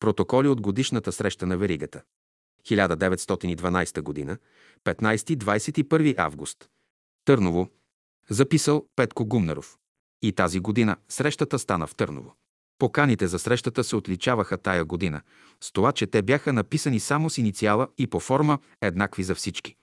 Протоколи от годишната среща на Веригата. 1912 г. 15-21 август. Търново. Записал Петко Гумнеров. И тази година срещата стана в Търново. Поканите за срещата се отличаваха тая година с това, че те бяха написани само с инициала и по форма еднакви за всички.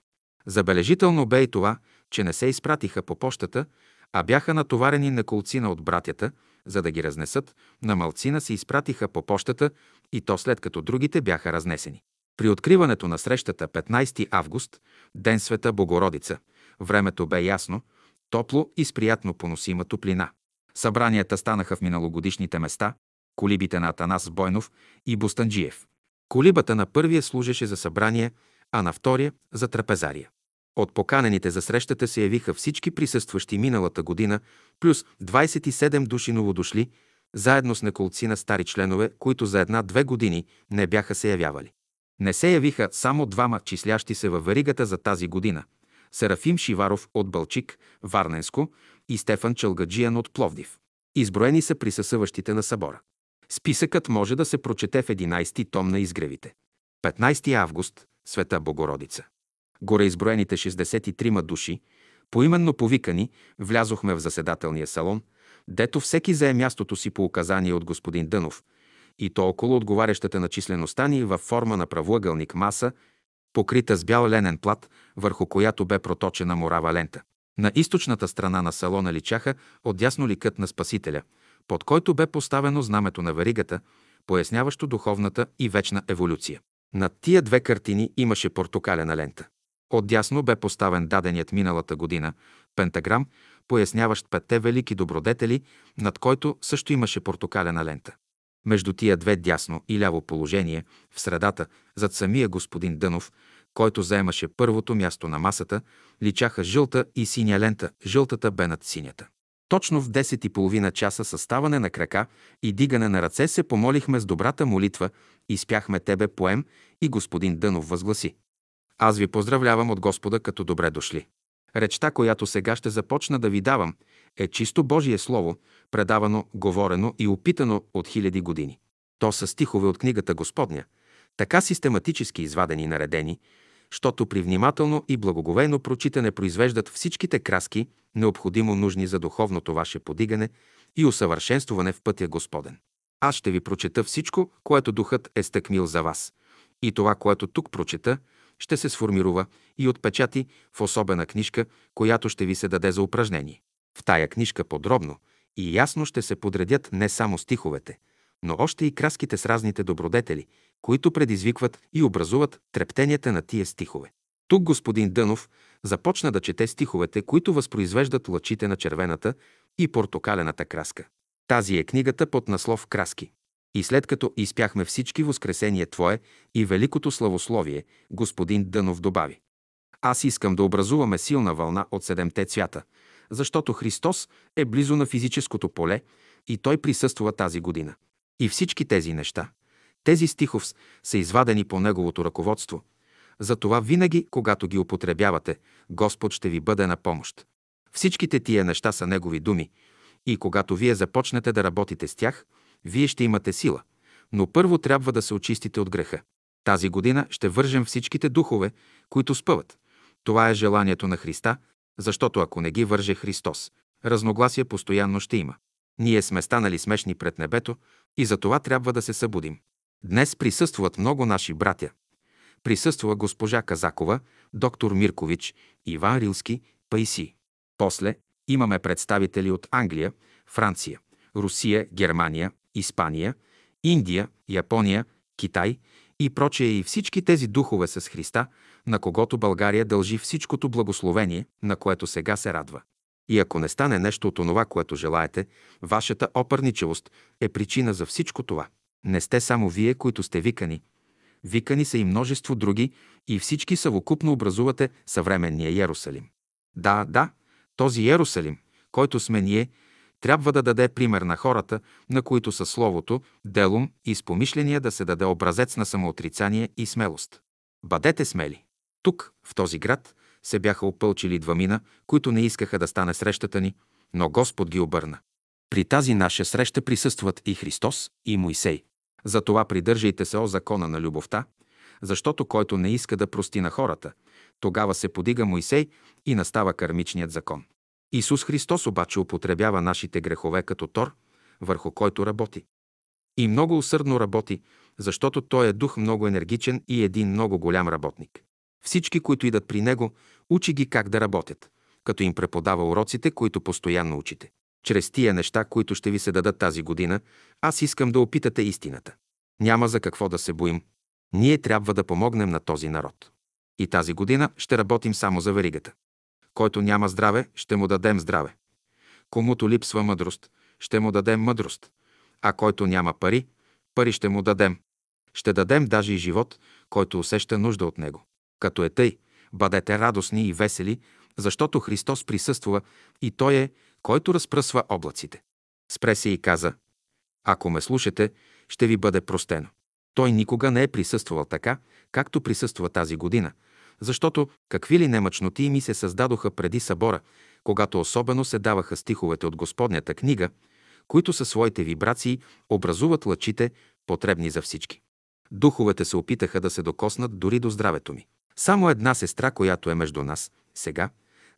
Забележително бе и това, че не се изпратиха по почтата, а бяха натоварени на колцина от братята, за да ги разнесат, на малцина се изпратиха по почтата и то след като другите бяха разнесени. При откриването на срещата 15 август, Ден Света Богородица, времето бе ясно, топло и с приятно поносима топлина. Събранията станаха в миналогодишните места, колибите на Атанас Бойнов и Бустанджиев. Колибата на първия служеше за събрание, а на втория – за трапезария. От поканените за срещата се явиха всички присъстващи миналата година, плюс 27 души новодошли, заедно с неколци на стари членове, които за една-две години не бяха се явявали. Не се явиха само двама, числящи се във веригата за тази година – Серафим Шиваров от Бълчик, Варненско и Стефан Чалгаджиян от Пловдив. Изброени са присъсъващите на събора. Списъкът може да се прочете в 11 том на изгревите. 15 август – Света Богородица. Горе изброените 63 души, поименно повикани, влязохме в заседателния салон, дето всеки зае мястото си по указание от господин Дънов, и то около отговарящата на числеността ни във форма на правоъгълник маса, покрита с бял ленен плат, върху която бе проточена морава лента. На източната страна на салона личаха отдясно ликът на Спасителя, под който бе поставено знамето на веригата, поясняващо духовната и вечна еволюция. Над тия две картини имаше портокалена лента. Отдясно бе поставен даденият миналата година пентаграм, поясняващ петте велики добродетели, над който също имаше портокалена лента. Между тия две дясно и ляво положение, в средата, зад самия господин Дънов, който заемаше първото място на масата, личаха жълта и синя лента, жълтата бе над синята. Точно в 10 и половина часа съставане на крака и дигане на ръце се помолихме с добрата молитва и спяхме Тебе поем и господин Дънов възгласи. Аз ви поздравлявам от Господа като добре дошли. Речта, която сега ще започна да ви давам, е чисто Божие Слово, предавано, говорено и опитано от хиляди години. То са стихове от книгата Господня, така систематически извадени и наредени, щото при внимателно и благоговейно прочитане произвеждат всичките краски, необходимо нужни за духовното ваше подигане и усъвършенстване в пътя Господен. Аз ще ви прочета всичко, което Духът е стъкмил за вас. И това, което тук прочета, ще се сформирува и отпечати в особена книжка, която ще ви се даде за упражнение. В тая книжка подробно и ясно ще се подредят не само стиховете, но още и краските с разните добродетели, които предизвикват и образуват трептенията на тия стихове. Тук господин Дънов започна да чете стиховете, които възпроизвеждат лъчите на червената и портокалената краска. Тази е книгата под наслов «Краски». И след като изпяхме всички Воскресение Твое и Великото славословие, господин Дънов добави. Аз искам да образуваме силна вълна от седемте цвята, защото Христос е близо на физическото поле и Той присъства тази година. И всички тези неща, тези стихов са извадени по Неговото ръководство. Затова винаги, когато ги употребявате, Господ ще ви бъде на помощ. Всичките тия неща са Негови думи и когато вие започнете да работите с тях, вие ще имате сила. Но първо трябва да се очистите от греха. Тази година ще вържем всичките духове, които спъват. Това е желанието на Христа, защото ако не ги върже Христос, разногласие постоянно ще има. Ние сме станали смешни пред небето и за това трябва да се събудим. Днес присъстват много наши братя. Присъства госпожа Казакова, доктор Миркович, Иван Рилски, Пайси. После имаме представители от Англия, Франция, Русия, Германия, Испания, Индия, Япония, Китай и прочее и всички тези духове с Христа, на когото България дължи всичкото благословение, на което сега се радва. И ако не стане нещо от онова, което желаете, вашата опърничевост е причина за всичко това. Не сте само вие, които сте викани. Викани са и множество други и всички съвокупно образувате съвременния Иерусалим. Да, да, този Иерусалим, който сме ние, трябва да даде пример на хората, на които със словото, делом и с помишления да се даде образец на самоотрицание и смелост. Бъдете смели! Тук, в този град, се бяха опълчили двамина, които не искаха да стане срещата ни, но Господ ги обърна. При тази наша среща присъстват и Христос, и Моисей. Затова придържайте се о закона на любовта, защото който не иска да прости на хората, тогава се подига Моисей и настава кармичният закон. Исус Христос обаче употребява нашите грехове като тор, върху който работи. И много усърдно работи, защото Той е дух много енергичен и един много голям работник. Всички, които идат при Него, учи ги как да работят, като им преподава уроците, които постоянно учите. Чрез тия неща, които ще ви се дадат тази година, аз искам да опитате истината. Няма за какво да се боим. Ние трябва да помогнем на този народ. И тази година ще работим само за веригата. Който няма здраве, ще му дадем здраве. Комуто липсва мъдрост, ще му дадем мъдрост. А който няма пари, пари ще му дадем. Ще дадем даже и живот, който усеща нужда от него. Като е тъй, бъдете радостни и весели, защото Христос присъства и Той е, който разпръсва облаците. Спре се и каза, ако ме слушате, ще ви бъде простено. Той никога не е присъствал така, както присъства тази година, защото какви ли немъчноти ми се създадоха преди събора, когато особено се даваха стиховете от Господнята книга, които със своите вибрации образуват лъчите, потребни за всички. Духовете се опитаха да се докоснат дори до здравето ми. Само една сестра, която е между нас, сега,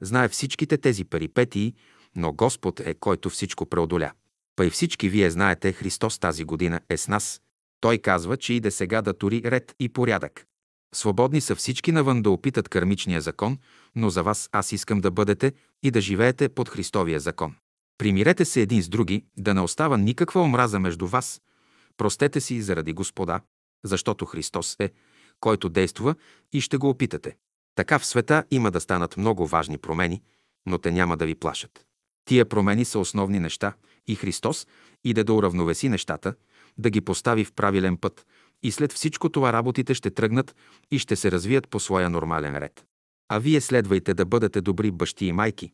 знае всичките тези перипетии, но Господ е, който всичко преодоля. Па и всички вие знаете, Христос тази година е с нас. Той казва, че иде сега да тури ред и порядък. Свободни са всички навън да опитат кармичния закон, но за вас аз искам да бъдете и да живеете под Христовия закон. Примирете се един с други, да не остава никаква омраза между вас. Простете си заради Господа, защото Христос е, който действа и ще го опитате. Така в света има да станат много важни промени, но те няма да ви плашат. Тия промени са основни неща и Христос иде да уравновеси нещата, да ги постави в правилен път и след всичко това работите ще тръгнат и ще се развият по своя нормален ред. А вие следвайте да бъдете добри бащи и майки,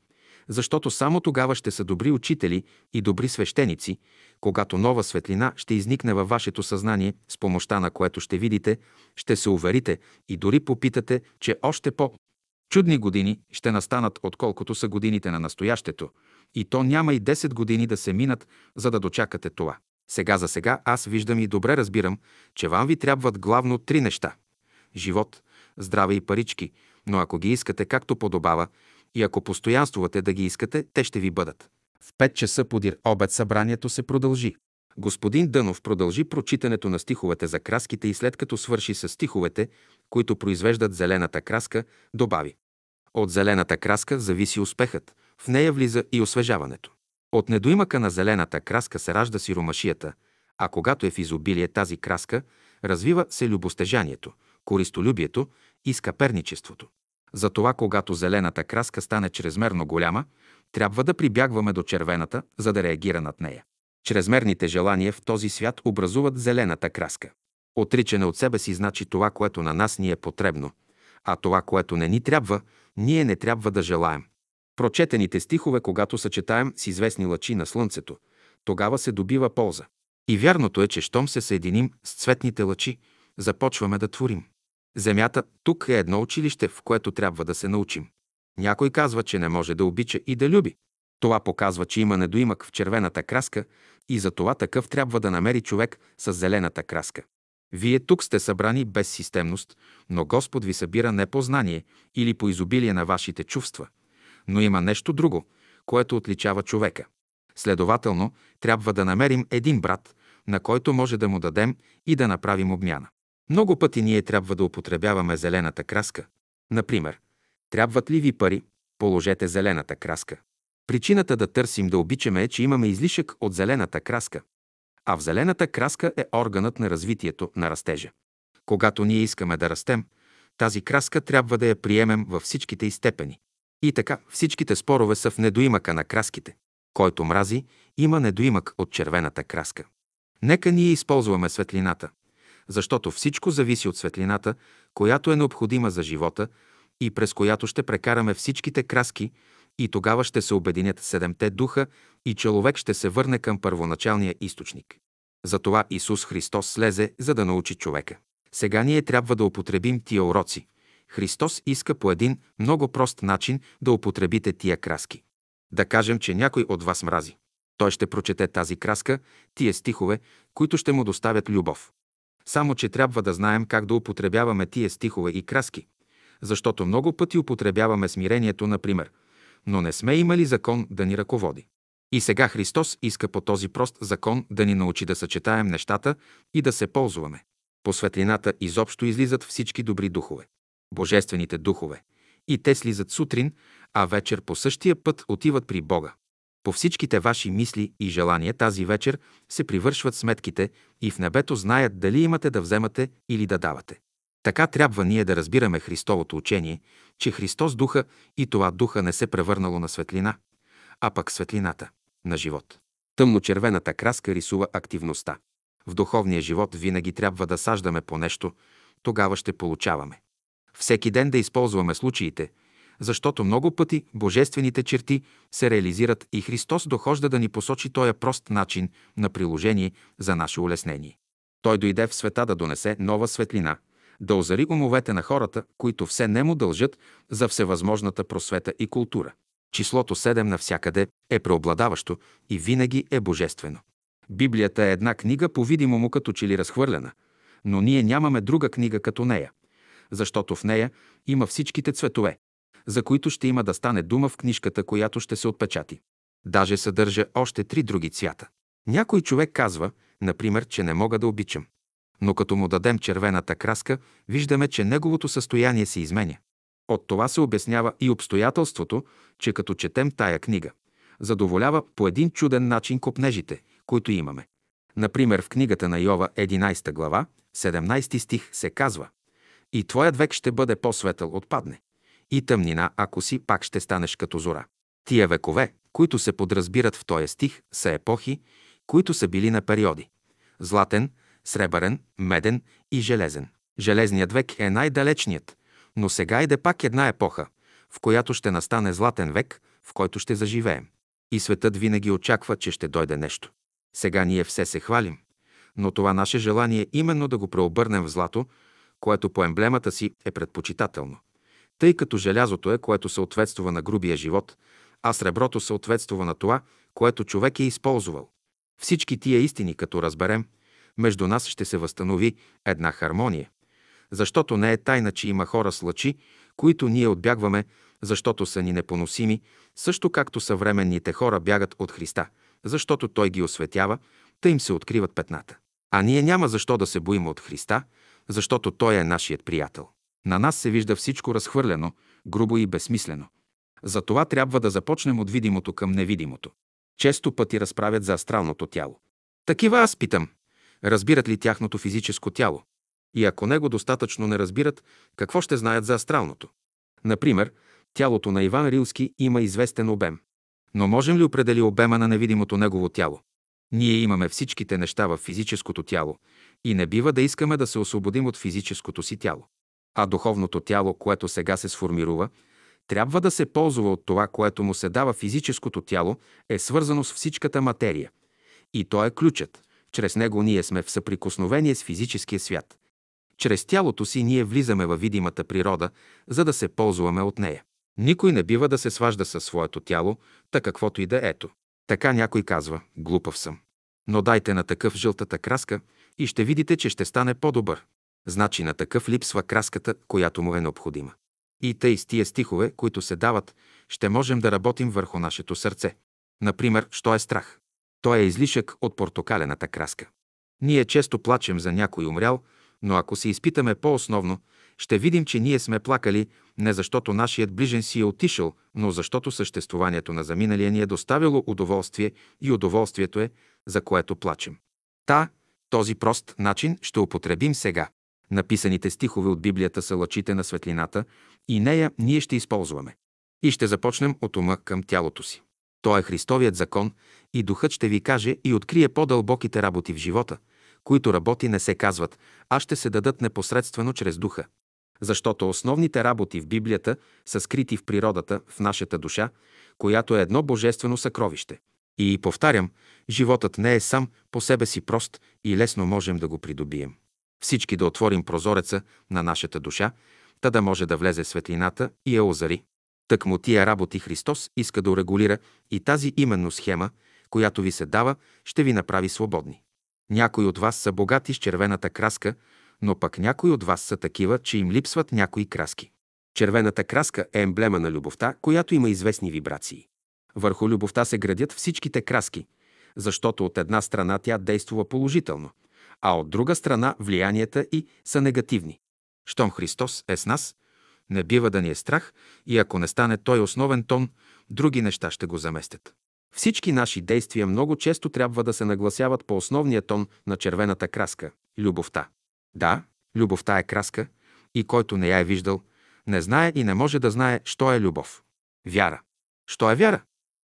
защото само тогава ще са добри учители и добри свещеници, когато нова светлина ще изникне във вашето съзнание, с помощта на което ще видите, ще се уверите и дори попитате, че още по чудни години ще настанат, отколкото са годините на настоящето, и то няма и 10 години да се минат, за да дочакате това. Сега за сега аз виждам и добре разбирам, че вам ви трябват главно три неща – живот, здраве и парички, но ако ги искате както подобава и ако постоянствувате да ги искате, те ще ви бъдат. В 5 часа подир обед събранието се продължи. Господин Дънов продължи прочитането на стиховете за краските и след като свърши с стиховете, които произвеждат зелената краска, добави. От зелената краска зависи успехът, в нея влиза и освежаването. От недоимъка на зелената краска се ражда сиромашията, а когато е в изобилие тази краска, развива се любостежанието, користолюбието и скъперничеството. Затова, когато зелената краска стане чрезмерно голяма, трябва да прибягваме до червената, за да реагира над нея. Чрезмерните желания в този свят образуват зелената краска. Отричане от себе си значи това, което на нас ни е потребно, а това, което не ни трябва, ние не трябва да желаем. Прочетените стихове, когато съчетаем с известни лъчи на Слънцето, тогава се добива полза. И вярното е, че щом се съединим с цветните лъчи, започваме да творим. Земята тук е едно училище, в което трябва да се научим. Някой казва, че не може да обича и да люби. Това показва, че има недоимък в червената краска и за това такъв трябва да намери човек с зелената краска. Вие тук сте събрани без системност, но Господ ви събира не по знание или по изобилие на вашите чувства – но има нещо друго, което отличава човека. Следователно, трябва да намерим един брат, на който може да му дадем и да направим обмяна. Много пъти ние трябва да употребяваме зелената краска. Например, трябват ли ви пари? Положете зелената краска. Причината да търсим да обичаме е, че имаме излишък от зелената краска. А в зелената краска е органът на развитието, на растежа. Когато ние искаме да растем, тази краска трябва да я приемем във всичките и степени. И така, всичките спорове са в недоимъка на краските. Който мрази, има недоимък от червената краска. Нека ние използваме светлината, защото всичко зависи от светлината, която е необходима за живота и през която ще прекараме всичките краски и тогава ще се обединят седемте духа и човек ще се върне към първоначалния източник. Затова Исус Христос слезе, за да научи човека. Сега ние трябва да употребим тия уроци – Христос иска по един много прост начин да употребите тия краски. Да кажем, че някой от вас мрази. Той ще прочете тази краска, тия стихове, които ще му доставят любов. Само, че трябва да знаем как да употребяваме тия стихове и краски, защото много пъти употребяваме смирението, например, но не сме имали закон да ни ръководи. И сега Христос иска по този прост закон да ни научи да съчетаем нещата и да се ползваме. По светлината изобщо излизат всички добри духове. Божествените духове. И те слизат сутрин, а вечер по същия път отиват при Бога. По всичките ваши мисли и желания тази вечер се привършват сметките и в небето знаят дали имате да вземате или да давате. Така трябва ние да разбираме Христовото учение, че Христос духа и това духа не се превърнало на светлина, а пък светлината на живот. Тъмно-червената краска рисува активността. В духовния живот винаги трябва да саждаме по нещо, тогава ще получаваме. Всеки ден да използваме случаите, защото много пъти божествените черти се реализират и Христос дохожда да ни посочи този прост начин на приложение за наше улеснение. Той дойде в света да донесе нова светлина, да озари умовете на хората, които все не му дължат за всевъзможната просвета и култура. Числото 7 навсякъде е преобладаващо и винаги е божествено. Библията е една книга, по-видимо му като че ли разхвърлена, но ние нямаме друга книга като нея, защото в нея има всичките цветове, за които ще има да стане дума в книжката, която ще се отпечати. Даже съдържа още три други цвята. Някой човек казва, например, че не мога да обичам. Но като му дадем червената краска, виждаме, че неговото състояние се изменя. От това се обяснява и обстоятелството, че като четем тая книга, задоволява по един чуден начин копнежите, които имаме. Например, в книгата на Йова, 11 глава, 17 стих се казва «И твоят век ще бъде по-светъл от падне, и тъмнина, ако си, пак ще станеш като зора». Тия векове, които се подразбират в този стих, са епохи, които са били на периоди – златен, сребърен, меден и железен. Железният век е най-далечният, но сега иде пак една епоха, в която ще настане златен век, в който ще заживеем. И светът винаги очаква, че ще дойде нещо. Сега ние все се хвалим, но това наше желание е именно да го преобърнем в злато, което по емблемата си е предпочитателно. Тъй като желязото е, което съответства на грубия живот, а среброто съответства на това, което човек е използвал. Всички тия истини, като разберем, между нас ще се възстанови една хармония. Защото не е тайна, че има хора с лъчи, които ние отбягваме, защото са ни непоносими, също както съвременните хора бягат от Христа, защото Той ги осветява, та им се откриват петната. А ние няма защо да се боим от Христа, защото Той е нашият приятел. На нас се вижда всичко разхвърлено, грубо и безсмислено. Затова трябва да започнем от видимото към невидимото. Често пъти разправят за астралното тяло. Такива аз питам. Разбират ли тяхното физическо тяло? И ако него достатъчно не разбират, какво ще знаят за астралното? Например, тялото на Иван Рилски има известен обем. Но можем ли определи обема на невидимото негово тяло? Ние имаме всичките неща в физическото тяло и не бива да искаме да се освободим от физическото си тяло. А духовното тяло, което сега се сформирува, трябва да се ползва от това, което му се дава физическото тяло, е свързано с всичката материя. И то е ключът. Чрез него ние сме в съприкосновение с физическия свят. Чрез тялото си ние влизаме във видимата природа, за да се ползваме от нея. Никой не бива да се сважда със своето тяло, та каквото и да ето. Така някой казва, глупав съм. Но дайте на такъв жълтата краска и ще видите, че ще стане по-добър. Значи на такъв липсва краската, която му е необходима. И тъй с тия стихове, които се дават, ще можем да работим върху нашето сърце. Например, що е страх? Той е излишък от портокалената краска. Ние често плачем за някой умрял, но ако се изпитаме по-основно, ще видим, че ние сме плакали не защото нашият ближен си е отишъл, но защото съществуванието на заминалия ни е доставило удоволствие и удоволствието е, за което плачем. Та, този прост начин ще употребим сега. Написаните стихове от Библията са лъчите на светлината и нея ние ще използваме. И ще започнем от ума към тялото си. То е Христовият закон и Духът ще ви каже и открие по-дълбоките работи в живота, които работи не се казват, а ще се дадат непосредствено чрез Духа. Защото основните работи в Библията са скрити в природата, в нашата душа, която е едно божествено съкровище. И повтарям, животът не е сам по себе си прост и лесно можем да го придобием. Всички да отворим прозореца на нашата душа, та да може да влезе светлината и я озари. Тък му тия работи Христос иска да урегулира и тази именно схема, която ви се дава, ще ви направи свободни. Някои от вас са богати с червената краска, но пък някои от вас са такива, че им липсват някои краски. Червената краска е емблема на любовта, която има известни вибрации. Върху любовта се градят всичките краски, защото от една страна тя действува положително, а от друга страна влиянията и са негативни. Щом Христос е с нас, не бива да ни е страх и ако не стане той основен тон, други неща ще го заместят. Всички наши действия много често трябва да се нагласяват по основния тон на червената краска – любовта. Да, любовта е краска и който не я е виждал, не знае и не може да знае, що е любов. Вяра. Що е вяра?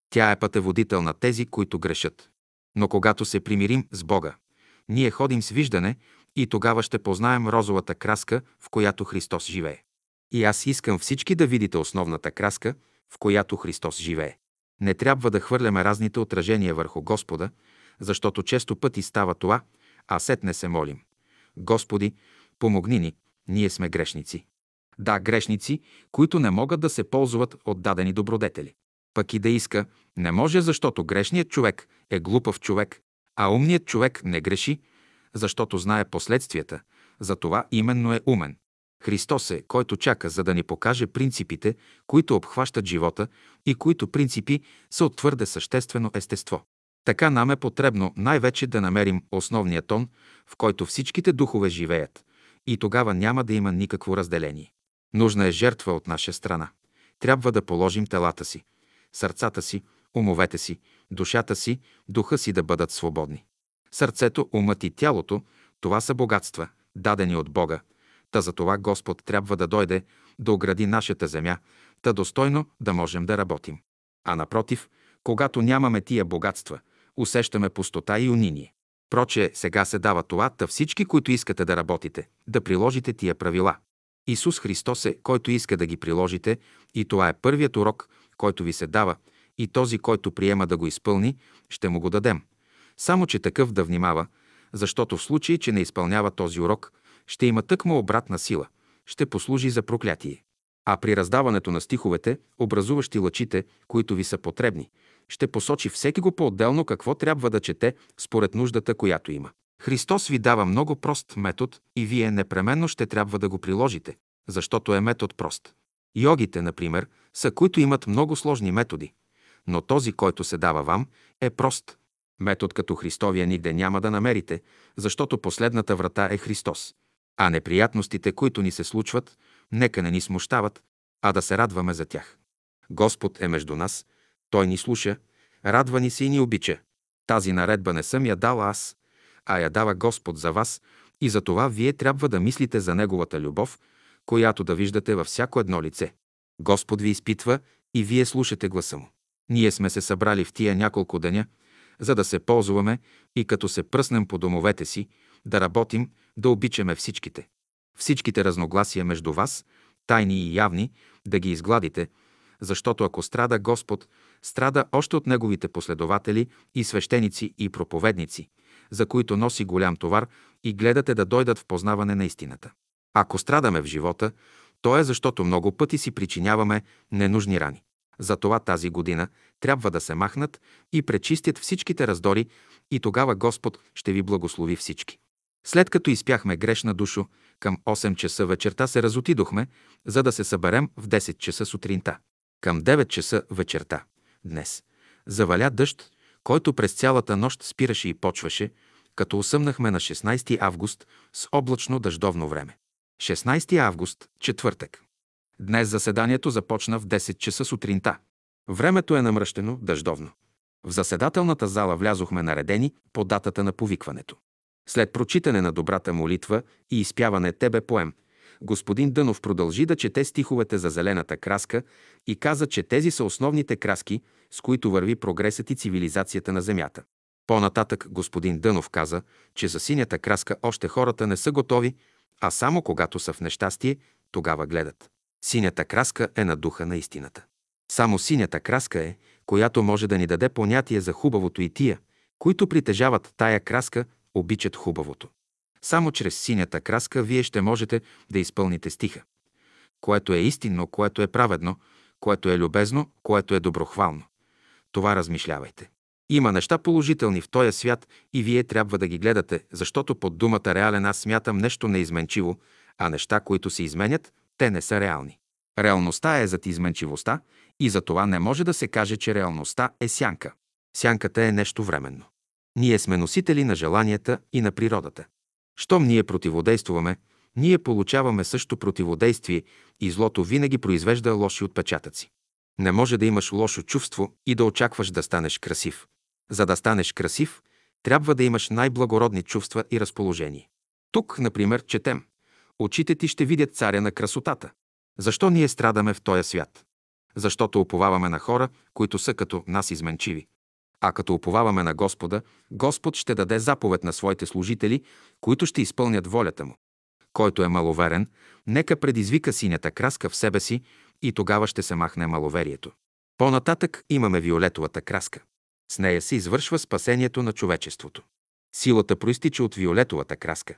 Тя е пътеводител на тези, които грешат. Но когато се примирим с Бога, ние ходим с виждане и тогава ще познаем розовата краска, в която Христос живее. И аз искам всички да видите основната краска, в която Христос живее. Не трябва да хвърляме разните отражения върху Господа, защото често пъти става това, а сетне се молим. Господи, помогни ни, ние сме грешници. Да, грешници, които не могат да се ползват от дадени добродетели. Пък и да иска, не може, защото грешният човек е глупав човек, а умният човек не греши, защото знае последствията, затова именно е умен. Христос е, който чака, за да ни покаже принципите, които обхващат живота и които принципи са от твърде съществено естество. Така нам е потребно най-вече да намерим основния тон, в който всичките духове живеят, и тогава няма да има никакво разделение. Нужна е жертва от наша страна. Трябва да положим телата си, сърцата си, умовете си, душата си, духа си да бъдат свободни. Сърцето, умът и тялото – това са богатства, дадени от Бога. Та за това Господ трябва да дойде да огради нашата земя, та достойно да можем да работим. А напротив, когато нямаме тия богатства, усещаме пустота и униние. Проче, сега се дава това, та всички, които искате да работите, да приложите тия правила. Исус Христос е, който иска да ги приложите, и това е първият урок, който ви се дава, и този, който приема да го изпълни, ще му го дадем. Само, че такъв да внимава, защото в случай, че не изпълнява този урок, ще има тъкмо обратна сила, ще послужи за проклятие. А при раздаването на стиховете, образуващи лъчите, които ви са потребни, ще посочи всеки го по-отделно какво трябва да чете според нуждата, която има. Христос ви дава много прост метод и вие непременно ще трябва да го приложите, защото е метод прост. Йогите, например, са които имат много сложни методи, но този, който се дава вам, е прост. Метод като Христовия нигде няма да намерите, защото последната врата е Христос. А неприятностите, които ни се случват, нека не ни смущават, а да се радваме за тях. Господ е между нас, Той ни слуша, радва ни се и ни обича. Тази наредба не съм я дала аз, а я дава Господ за вас и за това вие трябва да мислите за Неговата любов, която да виждате във всяко едно лице. Господ ви изпитва и вие слушате гласа му. Ние сме се събрали в тия няколко деня, за да се ползваме и като се пръснем по домовете си, да работим, да обичаме всичките. Всичките разногласия между вас, тайни и явни, да ги изгладите, защото ако страда Господ, страда още от Неговите последователи и свещеници и проповедници, за които носи голям товар и гледате да дойдат в познаване на истината. Ако страдаме в живота, то е защото много пъти си причиняваме ненужни рани. Затова тази година трябва да се махнат и пречистят всичките раздори и тогава Господ ще ви благослови всички. След като изпяхме грешна душо, към 8 часа вечерта се разотидохме, за да се съберем в 10 часа сутринта. Към 9 часа вечерта, днес, заваля дъжд, който през цялата нощ спираше и почваше, като усъмнахме на 16 август с облачно дъждовно време. 16 август, четвъртък. Днес заседанието започна в 10 часа сутринта. Времето е намръщено, дъждовно. В заседателната зала влязохме наредени по датата на повикването. След прочитане на добрата молитва и изпяване Тебе поем, господин Дънов продължи да чете стиховете за зелената краска и каза, че тези са основните краски, с които върви прогресът и цивилизацията на Земята. По-нататък господин Дънов каза, че за синята краска още хората не са готови, а само когато са в нещастие, тогава гледат. Синята краска е на духа на истината. Само синята краска е, която може да ни даде понятие за хубавото и тия, които притежават тая краска, обичат хубавото. Само чрез синята краска вие ще можете да изпълните стиха. Което е истинно, което е праведно, което е любезно, което е доброхвално. Това размишлявайте. Има неща положителни в този свят и вие трябва да ги гледате, защото под думата реален аз смятам нещо неизменчиво, а неща, които се изменят, те не са реални. Реалността е зад изменчивостта и за това не може да се каже, че реалността е сянка. Сянката е нещо временно. Ние сме носители на желанията и на природата. Щом ние противодействуваме, ние получаваме също противодействие и злото винаги произвежда лоши отпечатъци. Не може да имаш лошо чувство и да очакваш да станеш красив. За да станеш красив, трябва да имаш най-благородни чувства и разположение. Тук, например, четем. Очите ти ще видят царя на красотата. Защо ние страдаме в този свят? Защото уповаваме на хора, които са като нас изменчиви. А като уповаваме на Господа, Господ ще даде заповед на своите служители, които ще изпълнят волята му. Който е маловерен, нека предизвика синята краска в себе си и тогава ще се махне маловерието. По-нататък имаме виолетовата краска. С нея се извършва спасението на човечеството. Силата проистича от виолетовата краска.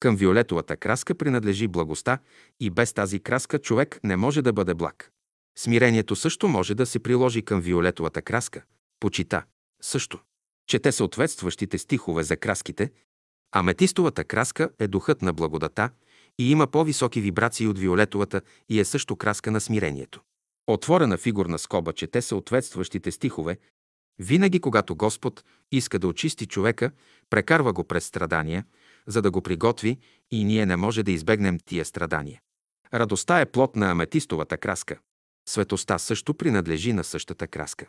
Към виолетовата краска принадлежи благостта и без тази краска човек не може да бъде благ. Смирението също може да се приложи към виолетовата краска. Почита също. Чете съответстващите стихове за краските. Аметистовата краска е духът на благодата и има по-високи вибрации от виолетовата и е също краска на смирението. Отворена фигурна скоба чете съответстващите стихове. Винаги, когато Господ иска да очисти човека, прекарва го през страдания, за да го приготви и ние не може да избегнем тия страдания. Радостта е плод на аметистовата краска. Светостта също принадлежи на същата краска.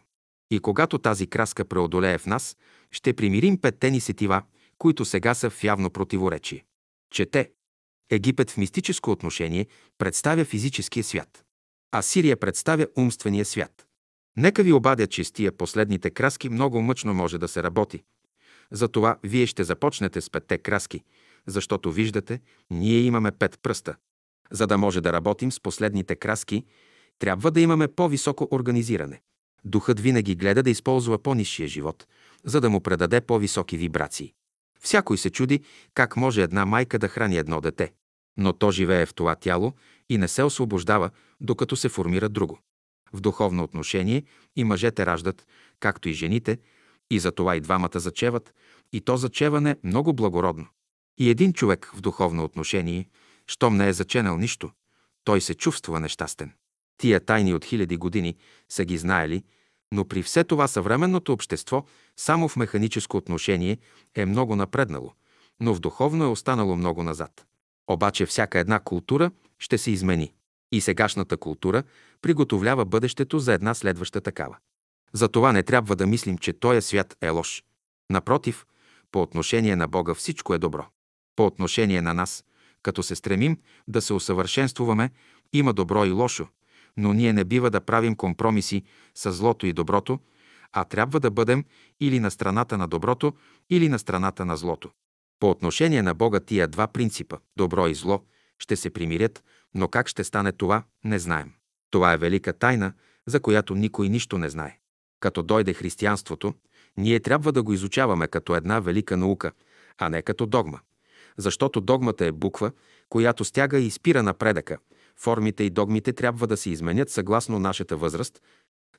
И когато тази краска преодолее в нас, ще примирим петте ни сетива, които сега са в явно противоречие. Чете. Египет в мистическо отношение представя физическия свят. А Сирия представя умствения свят. Нека ви обадя, че с тия последните краски много мъчно може да се работи. Затова вие ще започнете с петте краски, защото виждате, ние имаме пет пръста. За да може да работим с последните краски, трябва да имаме по-високо организиране. Духът винаги гледа да използва по-низшия живот, за да му предаде по-високи вибрации. Всякой се чуди как може една майка да храни едно дете, но то живее в това тяло и не се освобождава, докато се формира друго. В духовно отношение и мъжете раждат, както и жените, и затова и двамата зачеват, и то зачеване много благородно. И един човек в духовно отношение, щом не е заченал нищо, той се чувства нещастен. Тия тайни от хиляди години са ги знаели, но при все това съвременното общество само в механическо отношение е много напреднало, но в духовно е останало много назад. Обаче всяка една култура ще се измени. И сегашната култура приготовлява бъдещето за една следваща такава. Затова не трябва да мислим, че този свят е лош. Напротив, по отношение на Бога всичко е добро. По отношение на нас, като се стремим да се усъвършенствуваме, има добро и лошо, но ние не бива да правим компромиси с злото и доброто, а трябва да бъдем или на страната на доброто, или на страната на злото. По отношение на Бога тия два принципа – добро и зло – ще се примирят, но как ще стане това, не знаем. Това е велика тайна, за която никой нищо не знае. Като дойде християнството, ние трябва да го изучаваме като една велика наука, а не като догма. Защото догмата е буква, която стяга и спира напредъка – Формите и догмите трябва да се изменят съгласно нашата възраст,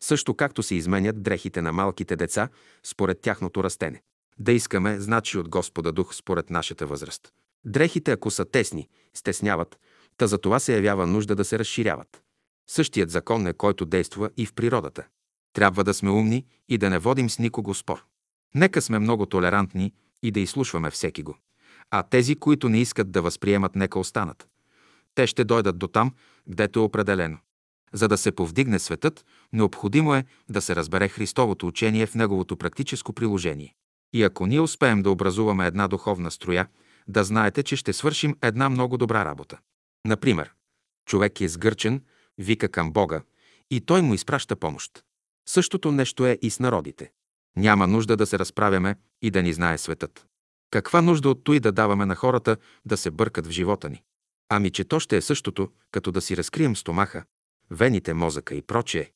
също както се изменят дрехите на малките деца според тяхното растене. Да искаме, значи от Господа Дух според нашата възраст. Дрехите, ако са тесни, стесняват, та за това се явява нужда да се разширяват. Същият закон е, който действа и в природата. Трябва да сме умни и да не водим с никого спор. Нека сме много толерантни и да изслушваме всеки го. А тези, които не искат да възприемат, нека останат. Те ще дойдат до там, гдето е определено. За да се повдигне светът, необходимо е да се разбере Христовото учение в неговото практическо приложение. И ако ние успеем да образуваме една духовна строя, да знаете, че ще свършим една много добра работа. Например, човек е сгърчен, вика към Бога и той му изпраща помощ. Същото нещо е и с народите. Няма нужда да се разправяме и да ни знае светът. Каква нужда от той да даваме на хората да се бъркат в живота ни? Ами, че то ще е същото, като да си разкрием стомаха, вените, мозъка и прочее.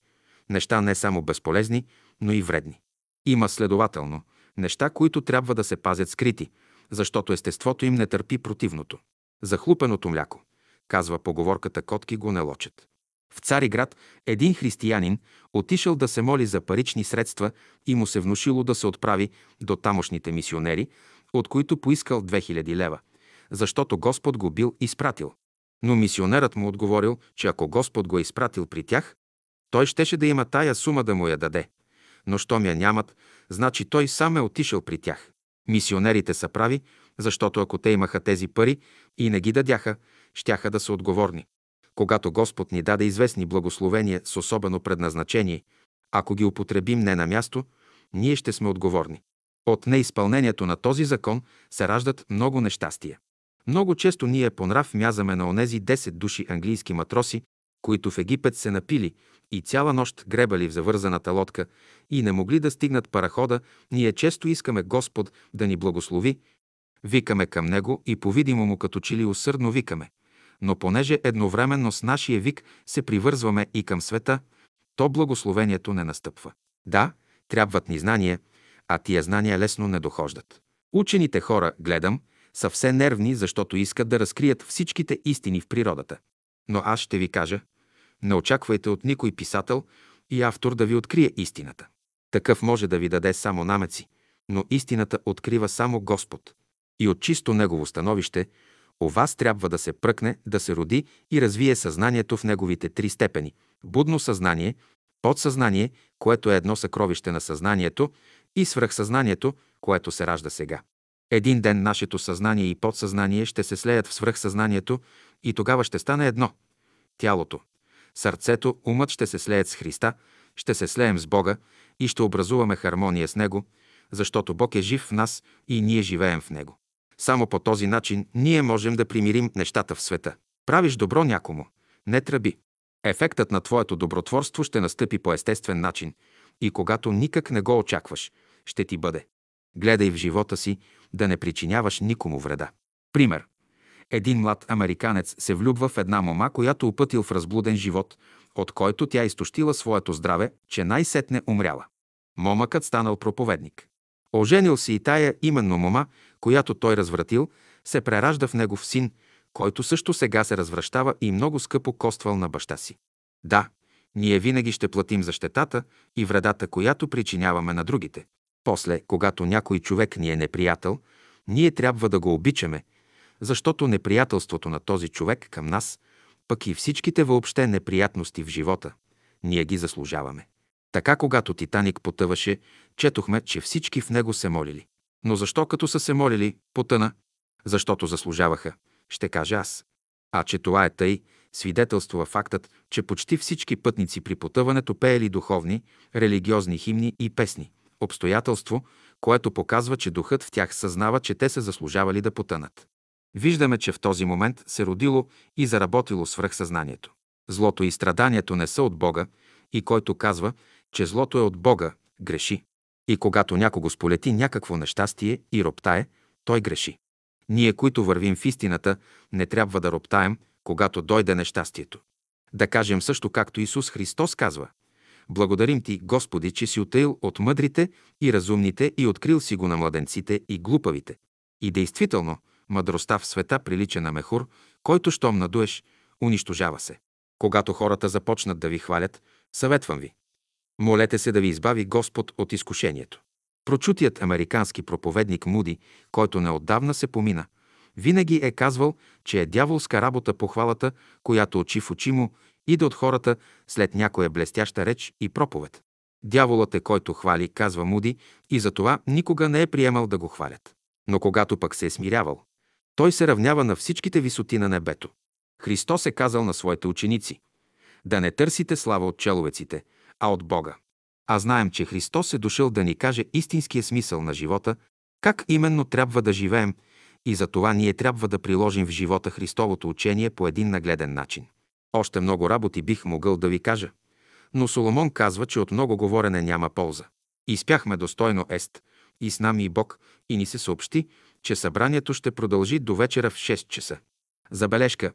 Неща не само безполезни, но и вредни. Има следователно неща, които трябва да се пазят скрити, защото естеството им не търпи противното. Захлупеното мляко, казва поговорката котки го не лочат. В Цариград един християнин отишъл да се моли за парични средства и му се внушило да се отправи до тамошните мисионери, от които поискал 2000 лева, защото Господ го бил изпратил. Но мисионерът му отговорил, че ако Господ го е изпратил при тях, той щеше да има тая сума да му я даде. Но щом я нямат, значи той сам е отишъл при тях. Мисионерите са прави, защото ако те имаха тези пари и не ги дадяха, щяха да са отговорни. Когато Господ ни даде известни благословения с особено предназначение, ако ги употребим не на място, ние ще сме отговорни. От неизпълнението на този закон се раждат много нещастия. Много често ние по нрав мязаме на онези 10 души английски матроси, които в Египет се напили и цяла нощ гребали в завързаната лодка и не могли да стигнат парахода, ние често искаме Господ да ни благослови, викаме към Него и по-видимо му като че ли усърдно викаме. Но понеже едновременно с нашия вик се привързваме и към света, то благословението не настъпва. Да, трябват ни знания, а тия знания лесно не дохождат. Учените хора, гледам, са все нервни, защото искат да разкрият всичките истини в природата. Но аз ще ви кажа, не очаквайте от никой писател и автор да ви открие истината. Такъв може да ви даде само намеци, но истината открива само Господ. И от чисто негово становище, у вас трябва да се пръкне, да се роди и развие съзнанието в неговите три степени – будно съзнание, подсъзнание, което е едно съкровище на съзнанието, и свръхсъзнанието, което се ражда сега. Един ден нашето съзнание и подсъзнание ще се слеят в свръхсъзнанието и тогава ще стане едно – тялото. Сърцето, умът ще се слеят с Христа, ще се слеем с Бога и ще образуваме хармония с Него, защото Бог е жив в нас и ние живеем в Него. Само по този начин ние можем да примирим нещата в света. Правиш добро някому, не тръби. Ефектът на твоето добротворство ще настъпи по естествен начин и когато никак не го очакваш, ще ти бъде. Гледай в живота си да не причиняваш никому вреда. Пример. Един млад американец се влюбва в една мома, която опътил в разблуден живот, от който тя изтощила своето здраве, че най-сетне умряла. Момъкът станал проповедник. Оженил се и тая именно мома, която той развратил, се преражда в негов син, който също сега се развръщава и много скъпо коствал на баща си. Да, ние винаги ще платим за щетата и вредата, която причиняваме на другите. После, когато някой човек ни е неприятел, ние трябва да го обичаме, защото неприятелството на този човек към нас, пък и всичките въобще неприятности в живота, ние ги заслужаваме. Така, когато Титаник потъваше, четохме, че всички в него се молили. Но защо като са се молили, потъна? Защото заслужаваха, ще кажа аз. А че това е тъй, свидетелства фактът, че почти всички пътници при потъването пеели духовни, религиозни химни и песни. Обстоятелство, което показва, че духът в тях съзнава, че те са заслужавали да потънат. Виждаме, че в този момент се родило и заработило свръхсъзнанието. Злото и страданието не са от Бога и който казва, че злото е от Бога, греши. И когато някого сполети някакво нещастие и роптае, той греши. Ние, които вървим в истината, не трябва да роптаем, когато дойде нещастието. Да кажем също както Исус Христос казва Благодарим ти, Господи, че си отеил от мъдрите и разумните и открил си го на младенците и глупавите. И действително, мъдростта в света прилича на мехур, който щом надуеш, унищожава се. Когато хората започнат да ви хвалят, съветвам ви. Молете се да ви избави Господ от изкушението. Прочутият американски проповедник Муди, който неотдавна се помина, винаги е казвал, че е дяволска работа похвалата, която очи в очи му иде от хората след някоя блестяща реч и проповед. Дяволът е който хвали, казва Муди, и затова никога не е приемал да го хвалят. Но когато пък се е смирявал, той се равнява на всичките висоти на небето. Христос е казал на своите ученици да не търсите слава от человеците, а от Бога. А знаем, че Христос е дошъл да ни каже истинския смисъл на живота, как именно трябва да живеем и за това ние трябва да приложим в живота Христовото учение по един нагледен начин. Още много работи бих могъл да ви кажа, но Соломон казва, че от много говорене няма полза. Изпяхме достойно ест, и с нами и Бог, и ни се съобщи, че събранието ще продължи до вечера в 6 часа. Забележка.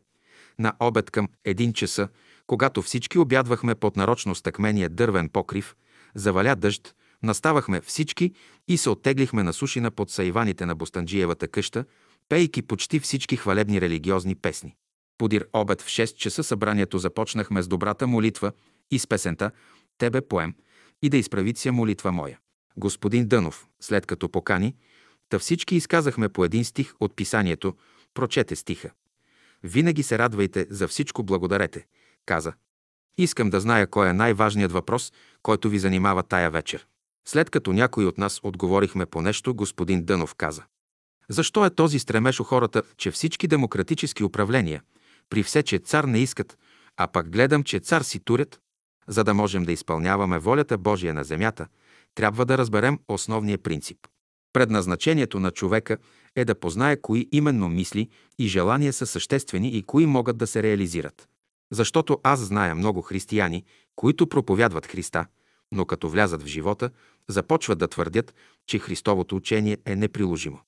На обед към 1 часа, когато всички обядвахме под нарочно стъкмения дървен покрив, заваля дъжд, наставахме всички и се оттеглихме на сушина под сайваните на Бостанджиевата къща, пейки почти всички хвалебни религиозни песни. Подир обед в 6 часа събранието започнахме с добрата молитва и с песента «Тебе поем» и да изправи ся молитва моя. Господин Дънов, след като покани, та всички изказахме по един стих от писанието, прочете стиха. Винаги се радвайте, за всичко благодарете, каза. Искам да зная кой е най-важният въпрос, който ви занимава тая вечер. След като някой от нас отговорихме по нещо, господин Дънов каза. Защо е този стремеж у хората, че всички демократически управления, при все, че цар не искат, а пък гледам, че цар си турят, за да можем да изпълняваме волята Божия на земята, трябва да разберем основния принцип. Предназначението на човека е да познае кои именно мисли и желания са съществени и кои могат да се реализират. Защото аз зная много християни, които проповядват Христа, но като влязат в живота, започват да твърдят, че Христовото учение е неприложимо.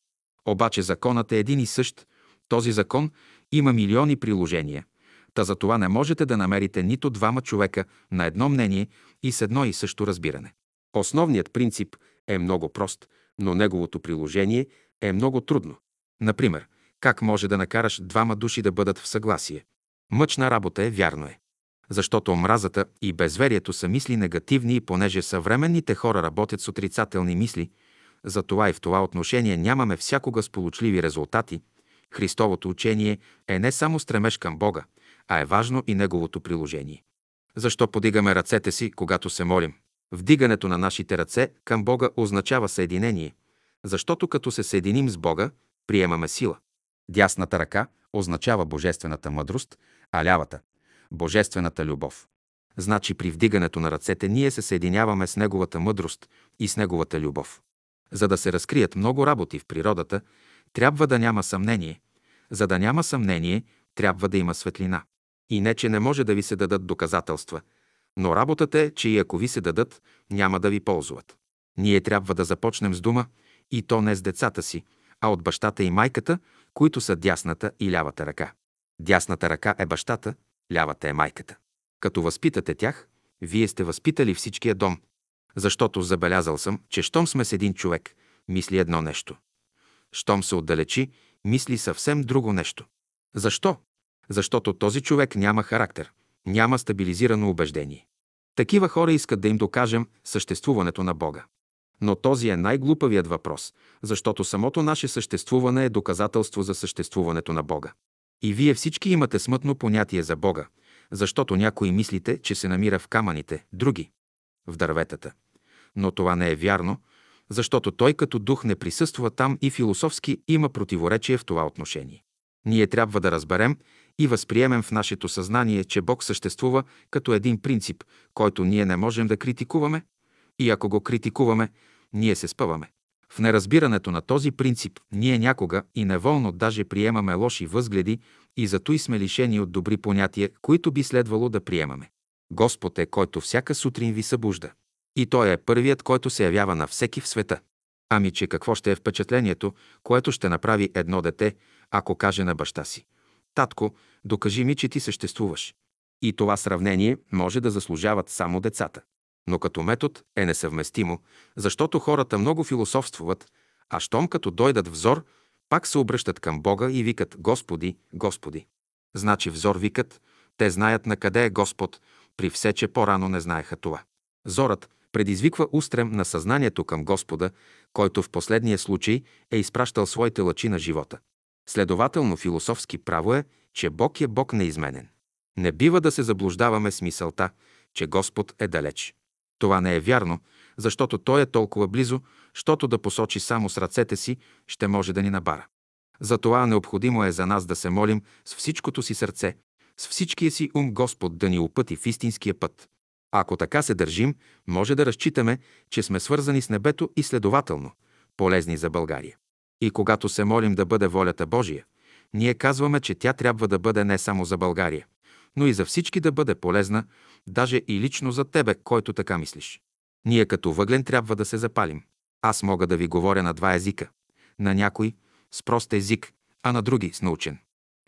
Обаче законът е един и същ. Този закон има милиони приложения. Та за това не можете да намерите нито двама човека на едно мнение и с едно и също разбиране. Основният принцип е много прост, но неговото приложение е много трудно. Например, как може да накараш двама души да бъдат в съгласие? Мъчна работа е, вярно е. Защото омразата и безверието са мисли негативни и понеже съвременните хора работят с отрицателни мисли, затова и в това отношение нямаме всякога сполучливи резултати. Христовото учение е не само стремеж към Бога, а е важно и неговото приложение. Защо подигаме ръцете си, когато се молим? Вдигането на нашите ръце към Бога означава съединение, защото като се съединим с Бога, приемаме сила. Дясната ръка означава божествената мъдрост, а лявата – божествената любов. Значи при вдигането на ръцете ние се съединяваме с Неговата мъдрост и с Неговата любов. За да се разкрият много работи в природата, трябва да няма съмнение. За да няма съмнение, трябва да има светлина. И не, че не може да ви се дадат доказателства, но работата е, че и ако ви се дадат, няма да ви ползват. Ние трябва да започнем с дума, и то не с децата си, а от бащата и майката, които са дясната и лявата ръка. Дясната ръка е бащата, лявата е майката. Като възпитате тях, вие сте възпитали всичкия дом. Защото забелязал съм, че щом сме с един човек, мисли едно нещо. Щом се отдалечи, мисли съвсем друго нещо. Защо? Защото този човек няма характер, няма стабилизирано убеждение. Такива хора искат да им докажем съществуването на Бога. Но този е най-глупавият въпрос, защото самото наше съществуване е доказателство за съществуването на Бога. И вие всички имате смътно понятие за Бога, защото някои мислите, че се намира в камъните, други – в дърветата. Но това не е вярно, защото той като дух не присъства там и философски има противоречие в това отношение. Ние трябва да разберем и възприемем в нашето съзнание, че Бог съществува като един принцип, който ние не можем да критикуваме, и ако го критикуваме, ние се спъваме. В неразбирането на този принцип ние някога и неволно даже приемаме лоши възгледи и зато и сме лишени от добри понятия, които би следвало да приемаме. Господ е, който всяка сутрин ви събужда. И Той е първият, който се явява на всеки в света. Ами, че какво ще е впечатлението, което ще направи едно дете, ако каже на баща си «Татко, докажи ми, че ти съществуваш». И това сравнение може да заслужават само децата но като метод е несъвместимо, защото хората много философствуват, а щом като дойдат взор, пак се обръщат към Бога и викат Господи, Господи. Значи взор викат, те знаят на къде е Господ, при все, че по-рано не знаеха това. Зорът предизвиква устрем на съзнанието към Господа, който в последния случай е изпращал своите лъчи на живота. Следователно философски право е, че Бог е Бог неизменен. Не бива да се заблуждаваме с мисълта, че Господ е далеч. Това не е вярно, защото Той е толкова близо, щото да посочи само с ръцете си, ще може да ни набара. Затова необходимо е за нас да се молим с всичкото си сърце, с всичкия си ум Господ да ни опъти в истинския път. Ако така се държим, може да разчитаме, че сме свързани с небето и следователно полезни за България. И когато се молим да бъде волята Божия, ние казваме, че тя трябва да бъде не само за България, но и за всички да бъде полезна, даже и лично за тебе, който така мислиш. Ние като въглен трябва да се запалим. Аз мога да ви говоря на два езика. На някой с прост език, а на други с научен.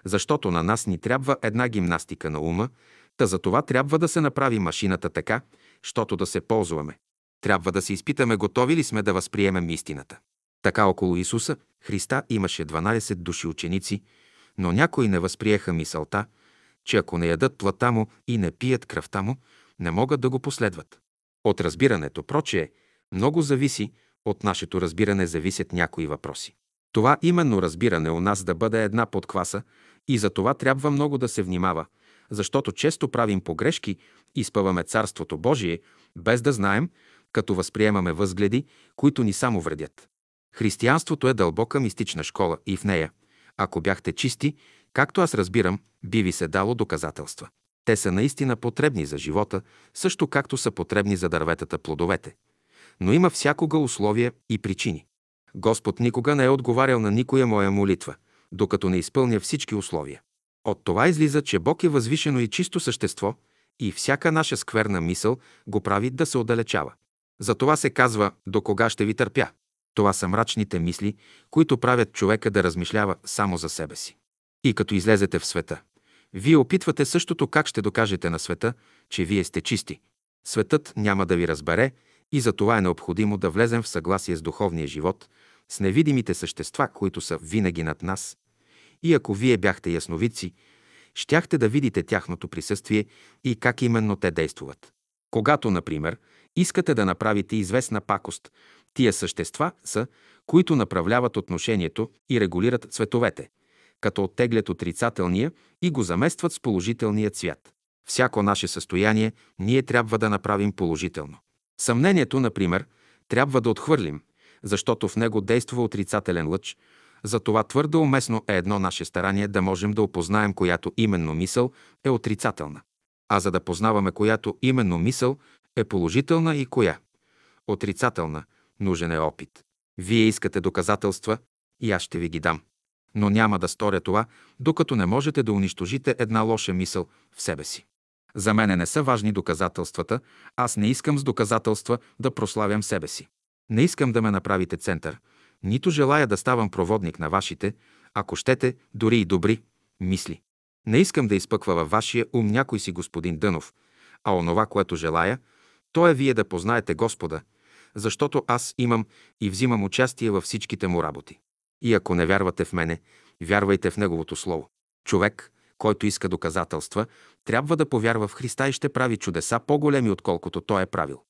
Защото на нас ни трябва една гимнастика на ума, та за това трябва да се направи машината така, щото да се ползваме. Трябва да се изпитаме готови ли сме да възприемем истината. Така около Исуса Христа имаше 12 души ученици, Но някои не възприеха мисълта, че ако не ядат плата му и не пият кръвта му, не могат да го последват. От разбирането, прочее, много зависи, от нашето разбиране зависят някои въпроси. Това именно разбиране у нас да бъде една подкваса и за това трябва много да се внимава, защото често правим погрешки и спъваме Царството Божие, без да знаем, като възприемаме възгледи, които ни само вредят. Християнството е дълбока мистична школа и в нея, ако бяхте чисти, както аз разбирам, би ви се дало доказателства. Те са наистина потребни за живота, също както са потребни за дърветата плодовете. Но има всякога условия и причини. Господ никога не е отговарял на никоя моя молитва, докато не изпълня всички условия. От това излиза, че Бог е възвишено и чисто същество и всяка наша скверна мисъл го прави да се отдалечава. Затова се казва «До кога ще ви търпя?» Това са мрачните мисли, които правят човека да размишлява само за себе си. И като излезете в света, вие опитвате същото как ще докажете на света, че вие сте чисти. Светът няма да ви разбере и за това е необходимо да влезем в съгласие с духовния живот, с невидимите същества, които са винаги над нас. И ако вие бяхте ясновидци, щяхте да видите тяхното присъствие и как именно те действуват. Когато, например, искате да направите известна пакост, тия същества са, които направляват отношението и регулират цветовете, като оттеглят отрицателния и го заместват с положителния цвят. Всяко наше състояние ние трябва да направим положително. Съмнението, например, трябва да отхвърлим, защото в него действа отрицателен лъч, затова твърдо уместно е едно наше старание да можем да опознаем която именно мисъл е отрицателна. А за да познаваме която именно мисъл е положителна и коя отрицателна, нужен е опит. Вие искате доказателства и аз ще ви ги дам. Но няма да сторя това, докато не можете да унищожите една лоша мисъл в себе си. За мене не са важни доказателствата, аз не искам с доказателства да прославям себе си. Не искам да ме направите център, нито желая да ставам проводник на вашите, ако щете, дори и добри, мисли. Не искам да изпъква във вашия ум някой си господин Дънов, а онова, което желая, то е вие да познаете Господа, защото аз имам и взимам участие във всичките му работи. И ако не вярвате в мене, вярвайте в Неговото Слово. Човек, който иска доказателства, трябва да повярва в Христа и ще прави чудеса по-големи, отколкото Той е правил.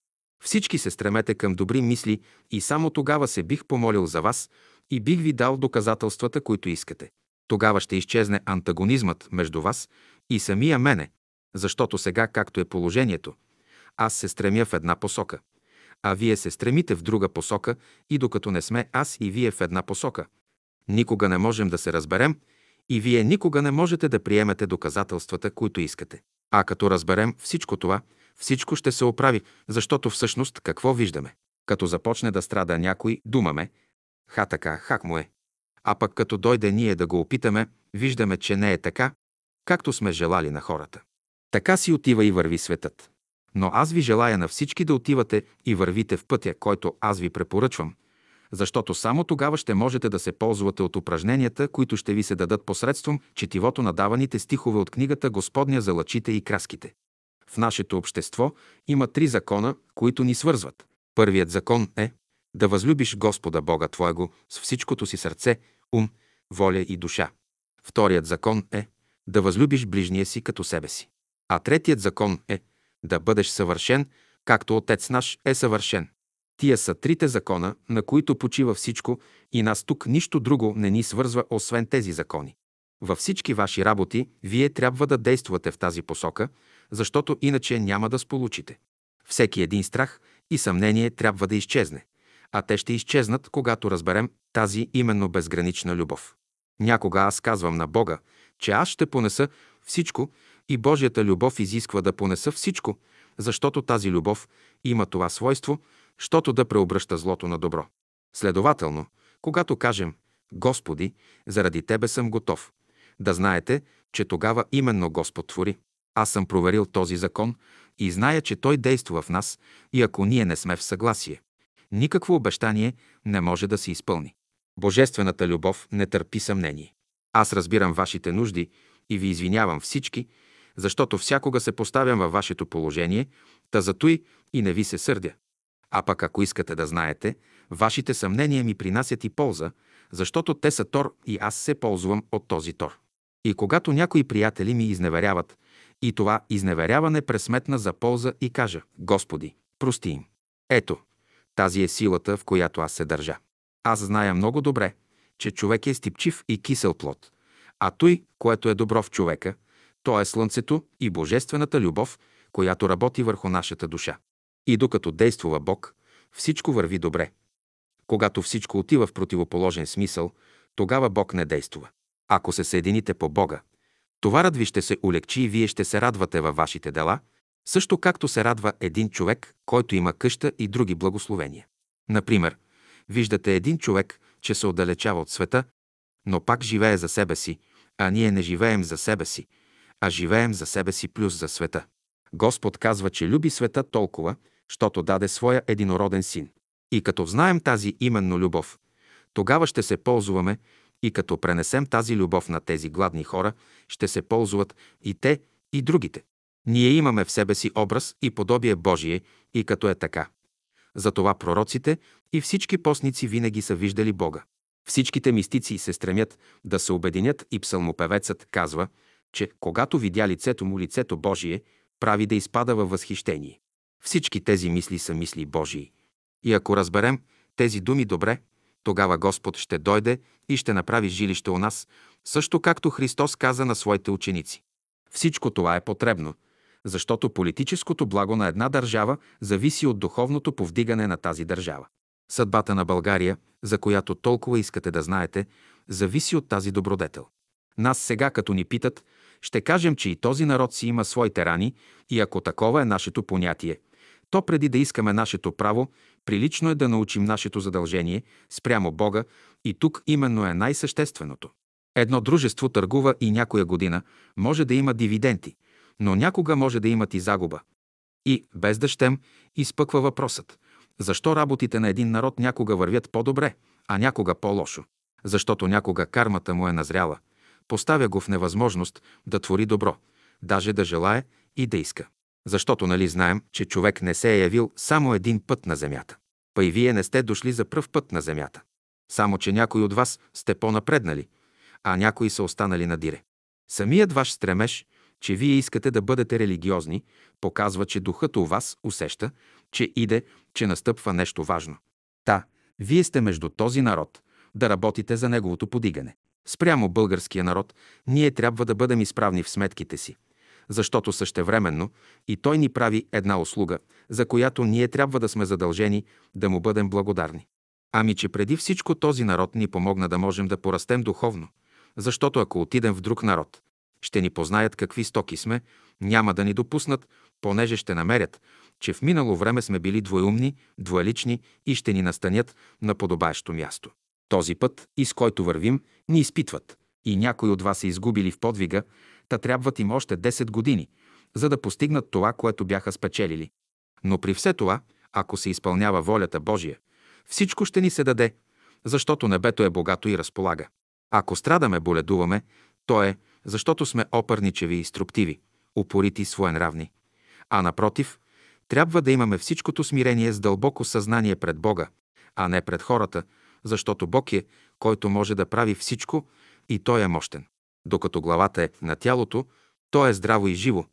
Всички се стремете към добри мисли и само тогава се бих помолил за вас и бих ви дал доказателствата, които искате. Тогава ще изчезне антагонизмът между вас и самия мене, защото сега, както е положението, аз се стремя в една посока, а вие се стремите в друга посока и докато не сме аз и вие в една посока, никога не можем да се разберем и вие никога не можете да приемете доказателствата, които искате. А като разберем всичко това, всичко ще се оправи, защото всъщност какво виждаме? Като започне да страда някой, думаме «Ха така, хак му е». А пък като дойде ние да го опитаме, виждаме, че не е така, както сме желали на хората. Така си отива и върви светът. Но аз ви желая на всички да отивате и вървите в пътя, който аз ви препоръчвам, защото само тогава ще можете да се ползвате от упражненията, които ще ви се дадат посредством четивото на даваните стихове от книгата Господня за лъчите и краските. В нашето общество има три закона, които ни свързват. Първият закон е да възлюбиш Господа Бога Твоего с всичкото си сърце, ум, воля и душа. Вторият закон е да възлюбиш ближния си като себе си. А третият закон е да бъдеш съвършен, както Отец наш е съвършен. Тия са трите закона, на които почива всичко и нас тук нищо друго не ни свързва, освен тези закони. Във всички ваши работи вие трябва да действате в тази посока, защото иначе няма да сполучите. Всеки един страх и съмнение трябва да изчезне, а те ще изчезнат, когато разберем тази именно безгранична любов. Някога аз казвам на Бога, че аз ще понеса всичко и Божията любов изисква да понеса всичко, защото тази любов има това свойство, щото да преобръща злото на добро. Следователно, когато кажем Господи, заради Тебе съм готов, да знаете, че тогава именно Господ твори. Аз съм проверил този закон и зная, че той действа в нас и ако ние не сме в съгласие, никакво обещание не може да се изпълни. Божествената любов не търпи съмнение. Аз разбирам вашите нужди и ви извинявам всички, защото всякога се поставям във вашето положение, та затои и не ви се сърдя. А пък ако искате да знаете, вашите съмнения ми принасят и полза, защото те са тор и аз се ползвам от този тор. И когато някои приятели ми изневеряват, и това изневеряване пресметна за полза и кажа, Господи, прости им. Ето, тази е силата, в която аз се държа. Аз зная много добре, че човек е стипчив и кисел плод, а той, което е добро в човека, то е слънцето и божествената любов, която работи върху нашата душа. И докато действува Бог, всичко върви добре. Когато всичко отива в противоположен смисъл, тогава Бог не действува. Ако се съедините по Бога, товарът ви ще се улегчи и вие ще се радвате във вашите дела, също както се радва един човек, който има къща и други благословения. Например, виждате един човек, че се отдалечава от света, но пак живее за себе си, а ние не живеем за себе си, а живеем за себе си плюс за света. Господ казва, че люби света толкова, щото даде своя единороден син. И като знаем тази именно любов, тогава ще се ползваме и като пренесем тази любов на тези гладни хора, ще се ползват и те, и другите. Ние имаме в себе си образ и подобие Божие и като е така. Затова пророците и всички постници винаги са виждали Бога. Всичките мистици се стремят да се обединят и псалмопевецът казва, че когато видя лицето му, лицето Божие, прави да изпада във възхищение. Всички тези мисли са мисли Божии. И ако разберем тези думи добре, тогава Господ ще дойде и ще направи жилище у нас, също както Христос каза на своите ученици. Всичко това е потребно, защото политическото благо на една държава зависи от духовното повдигане на тази държава. Съдбата на България, за която толкова искате да знаете, зависи от тази добродетел. Нас сега, като ни питат, ще кажем, че и този народ си има своите рани и ако такова е нашето понятие, то преди да искаме нашето право, прилично е да научим нашето задължение спрямо Бога и тук именно е най-същественото. Едно дружество търгува и някоя година може да има дивиденти, но някога може да имат и загуба. И, без да щем, изпъква въпросът. Защо работите на един народ някога вървят по-добре, а някога по-лошо? Защото някога кармата му е назряла. Поставя го в невъзможност да твори добро, даже да желае и да иска. Защото нали знаем, че човек не се е явил само един път на земята. Па и вие не сте дошли за пръв път на земята. Само, че някои от вас сте по-напреднали, а някои са останали на дире. Самият ваш стремеж, че вие искате да бъдете религиозни, показва, че духът у вас усеща, че иде, че настъпва нещо важно. Та, вие сте между този народ, да работите за неговото подигане. Спрямо българския народ, ние трябва да бъдем изправни в сметките си, защото същевременно и той ни прави една услуга, за която ние трябва да сме задължени да му бъдем благодарни. Ами, че преди всичко този народ ни помогна да можем да порастем духовно, защото ако отидем в друг народ, ще ни познаят какви стоки сме, няма да ни допуснат, понеже ще намерят, че в минало време сме били двоеумни, двоелични и ще ни настанят на подобаещо място. Този път, и с който вървим, ни изпитват. И някои от вас са изгубили в подвига, та трябват им още 10 години, за да постигнат това, което бяха спечелили. Но при все това, ако се изпълнява волята Божия, всичко ще ни се даде, защото небето е богато и разполага. Ако страдаме, боледуваме, то е, защото сме опърничеви и строптиви, упорити своенравни. А напротив, трябва да имаме всичкото смирение с дълбоко съзнание пред Бога, а не пред хората, защото Бог е, който може да прави всичко и Той е мощен. Докато главата е на тялото, то е здраво и живо,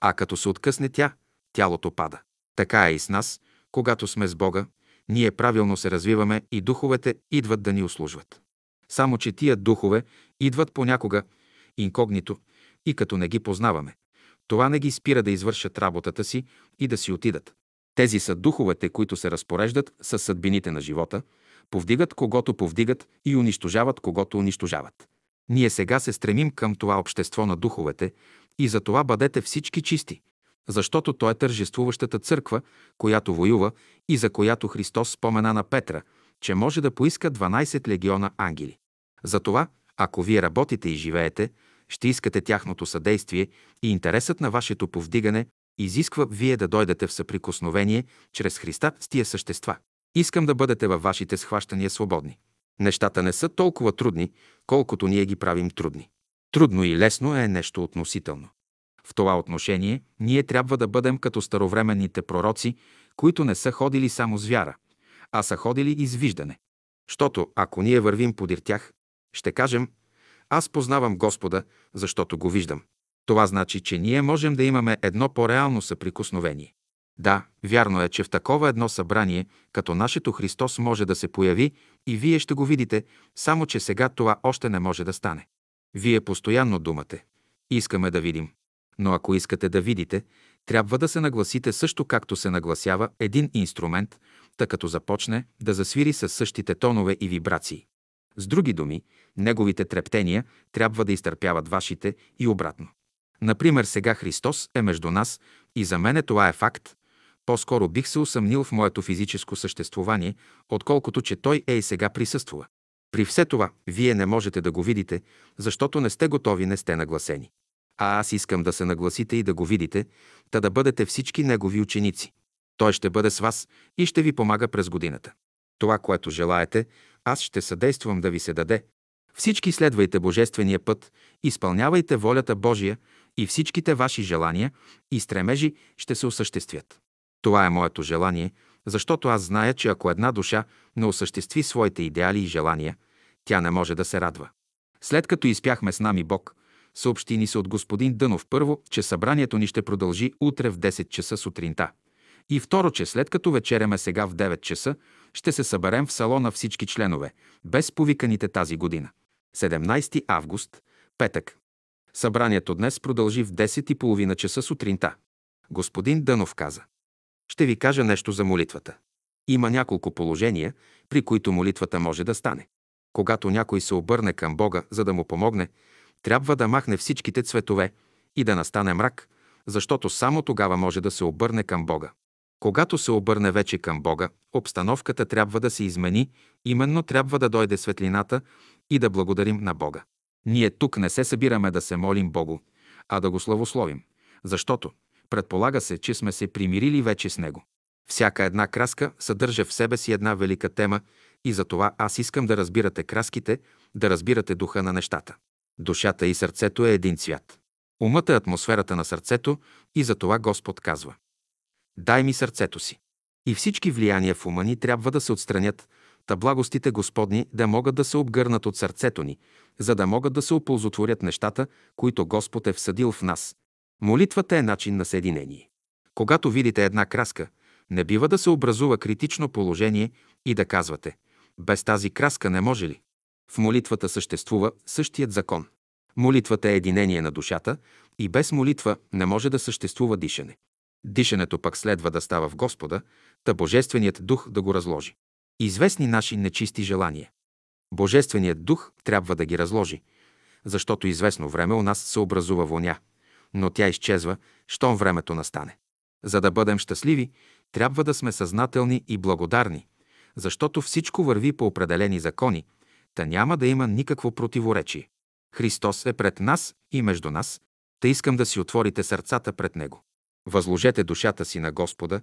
а като се откъсне тя, тялото пада. Така е и с нас, когато сме с Бога, ние правилно се развиваме и духовете идват да ни услужват. Само, че тия духове идват понякога инкогнито и като не ги познаваме. Това не ги спира да извършат работата си и да си отидат. Тези са духовете, които се разпореждат с съдбините на живота, повдигат когото повдигат и унищожават когото унищожават. Ние сега се стремим към това общество на духовете и за това бъдете всички чисти, защото то е тържествуващата църква, която воюва и за която Христос спомена на Петра, че може да поиска 12 легиона ангели. Затова, ако вие работите и живеете, ще искате тяхното съдействие и интересът на вашето повдигане изисква вие да дойдете в съприкосновение чрез Христа с тия същества. Искам да бъдете във вашите схващания свободни. Нещата не са толкова трудни, колкото ние ги правим трудни. Трудно и лесно е нещо относително. В това отношение ние трябва да бъдем като старовременните пророци, които не са ходили само с вяра, а са ходили и с виждане. Щото, ако ние вървим подир тях, ще кажем, Аз познавам Господа, защото го виждам. Това значи, че ние можем да имаме едно по-реално съприкосновение. Да, вярно е, че в такова едно събрание, като нашето Христос може да се появи и вие ще го видите, само че сега това още не може да стане. Вие постоянно думате. Искаме да видим. Но ако искате да видите, трябва да се нагласите също както се нагласява един инструмент, тъй като започне да засвири със същите тонове и вибрации. С други думи, неговите трептения трябва да изтърпяват вашите и обратно. Например, сега Христос е между нас и за мене това е факт. По-скоро бих се усъмнил в моето физическо съществувание, отколкото че Той е и сега присъствува. При все това, вие не можете да го видите, защото не сте готови, не сте нагласени. А аз искам да се нагласите и да го видите, та да бъдете всички Негови ученици. Той ще бъде с вас и ще ви помага през годината. Това, което желаете, аз ще съдействам да ви се даде. Всички следвайте Божествения път, изпълнявайте волята Божия и всичките ваши желания и стремежи ще се осъществят. Това е моето желание, защото аз зная, че ако една душа не осъществи своите идеали и желания, тя не може да се радва. След като изпяхме с нами Бог, съобщи ни се от господин Дънов първо, че събранието ни ще продължи утре в 10 часа сутринта. И второ, че след като вечеряме сега в 9 часа, ще се съберем в салона всички членове, без повиканите тази година. 17 август, петък. Събранието днес продължи в 10.30 часа сутринта. Господин Дънов каза. Ще ви кажа нещо за молитвата. Има няколко положения, при които молитвата може да стане. Когато някой се обърне към Бога, за да му помогне, трябва да махне всичките цветове и да настане мрак, защото само тогава може да се обърне към Бога. Когато се обърне вече към Бога, обстановката трябва да се измени, именно трябва да дойде светлината и да благодарим на Бога. Ние тук не се събираме да се молим Богу, а да го славословим, защото предполага се, че сме се примирили вече с Него. Всяка една краска съдържа в себе си една велика тема и за това аз искам да разбирате краските, да разбирате духа на нещата. Душата и сърцето е един цвят. Умът е атмосферата на сърцето и за това Господ казва Дай ми сърцето си. И всички влияния в ума ни трябва да се отстранят, та благостите Господни да могат да се обгърнат от сърцето ни, за да могат да се оползотворят нещата, които Господ е всъдил в нас. Молитвата е начин на съединение. Когато видите една краска, не бива да се образува критично положение и да казвате «Без тази краска не може ли?» В молитвата съществува същият закон. Молитвата е единение на душата и без молитва не може да съществува дишане. Дишането пък следва да става в Господа, та Божественият дух да го разложи. Известни наши нечисти желания. Божественият дух трябва да ги разложи, защото известно време у нас се образува воня, но тя изчезва, щом времето настане. За да бъдем щастливи, трябва да сме съзнателни и благодарни, защото всичко върви по определени закони, та няма да има никакво противоречие. Христос е пред нас и между нас, та искам да си отворите сърцата пред Него. Възложете душата си на Господа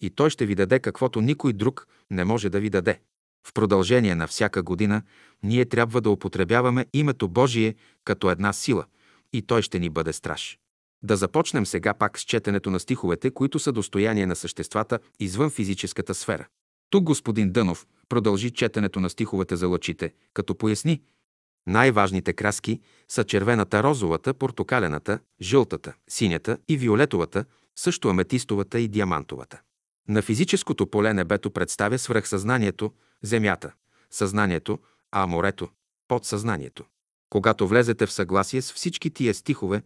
и Той ще ви даде каквото никой друг не може да ви даде. В продължение на всяка година ние трябва да употребяваме името Божие като една сила и Той ще ни бъде страж. Да започнем сега пак с четенето на стиховете, които са достояние на съществата извън физическата сфера. Тук господин Дънов продължи четенето на стиховете за лъчите, като поясни – най-важните краски са червената, розовата, портокалената, жълтата, синята и виолетовата, също аметистовата и диамантовата. На физическото поле небето представя свръхсъзнанието, земята, съзнанието, а морето – подсъзнанието. Когато влезете в съгласие с всички тия стихове,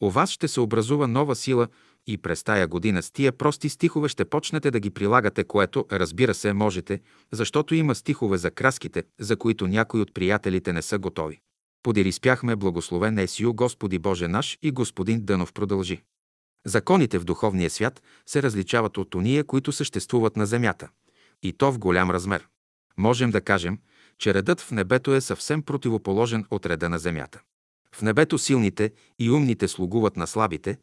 у вас ще се образува нова сила и през тая година с тия прости стихове ще почнете да ги прилагате, което, разбира се, можете, защото има стихове за краските, за които някои от приятелите не са готови. Подири спяхме благословен Есио Господи Боже наш и Господин Дънов продължи. Законите в духовния свят се различават от ония, които съществуват на земята. И то в голям размер. Можем да кажем, че редът в небето е съвсем противоположен от реда на земята. В небето силните и умните слугуват на слабите,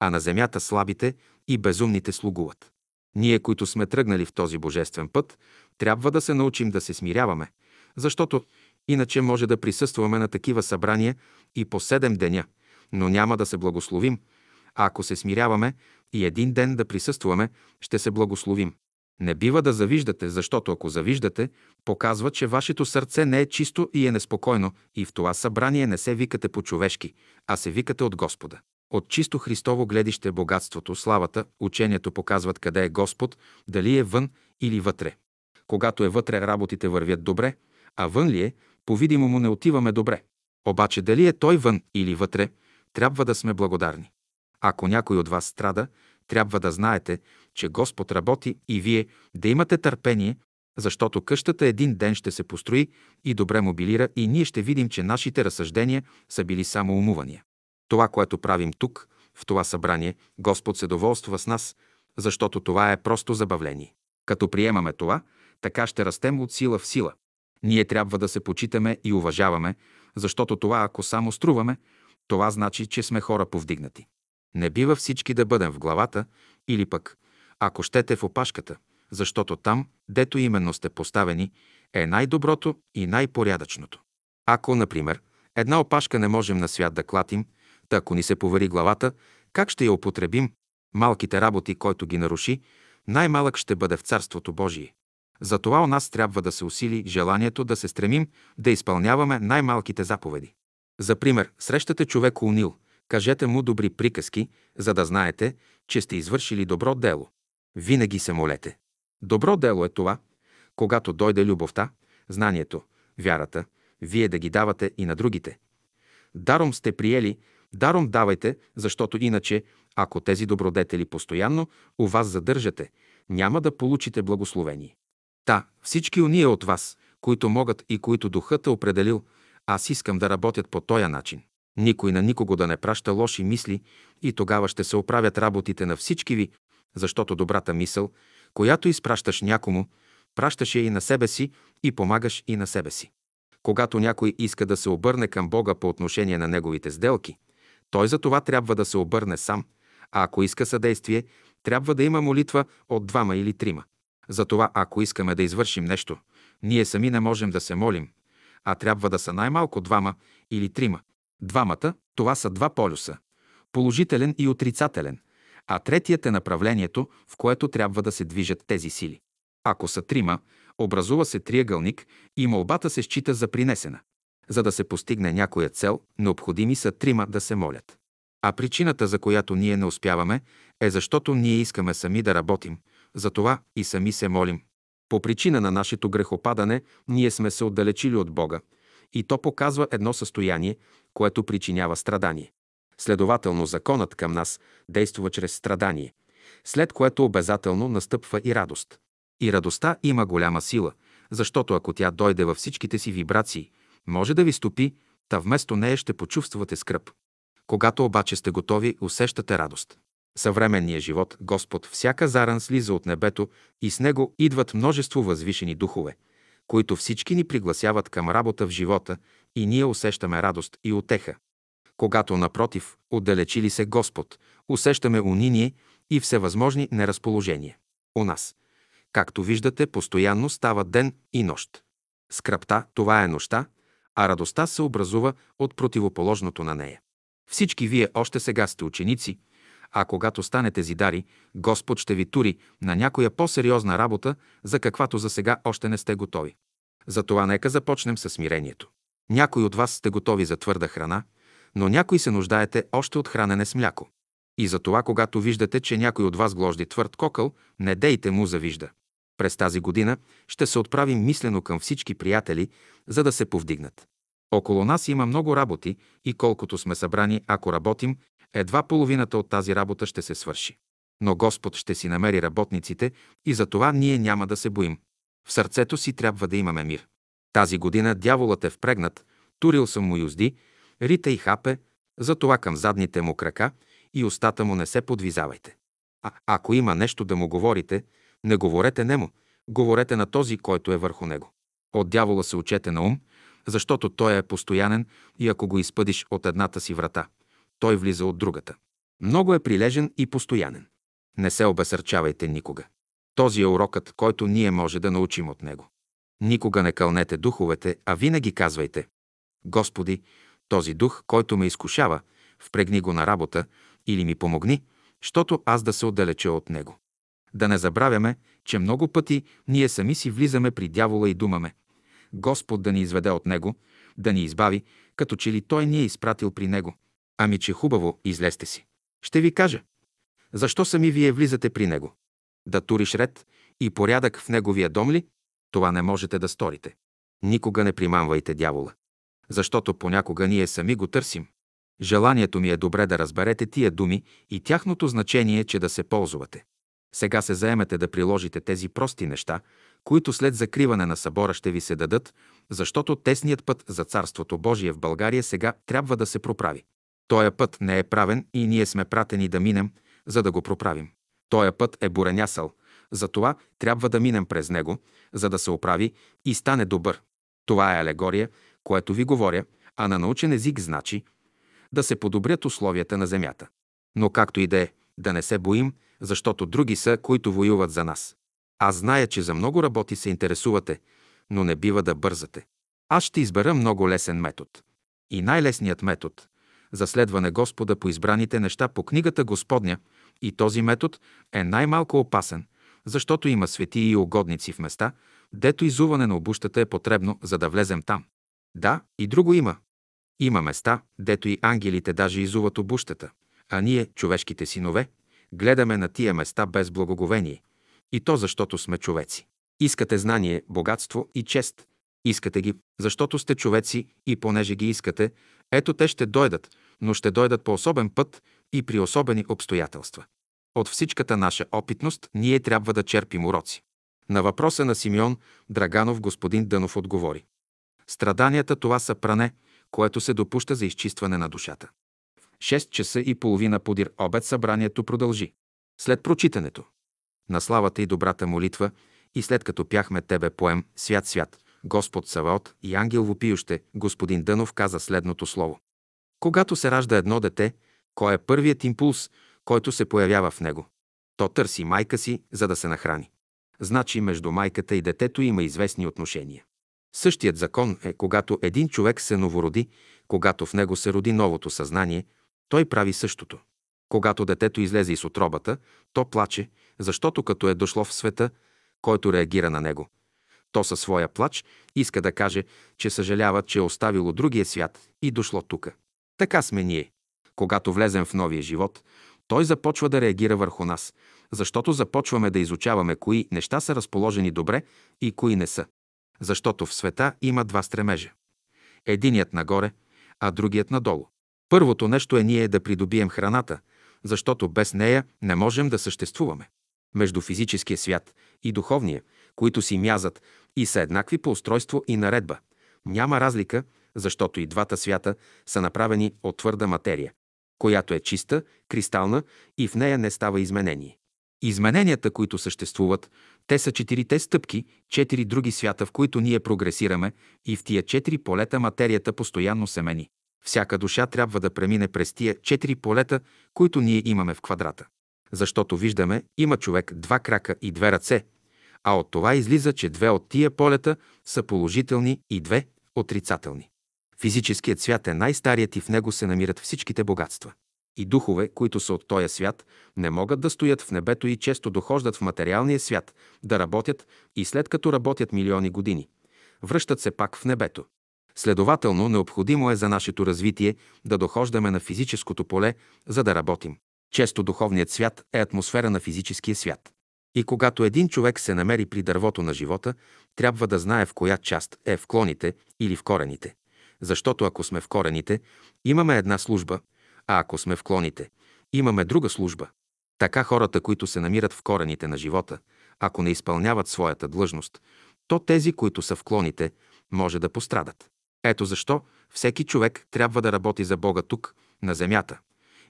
а на земята слабите и безумните слугуват. Ние, които сме тръгнали в този божествен път, трябва да се научим да се смиряваме, защото иначе може да присъстваме на такива събрания и по седем деня, но няма да се благословим, а ако се смиряваме и един ден да присъстваме, ще се благословим. Не бива да завиждате, защото ако завиждате, показва, че вашето сърце не е чисто и е неспокойно и в това събрание не се викате по-човешки, а се викате от Господа. От чисто Христово гледище богатството, славата, учението показват къде е Господ, дали е вън или вътре. Когато е вътре, работите вървят добре, а вън ли е, по-видимо му не отиваме добре. Обаче дали е той вън или вътре, трябва да сме благодарни. Ако някой от вас страда, трябва да знаете, че Господ работи и вие да имате търпение, защото къщата един ден ще се построи и добре мобилира и ние ще видим, че нашите разсъждения са били само умувания. Това, което правим тук, в това събрание, Господ се доволства с нас, защото това е просто забавление. Като приемаме това, така ще растем от сила в сила. Ние трябва да се почитаме и уважаваме, защото това, ако само струваме, това значи, че сме хора повдигнати. Не бива всички да бъдем в главата или пък, ако щете в опашката, защото там, дето именно сте поставени, е най-доброто и най-порядъчното. Ако, например, една опашка не можем на свят да клатим, та ако ни се повери главата, как ще я употребим? Малките работи, който ги наруши, най-малък ще бъде в Царството Божие. Затова у нас трябва да се усили желанието да се стремим да изпълняваме най-малките заповеди. За пример, срещате човек унил, кажете му добри приказки, за да знаете, че сте извършили добро дело. Винаги се молете. Добро дело е това, когато дойде любовта, знанието, вярата, вие да ги давате и на другите. Даром сте приели, даром давайте, защото иначе, ако тези добродетели постоянно у вас задържате, няма да получите благословение. Та, всички уния от вас, които могат и които духът е определил, аз искам да работят по този начин. Никой на никого да не праща лоши мисли и тогава ще се оправят работите на всички ви, защото добрата мисъл, която изпращаш някому, пращаш я и на себе си и помагаш и на себе си. Когато някой иска да се обърне към Бога по отношение на неговите сделки, той за това трябва да се обърне сам, а ако иска съдействие, трябва да има молитва от двама или трима. Затова, ако искаме да извършим нещо, ние сами не можем да се молим, а трябва да са най-малко двама или трима. Двамата – това са два полюса – положителен и отрицателен, а третият е направлението, в което трябва да се движат тези сили. Ако са трима, образува се триъгълник и молбата се счита за принесена. За да се постигне някоя цел, необходими са трима да се молят. А причината, за която ние не успяваме, е защото ние искаме сами да работим, затова и сами се молим. По причина на нашето грехопадане ние сме се отдалечили от Бога и то показва едно състояние, което причинява страдание. Следователно, законът към нас действа чрез страдание, след което обязателно настъпва и радост. И радостта има голяма сила, защото ако тя дойде във всичките си вибрации, може да ви стопи, та вместо нея ще почувствате скръп. Когато обаче сте готови, усещате радост съвременния живот Господ всяка заран слиза от небето и с него идват множество възвишени духове, които всички ни пригласяват към работа в живота и ние усещаме радост и отеха. Когато, напротив, отдалечили се Господ, усещаме униние и всевъзможни неразположения. У нас, както виждате, постоянно става ден и нощ. Скръпта – това е нощта, а радостта се образува от противоположното на нея. Всички вие още сега сте ученици, а когато станете зидари, Господ ще ви тури на някоя по-сериозна работа, за каквато за сега още не сте готови. Затова нека започнем с смирението. Някои от вас сте готови за твърда храна, но някои се нуждаете още от хранене с мляко. И затова, когато виждате, че някой от вас гложди твърд кокъл, не дейте му завижда. През тази година ще се отправим мислено към всички приятели, за да се повдигнат. Около нас има много работи и колкото сме събрани, ако работим, едва половината от тази работа ще се свърши. Но Господ ще си намери работниците и за това ние няма да се боим. В сърцето си трябва да имаме мир. Тази година дяволът е впрегнат, турил съм му юзди, рита и хапе, затова към задните му крака и устата му не се подвизавайте. А ако има нещо да му говорите, не говорете нему, говорете на този, който е върху него. От дявола се учете на ум, защото той е постоянен и ако го изпъдиш от едната си врата, той влиза от другата. Много е прилежен и постоянен. Не се обесърчавайте никога. Този е урокът, който ние може да научим от него. Никога не кълнете духовете, а винаги казвайте Господи, този дух, който ме изкушава, впрегни го на работа или ми помогни, щото аз да се отдалеча от него. Да не забравяме, че много пъти ние сами си влизаме при дявола и думаме Господ да ни изведе от него, да ни избави, като че ли той ни е изпратил при него. Ами че хубаво, излезте си. Ще ви кажа. Защо сами вие влизате при него? Да туриш ред и порядък в неговия дом ли? Това не можете да сторите. Никога не примамвайте дявола. Защото понякога ние сами го търсим. Желанието ми е добре да разберете тия думи и тяхното значение, че да се ползвате. Сега се заемете да приложите тези прости неща, които след закриване на събора ще ви се дадат, защото тесният път за Царството Божие в България сега трябва да се проправи. Тоя път не е правен и ние сме пратени да минем, за да го проправим. Тоя път е буренясъл, затова трябва да минем през него, за да се оправи и стане добър. Това е алегория, което ви говоря, а на научен език значи да се подобрят условията на земята. Но както и да е, да не се боим, защото други са, които воюват за нас. Аз зная, че за много работи се интересувате, но не бива да бързате. Аз ще избера много лесен метод. И най-лесният метод за следване Господа по избраните неща по книгата Господня и този метод е най-малко опасен, защото има свети и угодници в места, дето изуване на обущата е потребно, за да влезем там. Да, и друго има. Има места, дето и ангелите даже изуват обущата, а ние, човешките синове, гледаме на тия места без благоговение. И то защото сме човеци. Искате знание, богатство и чест. Искате ги, защото сте човеци и понеже ги искате, ето те ще дойдат, но ще дойдат по особен път и при особени обстоятелства. От всичката наша опитност ние трябва да черпим уроци. На въпроса на Симеон Драганов господин Дънов отговори. Страданията това са пране, което се допуща за изчистване на душата. В 6 часа и половина подир обед събранието продължи. След прочитането на славата и добрата молитва и след като пяхме Тебе поем «Свят, свят», Господ Саваот и ангел вопиюще, господин Дънов каза следното слово. Когато се ражда едно дете, кой е първият импулс, който се появява в него? То търси майка си, за да се нахрани. Значи между майката и детето има известни отношения. Същият закон е, когато един човек се новороди, когато в него се роди новото съзнание, той прави същото. Когато детето излезе из отробата, то плаче, защото като е дошло в света, който реагира на него. То със своя плач иска да каже, че съжалява, че е оставило другия свят и дошло тука. Така сме ние. Когато влезем в новия живот, той започва да реагира върху нас, защото започваме да изучаваме кои неща са разположени добре и кои не са. Защото в света има два стремежа. Единият нагоре, а другият надолу. Първото нещо е ние да придобием храната, защото без нея не можем да съществуваме. Между физическия свят и духовния, които си мязат и са еднакви по устройство и наредба, няма разлика, защото и двата свята са направени от твърда материя, която е чиста, кристална и в нея не става изменение. Измененията, които съществуват, те са четирите стъпки, четири други свята, в които ние прогресираме и в тия четири полета материята постоянно се мени. Всяка душа трябва да премине през тия четири полета, които ние имаме в квадрата. Защото виждаме, има човек два крака и две ръце, а от това излиза, че две от тия полета са положителни и две отрицателни. Физическият свят е най-старият и в него се намират всичките богатства. И духове, които са от този свят, не могат да стоят в небето и често дохождат в материалния свят, да работят и след като работят милиони години, връщат се пак в небето. Следователно, необходимо е за нашето развитие да дохождаме на физическото поле, за да работим. Често духовният свят е атмосфера на физическия свят. И когато един човек се намери при дървото на живота, трябва да знае в коя част е в клоните или в корените. Защото ако сме в корените, имаме една служба, а ако сме в клоните, имаме друга служба. Така хората, които се намират в корените на живота, ако не изпълняват своята длъжност, то тези, които са в клоните, може да пострадат. Ето защо всеки човек трябва да работи за Бога тук, на земята.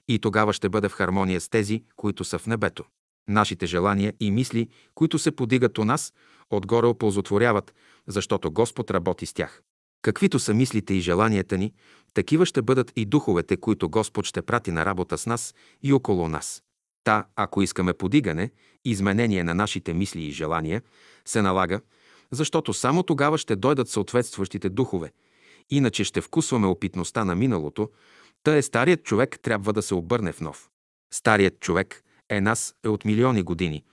И тогава ще бъде в хармония с тези, които са в небето. Нашите желания и мисли, които се подигат у нас, отгоре оползотворяват, защото Господ работи с тях. Каквито са мислите и желанията ни, такива ще бъдат и духовете, които Господ ще прати на работа с нас и около нас. Та, ако искаме подигане, изменение на нашите мисли и желания, се налага, защото само тогава ще дойдат съответстващите духове, иначе ще вкусваме опитността на миналото, та е старият човек трябва да се обърне в нов. Старият човек е нас е от милиони години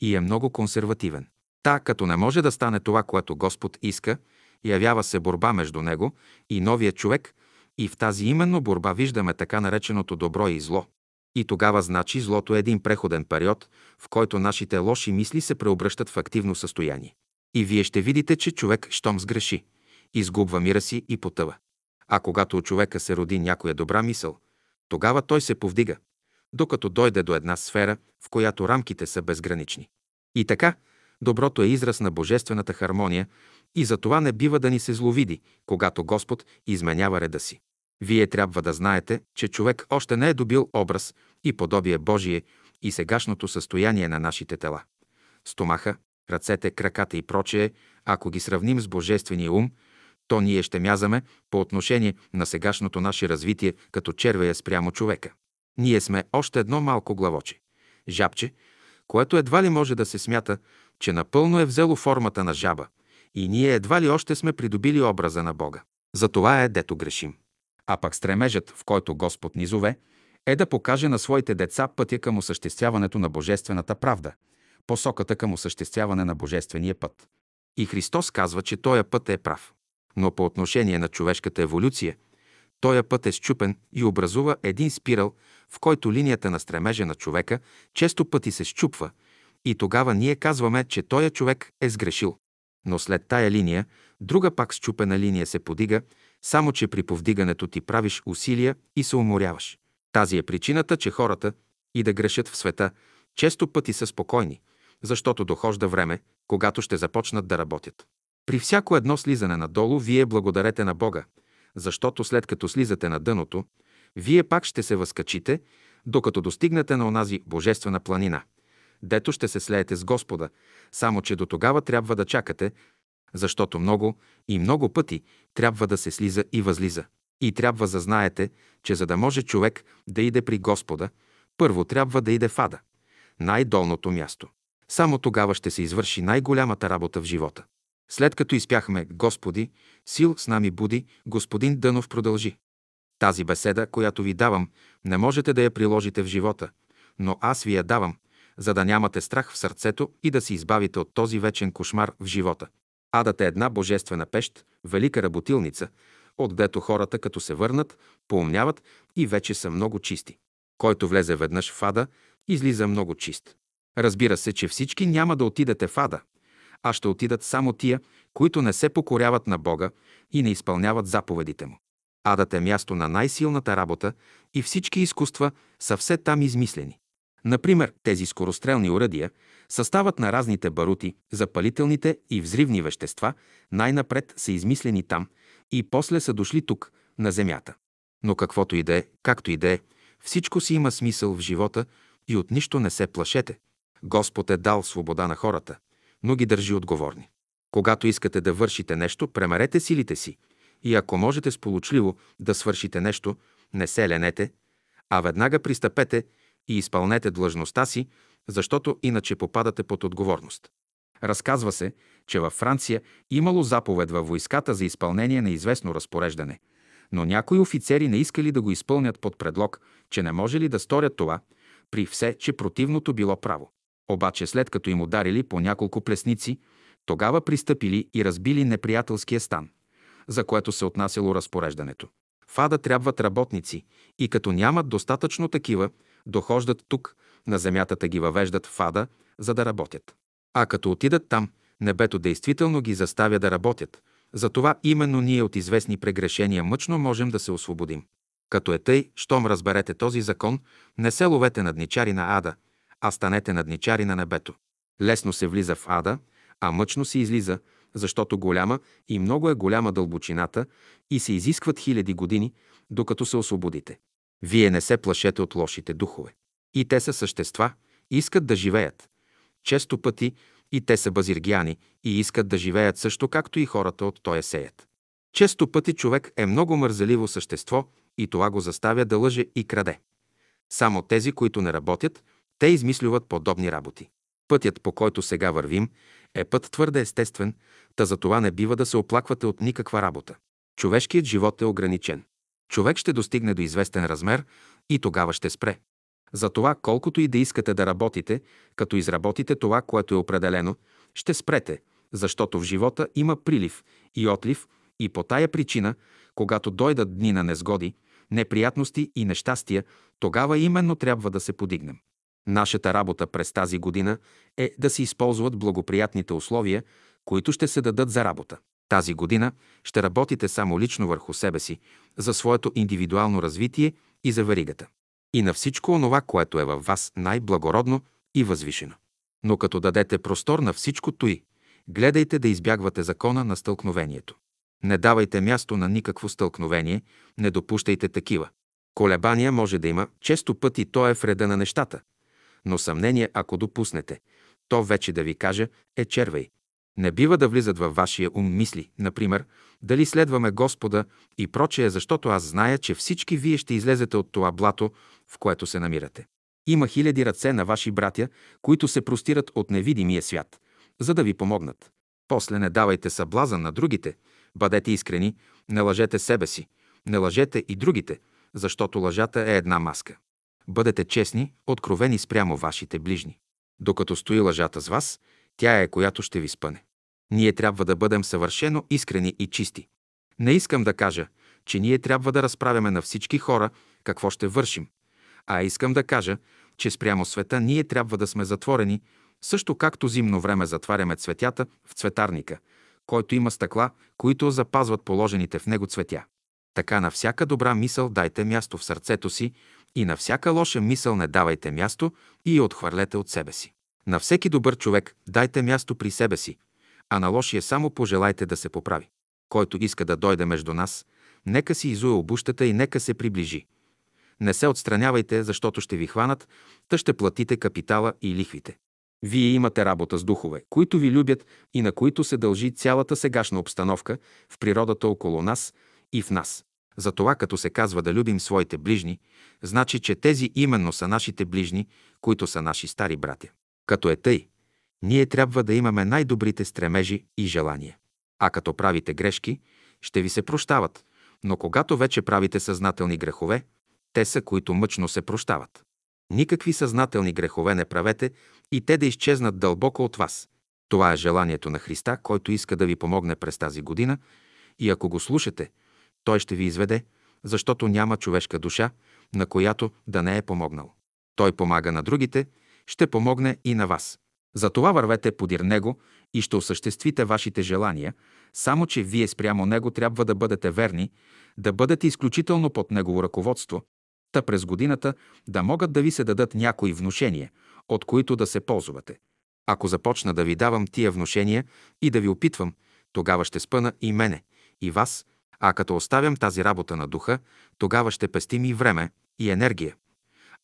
и е много консервативен. Та, като не може да стане това, което Господ иска, явява се борба между него и новия човек и в тази именно борба виждаме така нареченото добро и зло. И тогава значи злото е един преходен период, в който нашите лоши мисли се преобръщат в активно състояние. И вие ще видите, че човек, щом сгреши, изгубва мира си и потъва. А когато у човека се роди някоя добра мисъл, тогава той се повдига, докато дойде до една сфера, в която рамките са безгранични. И така, доброто е израз на божествената хармония и за това не бива да ни се зловиди, когато Господ изменява реда си. Вие трябва да знаете, че човек още не е добил образ и подобие Божие и сегашното състояние на нашите тела. Стомаха, ръцете, краката и прочее, ако ги сравним с Божествения ум, то ние ще мязаме по отношение на сегашното наше развитие като червея спрямо човека. Ние сме още едно малко главоче, жабче, което едва ли може да се смята, че напълно е взело формата на жаба и ние едва ли още сме придобили образа на Бога. За това е дето грешим. А пък стремежът, в който Господ ни зове, е да покаже на своите деца пътя към осъществяването на божествената правда, посоката към осъществяване на божествения път. И Христос казва, че този път е прав. Но по отношение на човешката еволюция, този път е щупен и образува един спирал, в който линията на стремежа на човека често пъти се щупва и тогава ние казваме, че този човек е сгрешил. Но след тая линия, друга пак щупена линия се подига, само че при повдигането ти правиш усилия и се уморяваш. Тази е причината, че хората и да грешат в света често пъти са спокойни, защото дохожда време, когато ще започнат да работят. При всяко едно слизане надолу, вие благодарете на Бога, защото след като слизате на дъното, вие пак ще се възкачите, докато достигнете на онази божествена планина, дето ще се слеете с Господа, само че до тогава трябва да чакате, защото много и много пъти трябва да се слиза и възлиза. И трябва да знаете, че за да може човек да иде при Господа, първо трябва да иде в ада, най-долното място. Само тогава ще се извърши най-голямата работа в живота. След като изпяхме Господи, сил с нами буди, господин Дънов продължи. Тази беседа, която ви давам, не можете да я приложите в живота, но аз ви я давам, за да нямате страх в сърцето и да се избавите от този вечен кошмар в живота. Адът е една божествена пещ, велика работилница, отдето хората, като се върнат, поумняват и вече са много чисти. Който влезе веднъж в ада, излиза много чист. Разбира се, че всички няма да отидете в ада, а ще отидат само тия, които не се покоряват на Бога и не изпълняват заповедите му. Адът е място на най-силната работа и всички изкуства са все там измислени. Например, тези скорострелни уръдия, съставът на разните барути, запалителните и взривни вещества най-напред са измислени там и после са дошли тук, на земята. Но каквото и да е, както и да е, всичко си има смисъл в живота и от нищо не се плашете. Господ е дал свобода на хората, но ги държи отговорни. Когато искате да вършите нещо, премерете силите си и ако можете сполучливо да свършите нещо, не се ленете, а веднага пристъпете и изпълнете длъжността си, защото иначе попадате под отговорност. Разказва се, че във Франция имало заповед във войската за изпълнение на известно разпореждане, но някои офицери не искали да го изпълнят под предлог, че не може ли да сторят това, при все, че противното било право. Обаче след като им ударили по няколко плесници, тогава пристъпили и разбили неприятелския стан, за което се отнасяло разпореждането. В ада трябват работници и като нямат достатъчно такива, дохождат тук, на земята да ги въвеждат в ада, за да работят. А като отидат там, небето действително ги заставя да работят. Затова именно ние от известни прегрешения мъчно можем да се освободим. Като е тъй, щом разберете този закон, не се ловете надничари на ада, а станете надничари на небето. Лесно се влиза в ада, а мъчно се излиза, защото голяма и много е голяма дълбочината и се изискват хиляди години, докато се освободите. Вие не се плашете от лошите духове. И те са същества, искат да живеят. Често пъти и те са базиргияни и искат да живеят също както и хората от тоя сеят. Често пъти човек е много мързеливо същество и това го заставя да лъже и краде. Само тези, които не работят, те измислюват подобни работи. Пътят, по който сега вървим, е път твърде естествен, та за това не бива да се оплаквате от никаква работа. Човешкият живот е ограничен. Човек ще достигне до известен размер и тогава ще спре. Затова, колкото и да искате да работите, като изработите това, което е определено, ще спрете, защото в живота има прилив и отлив и по тая причина, когато дойдат дни на незгоди, неприятности и нещастия, тогава именно трябва да се подигнем. Нашата работа през тази година е да се използват благоприятните условия, които ще се дадат за работа. Тази година ще работите само лично върху себе си, за своето индивидуално развитие и за варигата. И на всичко онова, което е във вас най-благородно и възвишено. Но като дадете простор на всичко той, гледайте да избягвате закона на стълкновението. Не давайте място на никакво стълкновение, не допущайте такива. Колебания може да има, често пъти то е в реда на нещата. Но съмнение, ако допуснете, то вече да ви кажа е червей. Не бива да влизат във вашия ум мисли, например, дали следваме Господа и прочее, защото аз зная, че всички вие ще излезете от това блато, в което се намирате. Има хиляди ръце на ваши братя, които се простират от невидимия свят, за да ви помогнат. После не давайте съблазън на другите, бъдете искрени, не лъжете себе си, не лъжете и другите, защото лъжата е една маска. Бъдете честни, откровени спрямо вашите ближни. Докато стои лъжата с вас, тя е която ще ви спъне. Ние трябва да бъдем съвършено искрени и чисти. Не искам да кажа, че ние трябва да разправяме на всички хора какво ще вършим, а искам да кажа, че спрямо света ние трябва да сме затворени, също както зимно време затваряме цветята в цветарника, който има стъкла, които запазват положените в него цветя. Така на всяка добра мисъл дайте място в сърцето си и на всяка лоша мисъл не давайте място и я отхвърлете от себе си. На всеки добър човек дайте място при себе си, а на лошия само пожелайте да се поправи. Който иска да дойде между нас, нека си изуе обущата и нека се приближи. Не се отстранявайте, защото ще ви хванат, та ще платите капитала и лихвите. Вие имате работа с духове, които ви любят и на които се дължи цялата сегашна обстановка в природата около нас и в нас. Затова, като се казва да любим своите ближни, значи, че тези именно са нашите ближни, които са наши стари братя. Като е тъй, ние трябва да имаме най-добрите стремежи и желания. А като правите грешки, ще ви се прощават, но когато вече правите съзнателни грехове, те са, които мъчно се прощават. Никакви съзнателни грехове не правете и те да изчезнат дълбоко от вас. Това е желанието на Христа, който иска да ви помогне през тази година и ако го слушате, Той ще ви изведе, защото няма човешка душа, на която да не е помогнал. Той помага на другите, ще помогне и на вас. Затова вървете подир Него и ще осъществите вашите желания, само че вие спрямо Него трябва да бъдете верни, да бъдете изключително под Негово ръководство, та през годината да могат да ви се дадат някои внушения, от които да се ползвате. Ако започна да ви давам тия внушения и да ви опитвам, тогава ще спъна и мене, и вас, а като оставям тази работа на духа, тогава ще пестим и време, и енергия.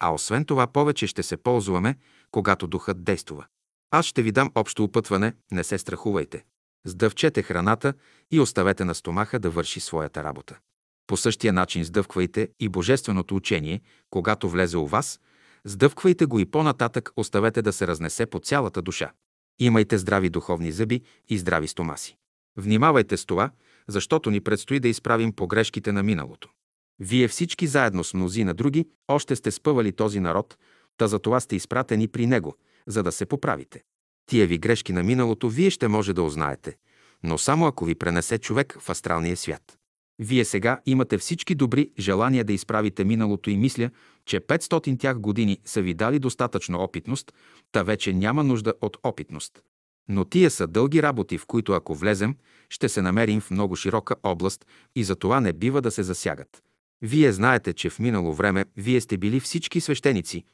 А освен това повече ще се ползваме, когато духът действува. Аз ще ви дам общо опътване, не се страхувайте. Сдъвчете храната и оставете на стомаха да върши своята работа. По същия начин сдъвквайте и божественото учение, когато влезе у вас, сдъвквайте го и по-нататък оставете да се разнесе по цялата душа. Имайте здрави духовни зъби и здрави стомаси. Внимавайте с това, защото ни предстои да изправим погрешките на миналото. Вие всички заедно с мнози на други още сте спъвали този народ, та за това сте изпратени при него, за да се поправите. Тия ви грешки на миналото вие ще може да узнаете, но само ако ви пренесе човек в астралния свят. Вие сега имате всички добри желания да изправите миналото и мисля, че 500 тях години са ви дали достатъчно опитност, та вече няма нужда от опитност. Но тия са дълги работи, в които ако влезем, ще се намерим в много широка област и за това не бива да се засягат. Вие знаете, че в минало време вие сте били всички свещеници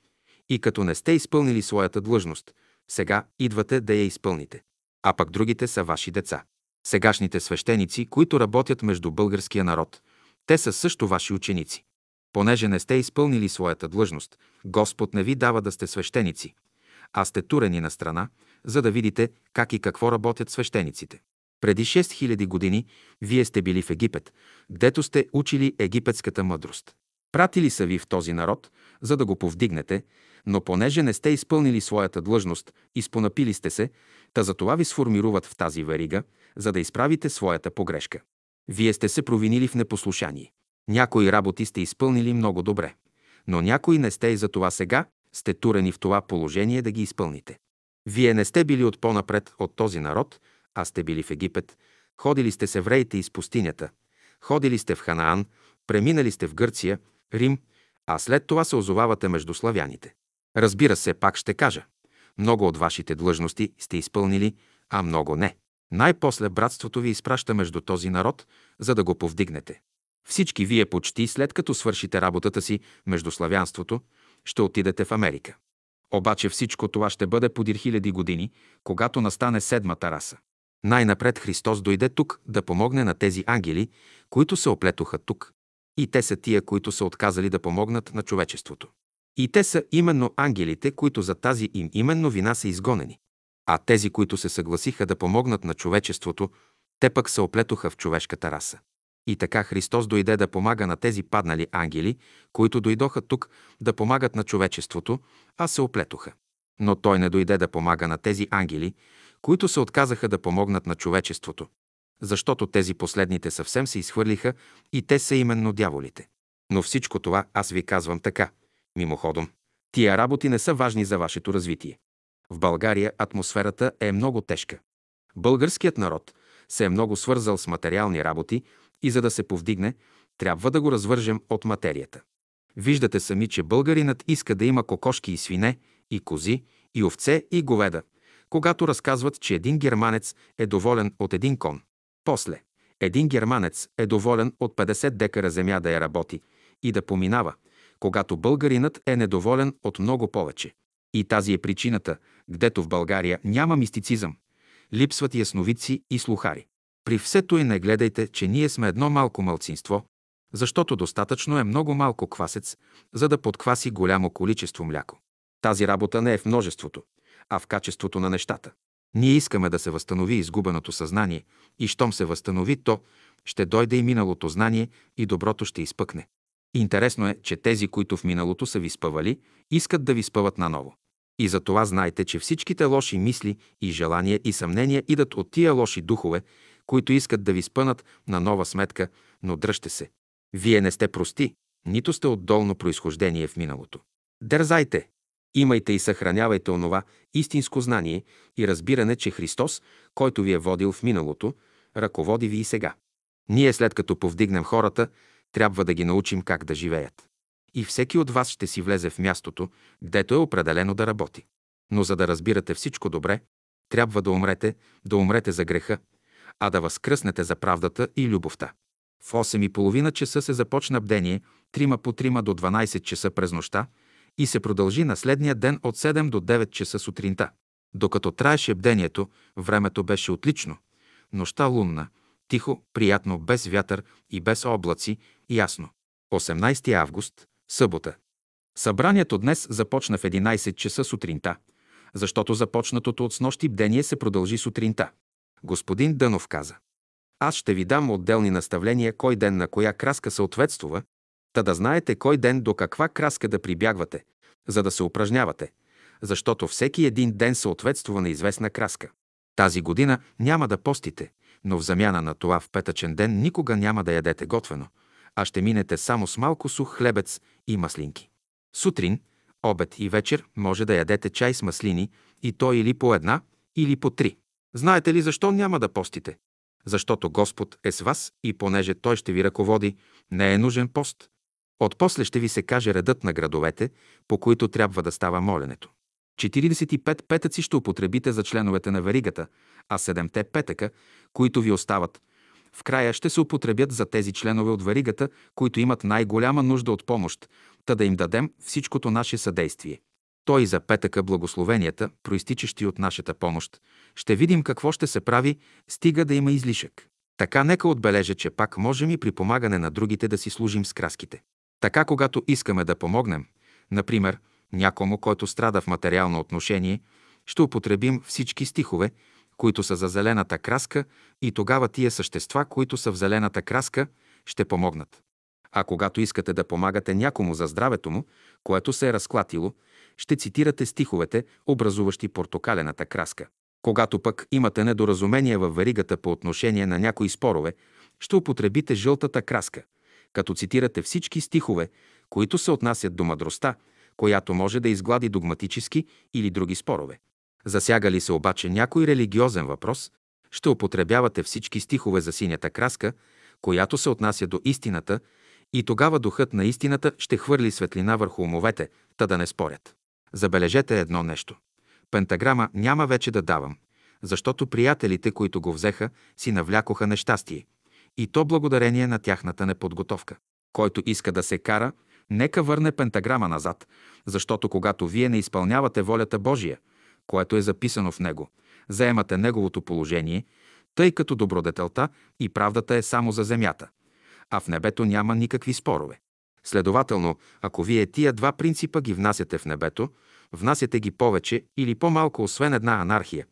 и като не сте изпълнили своята длъжност, сега идвате да я изпълните. А пък другите са ваши деца. Сегашните свещеници, които работят между българския народ, те са също ваши ученици. Понеже не сте изпълнили своята длъжност, Господ не ви дава да сте свещеници, а сте турени на страна, за да видите как и какво работят свещениците. Преди 6000 години вие сте били в Египет, гдето сте учили египетската мъдрост. Пратили са ви в този народ, за да го повдигнете, но понеже не сте изпълнили своята длъжност и спонапили сте се, та за това ви сформируват в тази верига, за да изправите своята погрешка. Вие сте се провинили в непослушание. Някои работи сте изпълнили много добре. но някои не сте и за това сега сте турени в това положение да ги изпълните. Вие не сте били от по-напред от този народ, а сте били в Египет, ходили сте с евреите из пустинята, ходили сте в Ханаан, преминали сте в Гърция, Рим, а след това се озовавате между славяните. Разбира се, пак ще кажа. Много от вашите длъжности сте изпълнили, а много не. Най-после братството ви изпраща между този народ, за да го повдигнете. Всички вие почти след като свършите работата си между славянството, ще отидете в Америка. Обаче всичко това ще бъде подир хиляди години, когато настане седмата раса. Най-напред Христос дойде тук да помогне на тези ангели, които се оплетоха тук. И те са тия, които са отказали да помогнат на човечеството. И те са именно ангелите, които за тази им именно вина са изгонени. А тези, които се съгласиха да помогнат на човечеството, те пък се оплетоха в човешката раса. И така Христос дойде да помага на тези паднали ангели, които дойдоха тук да помагат на човечеството, а се оплетоха. Но Той не дойде да помага на тези ангели, които се отказаха да помогнат на човечеството, защото тези последните съвсем се изхвърлиха и те са именно дяволите. Но всичко това аз ви казвам така, мимоходом. Тия работи не са важни за вашето развитие. В България атмосферата е много тежка. Българският народ се е много свързал с материални работи и за да се повдигне, трябва да го развържем от материята. Виждате сами, че българинът иска да има кокошки и свине, и кози, и овце, и говеда, когато разказват, че един германец е доволен от един кон. После, един германец е доволен от 50 декара земя да я работи и да поминава, когато българинът е недоволен от много повече. И тази е причината, гдето в България няма мистицизъм. Липсват ясновици и слухари. При всето и не гледайте, че ние сме едно малко мълцинство, защото достатъчно е много малко квасец, за да подкваси голямо количество мляко. Тази работа не е в множеството, а в качеството на нещата. Ние искаме да се възстанови изгубеното съзнание и щом се възстанови то, ще дойде и миналото знание и доброто ще изпъкне. Интересно е, че тези, които в миналото са ви спъвали, искат да ви спъват наново. И за това знайте, че всичките лоши мисли и желания и съмнения идат от тия лоши духове, които искат да ви спънат на нова сметка, но дръжте се. Вие не сте прости, нито сте от долно произхождение в миналото. Дързайте! Имайте и съхранявайте онова истинско знание и разбиране, че Христос, който ви е водил в миналото, ръководи ви и сега. Ние след като повдигнем хората, трябва да ги научим как да живеят. И всеки от вас ще си влезе в мястото, гдето е определено да работи. Но за да разбирате всичко добре, трябва да умрете, да умрете за греха, а да възкръснете за правдата и любовта. В 8 и половина часа се започна бдение, трима по трима до 12 часа през нощта и се продължи на следния ден от 7 до 9 часа сутринта. Докато траеше бдението, времето беше отлично. Нощта лунна, тихо, приятно, без вятър и без облаци, ясно. 18 август, събота. Събранието днес започна в 11 часа сутринта, защото започнатото от снощи бдение се продължи сутринта. Господин Дънов каза. Аз ще ви дам отделни наставления кой ден на коя краска съответствува, та да знаете кой ден до каква краска да прибягвате, за да се упражнявате, защото всеки един ден съответствува на известна краска. Тази година няма да постите, но в замяна на това в петъчен ден никога няма да ядете готвено, а ще минете само с малко сух хлебец и маслинки. Сутрин, обед и вечер може да ядете чай с маслини и то или по една, или по три. Знаете ли защо няма да постите? Защото Господ е с вас и понеже Той ще ви ръководи, не е нужен пост. Отпосле ще ви се каже редът на градовете, по които трябва да става моленето. 45 петъци ще употребите за членовете на веригата, а 7 петъка, които ви остават, в края ще се употребят за тези членове от веригата, които имат най-голяма нужда от помощ, та да им дадем всичкото наше съдействие. Той за петъка благословенията, проистичащи от нашата помощ, ще видим какво ще се прави, стига да има излишък. Така нека отбележа, че пак можем и при помагане на другите да си служим с краските. Така, когато искаме да помогнем, например, някому, който страда в материално отношение, ще употребим всички стихове, които са за зелената краска и тогава тия същества, които са в зелената краска, ще помогнат. А когато искате да помагате някому за здравето му, което се е разклатило, ще цитирате стиховете, образуващи портокалената краска. Когато пък имате недоразумение във веригата по отношение на някои спорове, ще употребите жълтата краска, като цитирате всички стихове, които се отнасят до мъдростта, която може да изглади догматически или други спорове. Засяга ли се обаче някой религиозен въпрос, ще употребявате всички стихове за синята краска, която се отнася до истината, и тогава духът на истината ще хвърли светлина върху умовете, та да не спорят. Забележете едно нещо. Пентаграма няма вече да давам, защото приятелите, които го взеха, си навлякоха нещастие. И то благодарение на тяхната неподготовка. Който иска да се кара, нека върне пентаграма назад, защото когато вие не изпълнявате волята Божия, което е записано в него, заемате неговото положение, тъй като добродетелта и правдата е само за земята, а в небето няма никакви спорове. Следователно, ако вие тия два принципа ги внасяте в небето, внасяте ги повече или по-малко, освен една анархия,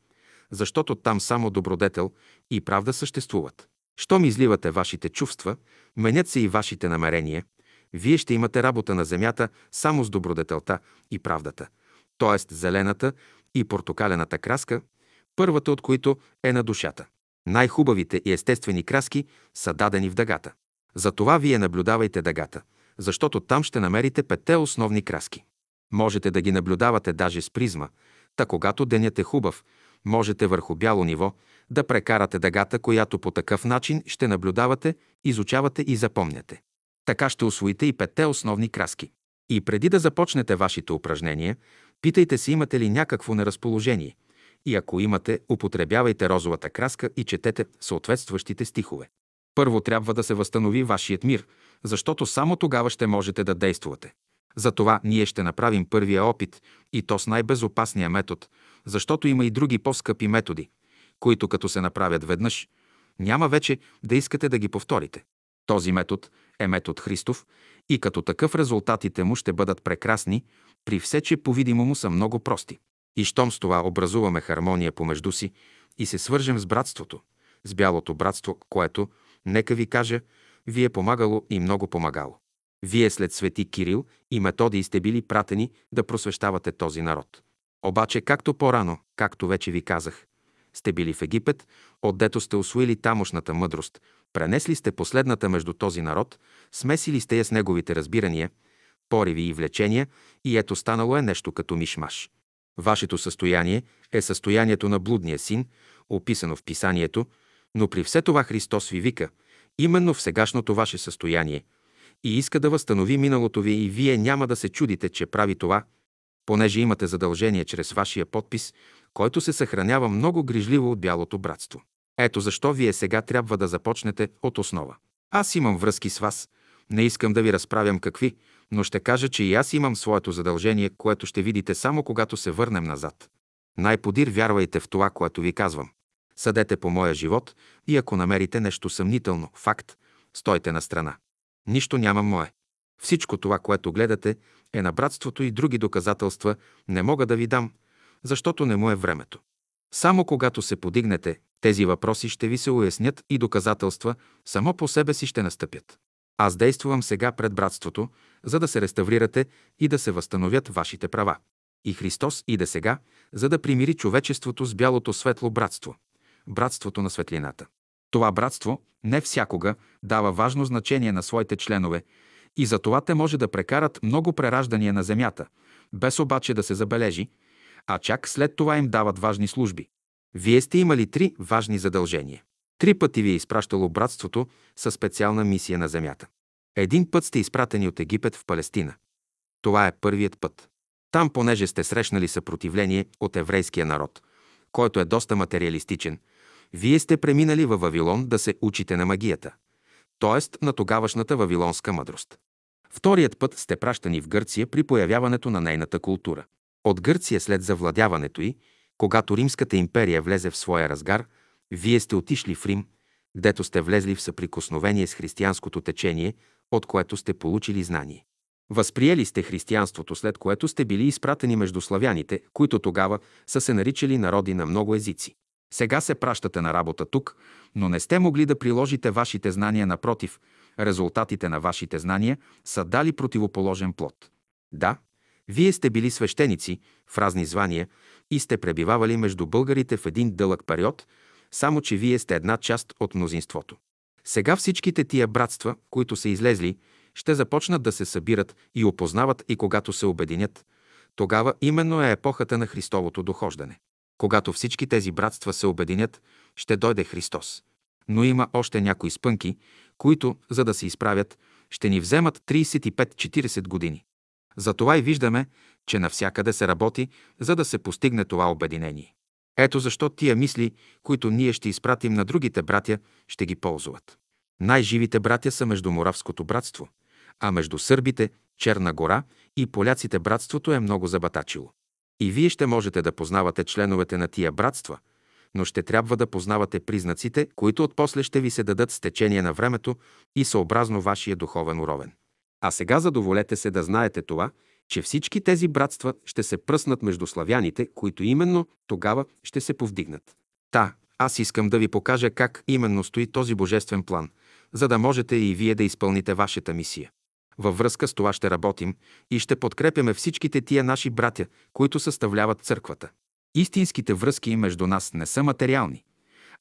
защото там само добродетел и правда съществуват. Щом изливате вашите чувства, менят се и вашите намерения, вие ще имате работа на земята само с добродетелта и правдата, т.е. зелената и портокалената краска, първата от които е на душата. Най-хубавите и естествени краски са дадени в дъгата. Затова вие наблюдавайте дъгата, защото там ще намерите петте основни краски. Можете да ги наблюдавате даже с призма, та когато денят е хубав, можете върху бяло ниво да прекарате дъгата, която по такъв начин ще наблюдавате, изучавате и запомняте. Така ще освоите и петте основни краски. И преди да започнете вашите упражнения, питайте се имате ли някакво неразположение. И ако имате, употребявайте розовата краска и четете съответстващите стихове. Първо трябва да се възстанови вашият мир, защото само тогава ще можете да действате. Затова ние ще направим първия опит и то с най-безопасния метод, защото има и други по-скъпи методи, които като се направят веднъж, няма вече да искате да ги повторите. Този метод е метод Христов и като такъв резултатите му ще бъдат прекрасни, при все, че по-видимо му са много прости. И щом с това образуваме хармония помежду си и се свържем с братството, с бялото братство, което, нека ви кажа, ви е помагало и много помагало. Вие след свети Кирил и Методий сте били пратени да просвещавате този народ. Обаче, както по-рано, както вече ви казах, сте били в Египет, отдето сте освоили тамошната мъдрост, пренесли сте последната между този народ, смесили сте я с неговите разбирания, пориви и влечения и ето станало е нещо като мишмаш. Вашето състояние е състоянието на блудния син, описано в писанието, но при все това Христос ви вика, именно в сегашното ваше състояние, и иска да възстанови миналото ви и вие няма да се чудите, че прави това, понеже имате задължение чрез вашия подпис, който се съхранява много грижливо от Бялото братство. Ето защо вие сега трябва да започнете от основа. Аз имам връзки с вас, не искам да ви разправям какви, но ще кажа, че и аз имам своето задължение, което ще видите само когато се върнем назад. Най-подир вярвайте в това, което ви казвам. Съдете по моя живот и ако намерите нещо съмнително, факт, стойте на страна. Нищо няма мое. Всичко това, което гледате, е на братството и други доказателства не мога да ви дам, защото не му е времето. Само когато се подигнете, тези въпроси ще ви се уяснят и доказателства само по себе си ще настъпят. Аз действувам сега пред братството, за да се реставрирате и да се възстановят вашите права. И Христос иде сега, за да примири човечеството с бялото светло братство – братството на светлината. Това братство не всякога дава важно значение на своите членове и за това те може да прекарат много прераждания на земята, без обаче да се забележи, а чак след това им дават важни служби. Вие сте имали три важни задължения. Три пъти ви е изпращало братството със специална мисия на земята. Един път сте изпратени от Египет в Палестина. Това е първият път. Там, понеже сте срещнали съпротивление от еврейския народ, който е доста материалистичен, вие сте преминали във Вавилон да се учите на магията, т.е. на тогавашната вавилонска мъдрост. Вторият път сте пращани в Гърция при появяването на нейната култура. От Гърция след завладяването й, когато Римската империя влезе в своя разгар, вие сте отишли в Рим, гдето сте влезли в съприкосновение с християнското течение, от което сте получили знание. Възприели сте християнството, след което сте били изпратени между славяните, които тогава са се наричали народи на много езици. Сега се пращате на работа тук, но не сте могли да приложите вашите знания напротив. Резултатите на вашите знания са дали противоположен плод. Да, вие сте били свещеници в разни звания и сте пребивавали между българите в един дълъг период, само че вие сте една част от мнозинството. Сега всичките тия братства, които са излезли ще започнат да се събират и опознават и когато се обединят, тогава именно е епохата на Христовото дохождане. Когато всички тези братства се обединят, ще дойде Христос. Но има още някои спънки, които, за да се изправят, ще ни вземат 35-40 години. Затова и виждаме, че навсякъде се работи, за да се постигне това обединение. Ето защо тия мисли, които ние ще изпратим на другите братя, ще ги ползват. Най-живите братя са между Моравското братство, а между сърбите, Черна гора и поляците братството е много забатачило. И вие ще можете да познавате членовете на тия братства, но ще трябва да познавате признаците, които отпосле ще ви се дадат с течение на времето и съобразно вашия духовен уровен. А сега задоволете се да знаете това, че всички тези братства ще се пръснат между славяните, които именно тогава ще се повдигнат. Та, аз искам да ви покажа как именно стои този божествен план, за да можете и вие да изпълните вашата мисия. Във връзка с това ще работим и ще подкрепяме всичките тия наши братя, които съставляват църквата. Истинските връзки между нас не са материални,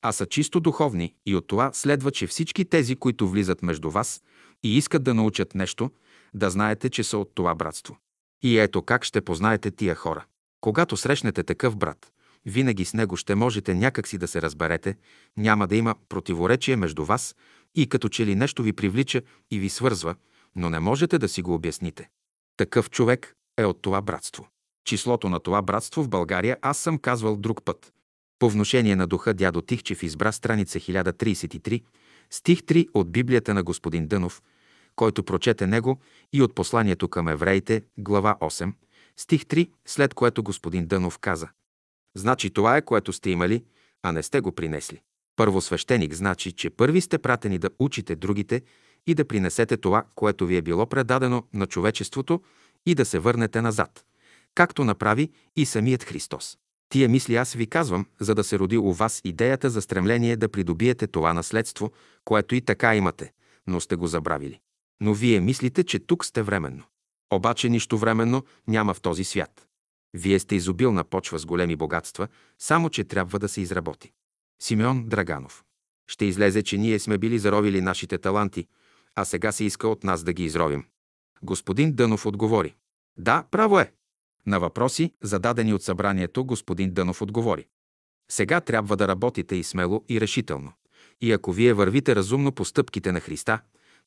а са чисто духовни и от това следва, че всички тези, които влизат между вас и искат да научат нещо, да знаете, че са от това братство. И ето как ще познаете тия хора. Когато срещнете такъв брат, винаги с него ще можете някакси да се разберете, няма да има противоречие между вас и като че ли нещо ви привлича и ви свързва, но не можете да си го обясните. Такъв човек е от това братство. Числото на това братство в България аз съм казвал друг път. По вношение на духа дядо Тихчев избра страница 1033, стих 3 от Библията на господин Дънов, който прочете него и от посланието към евреите, глава 8, стих 3, след което господин Дънов каза Значи това е, което сте имали, а не сте го принесли. Първосвещеник значи, че първи сте пратени да учите другите и да принесете това, което ви е било предадено на човечеството и да се върнете назад, както направи и самият Христос. Тия мисли аз ви казвам, за да се роди у вас идеята за стремление да придобиете това наследство, което и така имате, но сте го забравили. Но вие мислите, че тук сте временно. Обаче нищо временно няма в този свят. Вие сте изобилна почва с големи богатства, само че трябва да се изработи. Симеон Драганов. Ще излезе, че ние сме били заровили нашите таланти, а сега се иска от нас да ги изровим. Господин Дънов отговори. Да, право е. На въпроси, зададени от събранието, господин Дънов отговори. Сега трябва да работите и смело, и решително. И ако вие вървите разумно по стъпките на Христа,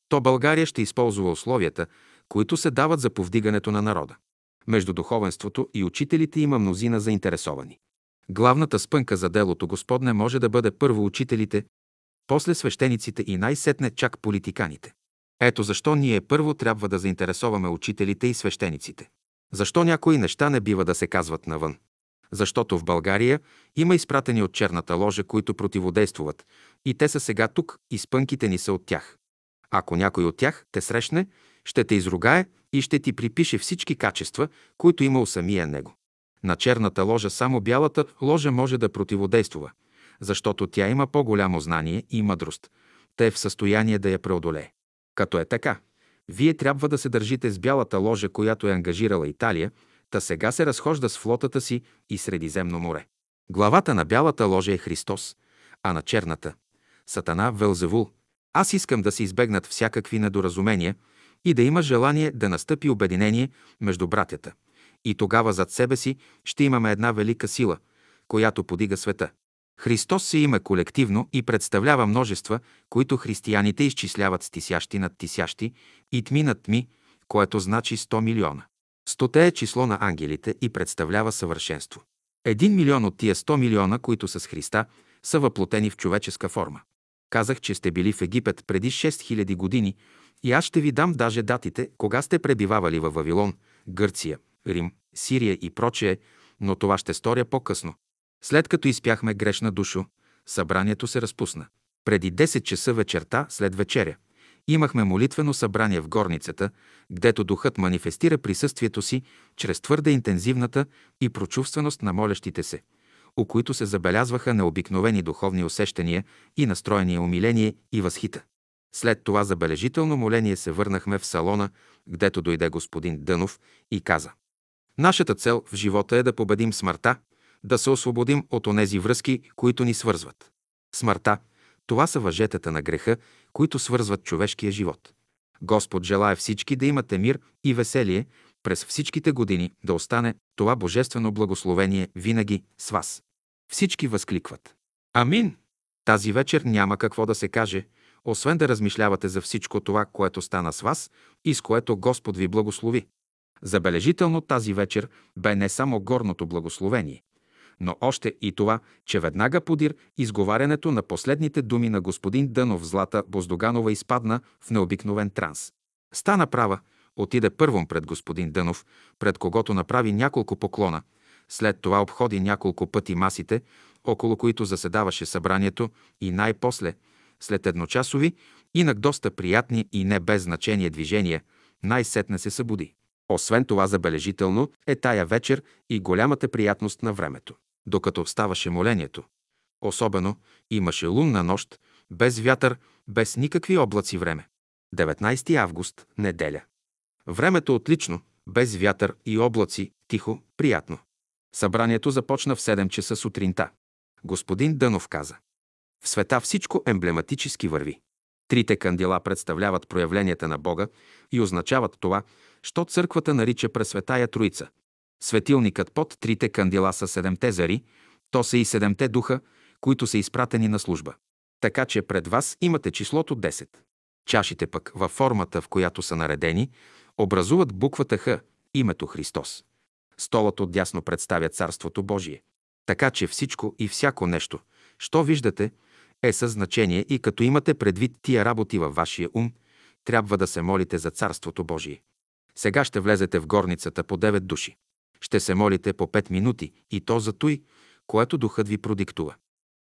то България ще използва условията, които се дават за повдигането на народа. Между духовенството и учителите има мнозина заинтересовани. Главната спънка за делото Господне може да бъде първо учителите, после свещениците и най-сетне чак политиканите. Ето защо ние първо трябва да заинтересоваме учителите и свещениците. Защо някои неща не бива да се казват навън? Защото в България има изпратени от черната ложа, които противодействуват, и те са сега тук, и спънките ни са от тях. Ако някой от тях те срещне, ще те изругае и ще ти припише всички качества, които има у самия него. На черната ложа само бялата ложа може да противодействува, защото тя има по-голямо знание и мъдрост. Те е в състояние да я преодолее. Като е така, вие трябва да се държите с бялата ложа, която е ангажирала Италия, та сега се разхожда с флотата си и Средиземно море. Главата на бялата ложа е Христос, а на черната – Сатана Велзевул. Аз искам да се избегнат всякакви недоразумения и да има желание да настъпи обединение между братята. И тогава зад себе си ще имаме една велика сила, която подига света. Христос се има колективно и представлява множества, които християните изчисляват стисящи над тисящи и тми над тми, което значи 100 милиона. Стоте е число на ангелите и представлява съвършенство. Един милион от тия 100 милиона, които са с Христа, са въплотени в човеческа форма. Казах, че сте били в Египет преди 6000 години и аз ще ви дам даже датите, кога сте пребивавали във Вавилон, Гърция, Рим, Сирия и прочее, но това ще сторя по-късно. След като изпяхме грешна душо, събранието се разпусна. Преди 10 часа вечерта, след вечеря, имахме молитвено събрание в горницата, гдето духът манифестира присъствието си чрез твърде интензивната и прочувственост на молящите се, у които се забелязваха необикновени духовни усещания и настроение умиление и възхита. След това забележително моление се върнахме в салона, гдето дойде господин Дънов и каза Нашата цел в живота е да победим смъртта, да се освободим от онези връзки, които ни свързват. Смъртта – това са въжетата на греха, които свързват човешкия живот. Господ желая всички да имате мир и веселие през всичките години да остане това божествено благословение винаги с вас. Всички възкликват. Амин! Тази вечер няма какво да се каже, освен да размишлявате за всичко това, което стана с вас и с което Господ ви благослови. Забележително тази вечер бе не само горното благословение, но още и това, че веднага подир изговарянето на последните думи на господин Дънов Злата Боздоганова изпадна в необикновен транс. Стана права, отиде първом пред господин Дънов, пред когото направи няколко поклона, след това обходи няколко пъти масите, около които заседаваше събранието и най-после, след едночасови, инак доста приятни и не без значение движения, най-сетне се събуди. Освен това забележително е тая вечер и голямата приятност на времето. Докато ставаше молението, особено имаше лунна нощ, без вятър, без никакви облаци време. 19 август, неделя. Времето отлично, без вятър и облаци, тихо, приятно. Събранието започна в 7 часа сутринта. Господин Дънов каза. В света всичко емблематически върви. Трите кандила представляват проявленията на Бога и означават това, що църквата нарича Пресветая Троица. Светилникът под трите кандила са седемте зари, то са и седемте духа, които са изпратени на служба. Така че пред вас имате числото 10. Чашите пък, във формата, в която са наредени, образуват буквата Х, името Христос. Столът отдясно представя Царството Божие. Така че всичко и всяко нещо, що виждате, е със значение и като имате предвид тия работи във вашия ум, трябва да се молите за Царството Божие. Сега ще влезете в горницата по 9 души. Ще се молите по 5 минути и то за той, което духът ви продиктува.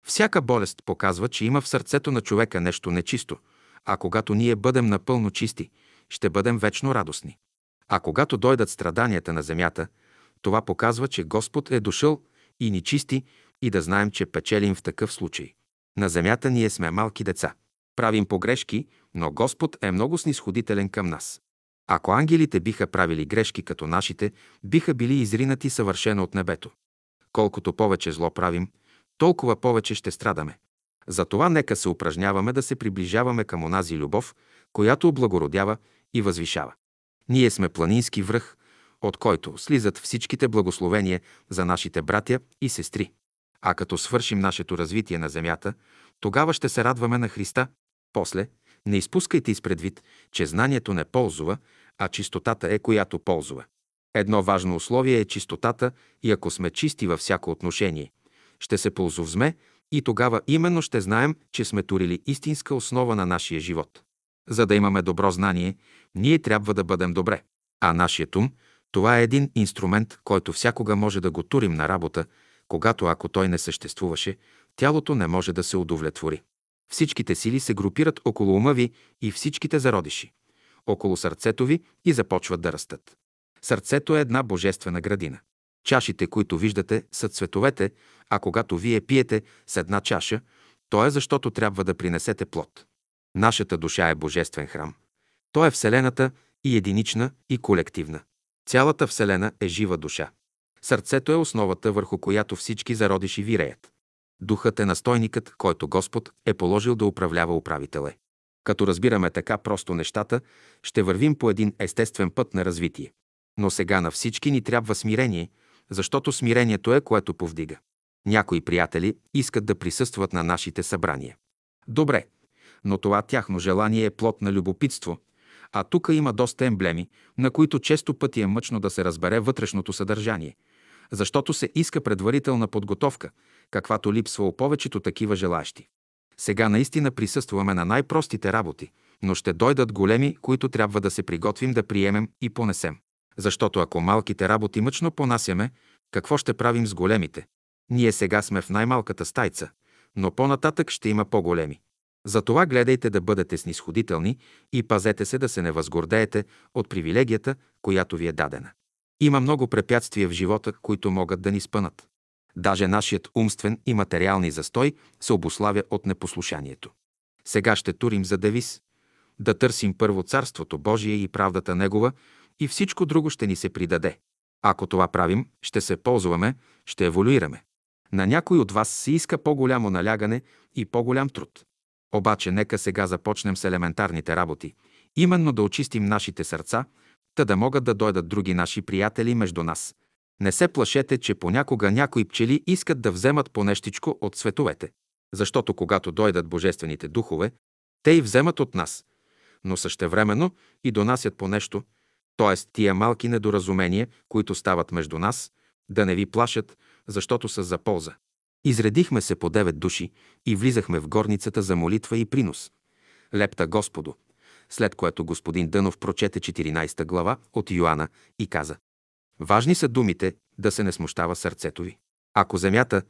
Всяка болест показва, че има в сърцето на човека нещо нечисто, а когато ние бъдем напълно чисти, ще бъдем вечно радостни. А когато дойдат страданията на земята, това показва, че Господ е дошъл и ни чисти и да знаем, че печелим в такъв случай. На земята ние сме малки деца. Правим погрешки, но Господ е много снисходителен към нас. Ако ангелите биха правили грешки като нашите, биха били изринати съвършено от небето. Колкото повече зло правим, толкова повече ще страдаме. Затова нека се упражняваме да се приближаваме към онази любов, която облагородява и възвишава. Ние сме планински връх, от който слизат всичките благословения за нашите братя и сестри. А като свършим нашето развитие на земята, тогава ще се радваме на Христа. После, не изпускайте изпредвид, че знанието не ползва, а чистотата е която ползва. Едно важно условие е чистотата и ако сме чисти във всяко отношение, ще се ползовзме и тогава именно ще знаем, че сме турили истинска основа на нашия живот. За да имаме добро знание, ние трябва да бъдем добре. А нашият ум, това е един инструмент, който всякога може да го турим на работа, когато ако той не съществуваше, тялото не може да се удовлетвори. Всичките сили се групират около ума ви и всичките зародиши, около сърцето ви и започват да растат. Сърцето е една божествена градина. Чашите, които виждате, са цветовете, а когато вие пиете с една чаша, то е защото трябва да принесете плод. Нашата душа е божествен храм. То е Вселената и единична, и колективна. Цялата Вселена е жива душа. Сърцето е основата, върху която всички зародиши виреят. Духът е настойникът, който Господ е положил да управлява управителя. Като разбираме така просто нещата, ще вървим по един естествен път на развитие. Но сега на всички ни трябва смирение, защото смирението е което повдига. Някои приятели искат да присъстват на нашите събрания. Добре, но това тяхно желание е плод на любопитство, а тук има доста емблеми, на които често пъти е мъчно да се разбере вътрешното съдържание, защото се иска предварителна подготовка, каквато липсва у повечето такива желащи. Сега наистина присъстваме на най-простите работи, но ще дойдат големи, които трябва да се приготвим да приемем и понесем. Защото ако малките работи мъчно понасяме, какво ще правим с големите? Ние сега сме в най-малката стайца, но по-нататък ще има по-големи. Затова гледайте да бъдете снисходителни и пазете се да се не възгордеете от привилегията, която ви е дадена. Има много препятствия в живота, които могат да ни спънат. Даже нашият умствен и материални застой се обославя от непослушанието. Сега ще турим за девиз да търсим първо Царството Божие и правдата Негова и всичко друго ще ни се придаде. Ако това правим, ще се ползваме, ще еволюираме. На някой от вас се иска по-голямо налягане и по-голям труд. Обаче нека сега започнем с елементарните работи Именно да очистим нашите сърца, та да могат да дойдат други наши приятели между нас. Не се плашете, че понякога някои пчели искат да вземат по нещичко от световете. Защото когато дойдат божествените духове, те и вземат от нас, но същевременно и донасят по нещо, т.е. тия малки недоразумения, които стават между нас, да не ви плашат, защото са за полза. Изредихме се по девет души и влизахме в горницата за молитва и принос. Лепта Господу, след което господин Дънов прочете 14 глава от Йоанна и каза Важни са думите, да се не смущава сърцето ви. Ако земята,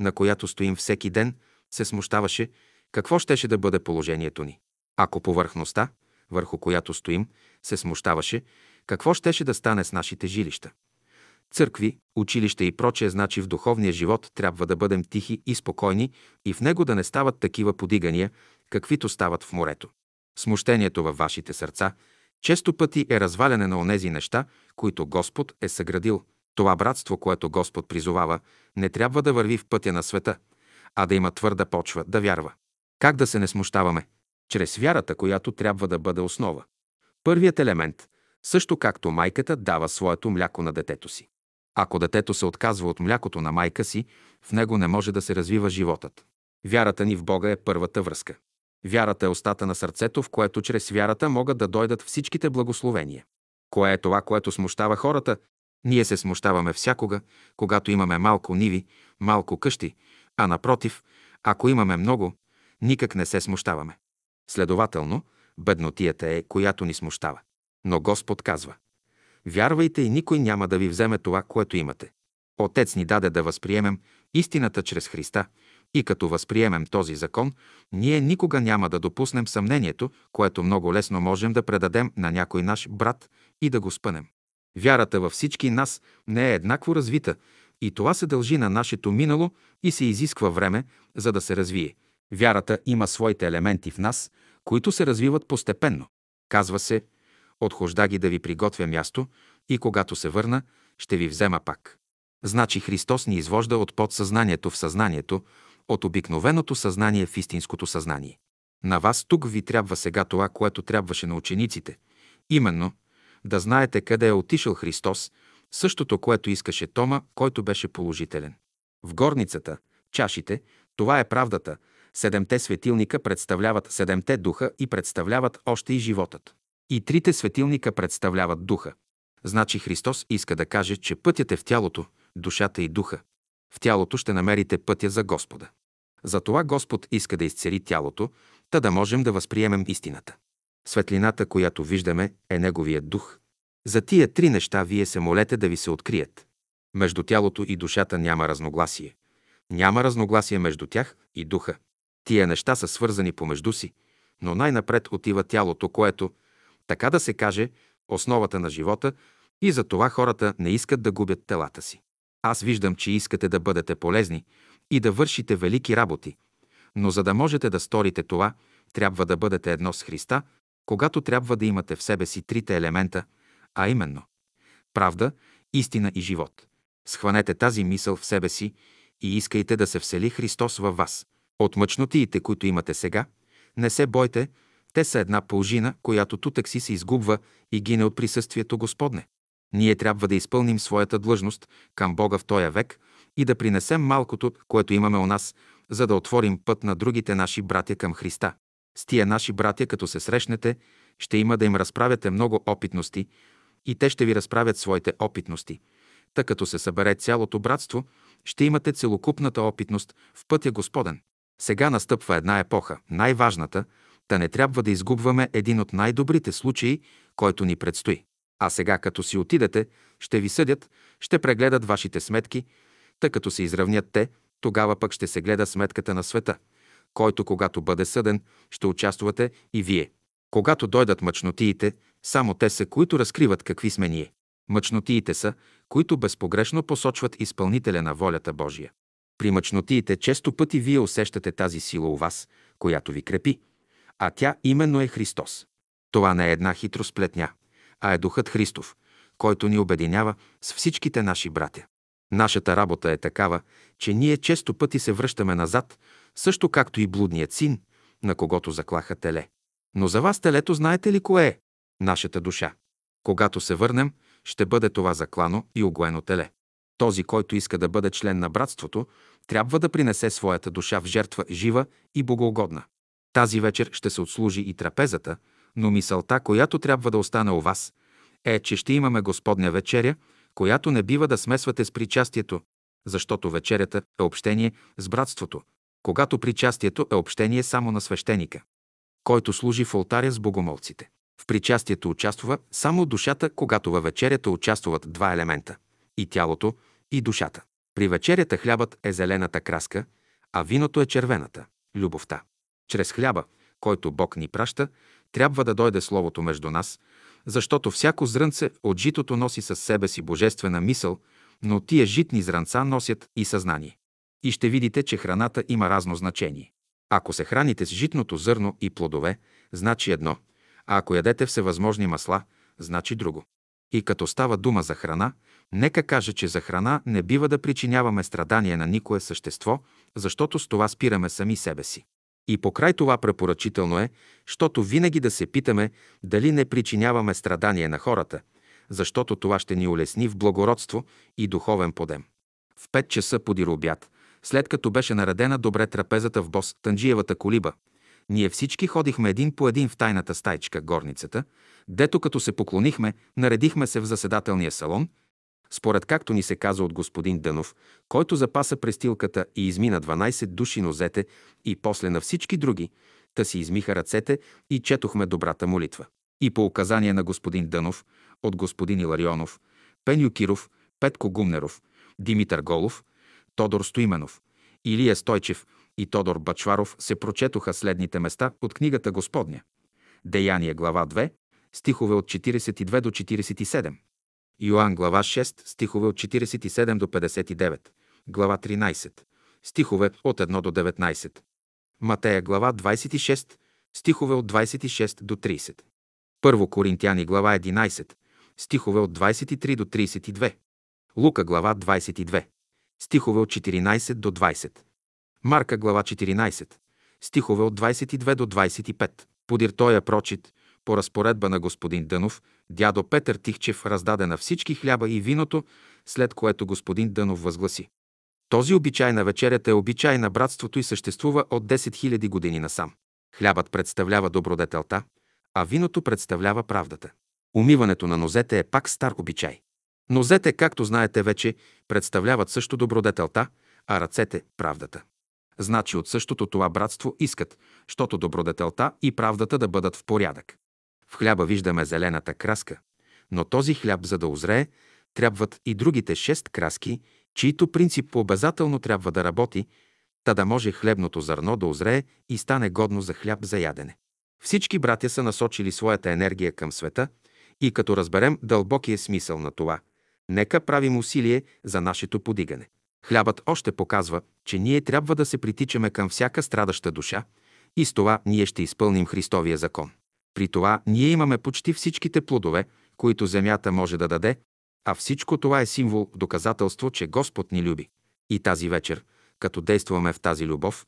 на която стоим всеки ден, се смущаваше, какво щеше да бъде положението ни? Ако повърхността, върху която стоим, се смущаваше, какво щеше да стане с нашите жилища? Църкви, училища и прочее, значи в духовния живот трябва да бъдем тихи и спокойни и в него да не стават такива подигания, каквито стават в морето. Смущението във вашите сърца често пъти е разваляне на онези неща, които Господ е съградил. Това братство, което Господ призовава, не трябва да върви в пътя на света, а да има твърда почва, да вярва. Как да се не смущаваме? Чрез вярата, която трябва да бъде основа. Първият елемент, също както майката дава своето мляко на детето си. Ако детето се отказва от млякото на майка си, в него не може да се развива животът. Вярата ни в Бога е първата връзка. Вярата е остата на сърцето, в което чрез вярата могат да дойдат всичките благословения. Кое е това, което смущава хората? Ние се смущаваме всякога, когато имаме малко ниви, малко къщи, а напротив, ако имаме много, никак не се смущаваме. Следователно, беднотията е, която ни смущава. Но Господ казва – Вярвайте и никой няма да ви вземе това, което имате. Отец ни даде да възприемем истината чрез Христа и като възприемем този закон, ние никога няма да допуснем съмнението, което много лесно можем да предадем на някой наш брат и да го спънем. Вярата във всички нас не е еднакво развита и това се дължи на нашето минало и се изисква време, за да се развие. Вярата има своите елементи в нас, които се развиват постепенно. Казва се – отхожда ги да ви приготвя място и когато се върна, ще ви взема пак. Значи Христос ни извожда от подсъзнанието в съзнанието, от обикновеното съзнание в истинското съзнание. На вас тук ви трябва сега това, което трябваше на учениците. Именно да знаете къде е отишъл Христос, същото, което искаше Тома, който беше положителен. В горницата, чашите, това е правдата, седемте светилника представляват седемте духа и представляват още и животът. И трите светилника представляват духа. Значи Христос иска да каже, че пътят е в тялото, душата и духа. В тялото ще намерите пътя за Господа. Затова Господ иска да изцели тялото, та да можем да възприемем истината. Светлината, която виждаме, е Неговият дух. За тия три неща вие се молете да ви се открият. Между тялото и душата няма разногласие. Няма разногласие между тях и духа. Тия неща са свързани помежду си, но най-напред отива тялото, което, така да се каже, основата на живота и за това хората не искат да губят телата си. Аз виждам, че искате да бъдете полезни и да вършите велики работи, но за да можете да сторите това, трябва да бъдете едно с Христа, когато трябва да имате в себе си трите елемента, а именно правда, истина и живот. Схванете тази мисъл в себе си и искайте да се всели Христос във вас. От мъчнотиите, които имате сега, не се бойте, те са една пължина, която тутък си се изгубва и гине от присъствието Господне. Ние трябва да изпълним своята длъжност към Бога в този век и да принесем малкото, което имаме у нас, за да отворим път на другите наши братя към Христа. С тия наши братя, като се срещнете, ще има да им разправяте много опитности и те ще ви разправят своите опитности. Та като се събере цялото братство, ще имате целокупната опитност в пътя Господен. Сега настъпва една епоха, най-важната – Та не трябва да изгубваме един от най-добрите случаи, който ни предстои. А сега, като си отидете, ще ви съдят, ще прегледат вашите сметки, тъй като се изравнят те, тогава пък ще се гледа сметката на света, който, когато бъде съден, ще участвате и вие. Когато дойдат мъчнотиите, само те са, които разкриват какви сме ние. Мъчнотиите са, които безпогрешно посочват изпълнителя на волята Божия. При мъчнотиите често пъти вие усещате тази сила у вас, която ви крепи, а тя именно е Христос. Това не е една хитросплетня, а е Духът Христов, който ни обединява с всичките наши братя. Нашата работа е такава, че ние често пъти се връщаме назад, също както и блудният син, на когото заклаха теле. Но за вас телето знаете ли кое е? Нашата душа. Когато се върнем, ще бъде това заклано и огоено теле. Този, който иска да бъде член на братството, трябва да принесе своята душа в жертва жива и богоугодна. Тази вечер ще се отслужи и трапезата, но мисълта, която трябва да остане у вас, е, че ще имаме Господня вечеря, която не бива да смесвате с причастието, защото вечерята е общение с братството, когато причастието е общение само на свещеника, който служи в алтаря с богомолците. В причастието участва само душата, когато във вечерята участват два елемента – и тялото, и душата. При вечерята хлябът е зелената краска, а виното е червената – любовта. Чрез хляба, който Бог ни праща, трябва да дойде Словото между нас, защото всяко зрънце от житото носи със себе си божествена мисъл, но тия житни зранца носят и съзнание. И ще видите, че храната има разно значение. Ако се храните с житното зърно и плодове, значи едно, а ако ядете всевъзможни масла, значи друго. И като става дума за храна, нека каже, че за храна не бива да причиняваме страдание на никое същество, защото с това спираме сами себе си. И покрай това препоръчително е, защото винаги да се питаме дали не причиняваме страдание на хората, защото това ще ни улесни в благородство и духовен подем. В 5 часа подир обяд, след като беше наредена добре трапезата в бос Танджиевата колиба, ние всички ходихме един по един в тайната стайчка, горницата, дето като се поклонихме, наредихме се в заседателния салон, според както ни се каза от господин Дънов, който запаса престилката и измина 12 души нозете и после на всички други, та си измиха ръцете и четохме добрата молитва. И по указание на господин Дънов, от господин Иларионов, Пеню Киров, Петко Гумнеров, Димитър Голов, Тодор Стоименов, Илия Стойчев и Тодор Бачваров се прочетоха следните места от книгата Господня. Деяние глава 2, стихове от 42 до 47. Йоанн глава 6, стихове от 47 до 59. Глава 13, стихове от 1 до 19. Матея глава 26, стихове от 26 до 30. Първо Коринтияни глава 11, стихове от 23 до 32. Лука глава 22, стихове от 14 до 20. Марка глава 14, стихове от 22 до 25. Подир тоя прочит, по разпоредба на господин Дънов, дядо Петър Тихчев раздаде на всички хляба и виното, след което господин Дънов възгласи. Този обичай на вечерята е обичай на братството и съществува от 10 000 години насам. Хлябът представлява добродетелта, а виното представлява правдата. Умиването на нозете е пак стар обичай. Нозете, както знаете вече, представляват също добродетелта, а ръцете – правдата. Значи от същото това братство искат, щото добродетелта и правдата да бъдат в порядък. В хляба виждаме зелената краска, но този хляб, за да озрее, трябват и другите шест краски, чието принцип обязателно трябва да работи, та да може хлебното зърно да озрее и стане годно за хляб за ядене. Всички братя са насочили своята енергия към света и като разберем дълбокия смисъл на това, нека правим усилие за нашето подигане. Хлябът още показва, че ние трябва да се притичаме към всяка страдаща душа и с това ние ще изпълним Христовия закон. При това ние имаме почти всичките плодове, които земята може да даде, а всичко това е символ, доказателство, че Господ ни люби. И тази вечер, като действаме в тази любов,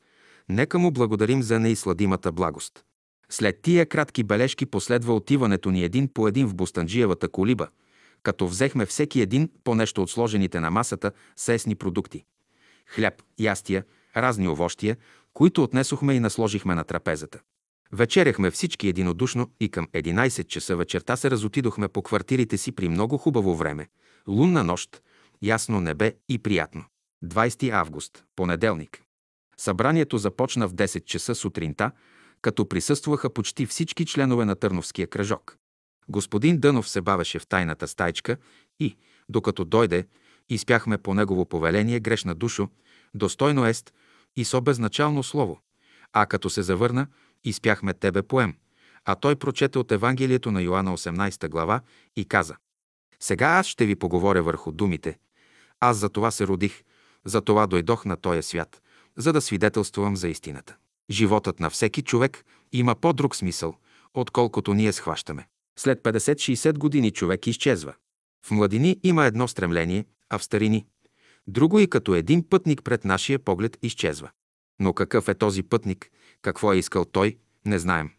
нека му благодарим за неизсладимата благост. След тия кратки бележки последва отиването ни един по един в Бустанджиевата колиба, като взехме всеки един по нещо от сложените на масата сесни продукти. Хляб, ястия, разни овощия, които отнесохме и насложихме на трапезата. Вечеряхме всички единодушно и към 11 часа вечерта се разотидохме по квартирите си при много хубаво време. Лунна нощ, ясно небе и приятно. 20 август, понеделник. Събранието започна в 10 часа сутринта, като присъстваха почти всички членове на Търновския кръжок. Господин Дънов се бавеше в тайната стайчка и, докато дойде, изпяхме по негово повеление грешна душо, достойно ест и со безначално слово. А като се завърна, изпяхме Тебе поем. А той прочете от Евангелието на Йоанна 18 глава и каза Сега аз ще ви поговоря върху думите. Аз за това се родих, за това дойдох на този свят, за да свидетелствувам за истината. Животът на всеки човек има по-друг смисъл, отколкото ние схващаме. След 50-60 години човек изчезва. В младини има едно стремление, а в старини – друго и като един пътник пред нашия поглед изчезва. Но какъв е този пътник, какво е искал той, не знаем.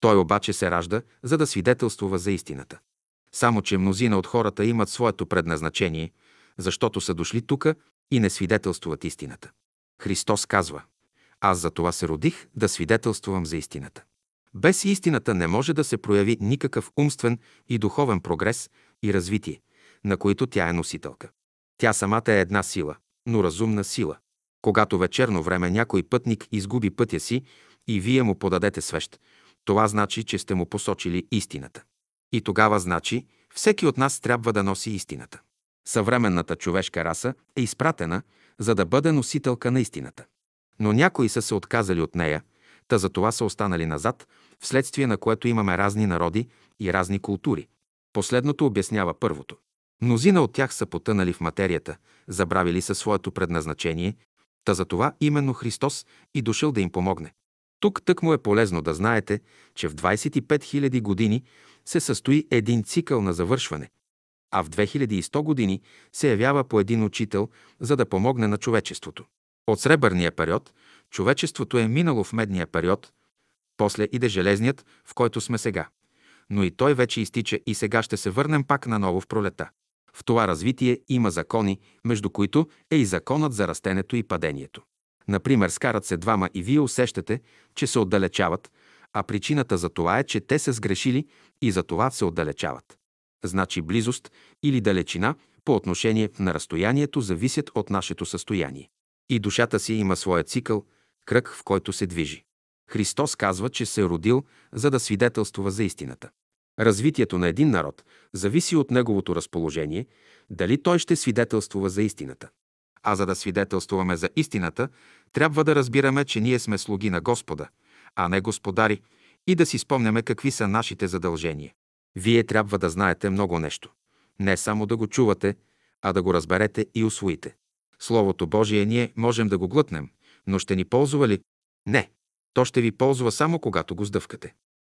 Той обаче се ражда, за да свидетелствува за истината. Само, че мнозина от хората имат своето предназначение, защото са дошли тука и не свидетелствуват истината. Христос казва, аз за това се родих да свидетелствувам за истината. Без истината не може да се прояви никакъв умствен и духовен прогрес и развитие, на които тя е носителка. Тя самата е една сила, но разумна сила. Когато вечерно време някой пътник изгуби пътя си и вие му подадете свещ, това значи, че сте му посочили истината. И тогава значи, всеки от нас трябва да носи истината. Съвременната човешка раса е изпратена, за да бъде носителка на истината. Но някои са се отказали от нея, та за това са останали назад, вследствие на което имаме разни народи и разни култури. Последното обяснява първото. Мнозина от тях са потънали в материята, забравили със своето предназначение, та за това именно Христос и дошъл да им помогне. Тук тък му е полезно да знаете, че в 25 000 години се състои един цикъл на завършване, а в 2100 години се явява по един учител, за да помогне на човечеството. От сребърния период човечеството е минало в медния период, после иде железният, в който сме сега. Но и той вече изтича и сега ще се върнем пак наново в пролета. В това развитие има закони, между които е и законът за растенето и падението. Например, скарат се двама и вие усещате, че се отдалечават, а причината за това е, че те са сгрешили и за това се отдалечават. Значи близост или далечина по отношение на разстоянието зависят от нашето състояние. И душата си има своя цикъл, кръг, в който се движи. Христос казва, че се е родил, за да свидетелствува за истината. Развитието на един народ зависи от неговото разположение, дали той ще свидетелствува за истината. А за да свидетелствуваме за истината, трябва да разбираме, че ние сме слуги на Господа, а не господари, и да си спомняме какви са нашите задължения. Вие трябва да знаете много нещо. Не само да го чувате, а да го разберете и усвоите. Словото Божие ние можем да го глътнем, но ще ни ползва ли? Не. То ще ви ползва само когато го сдъвкате.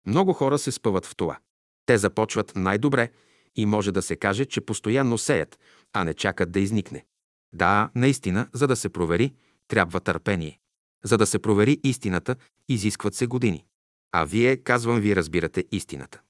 Много хора се спъват в това. Те започват най-добре и може да се каже, че постоянно сеят, а не чакат да изникне. Да, наистина, за да се провери, трябва търпение. За да се провери истината, изискват се години. А вие, казвам ви, разбирате истината.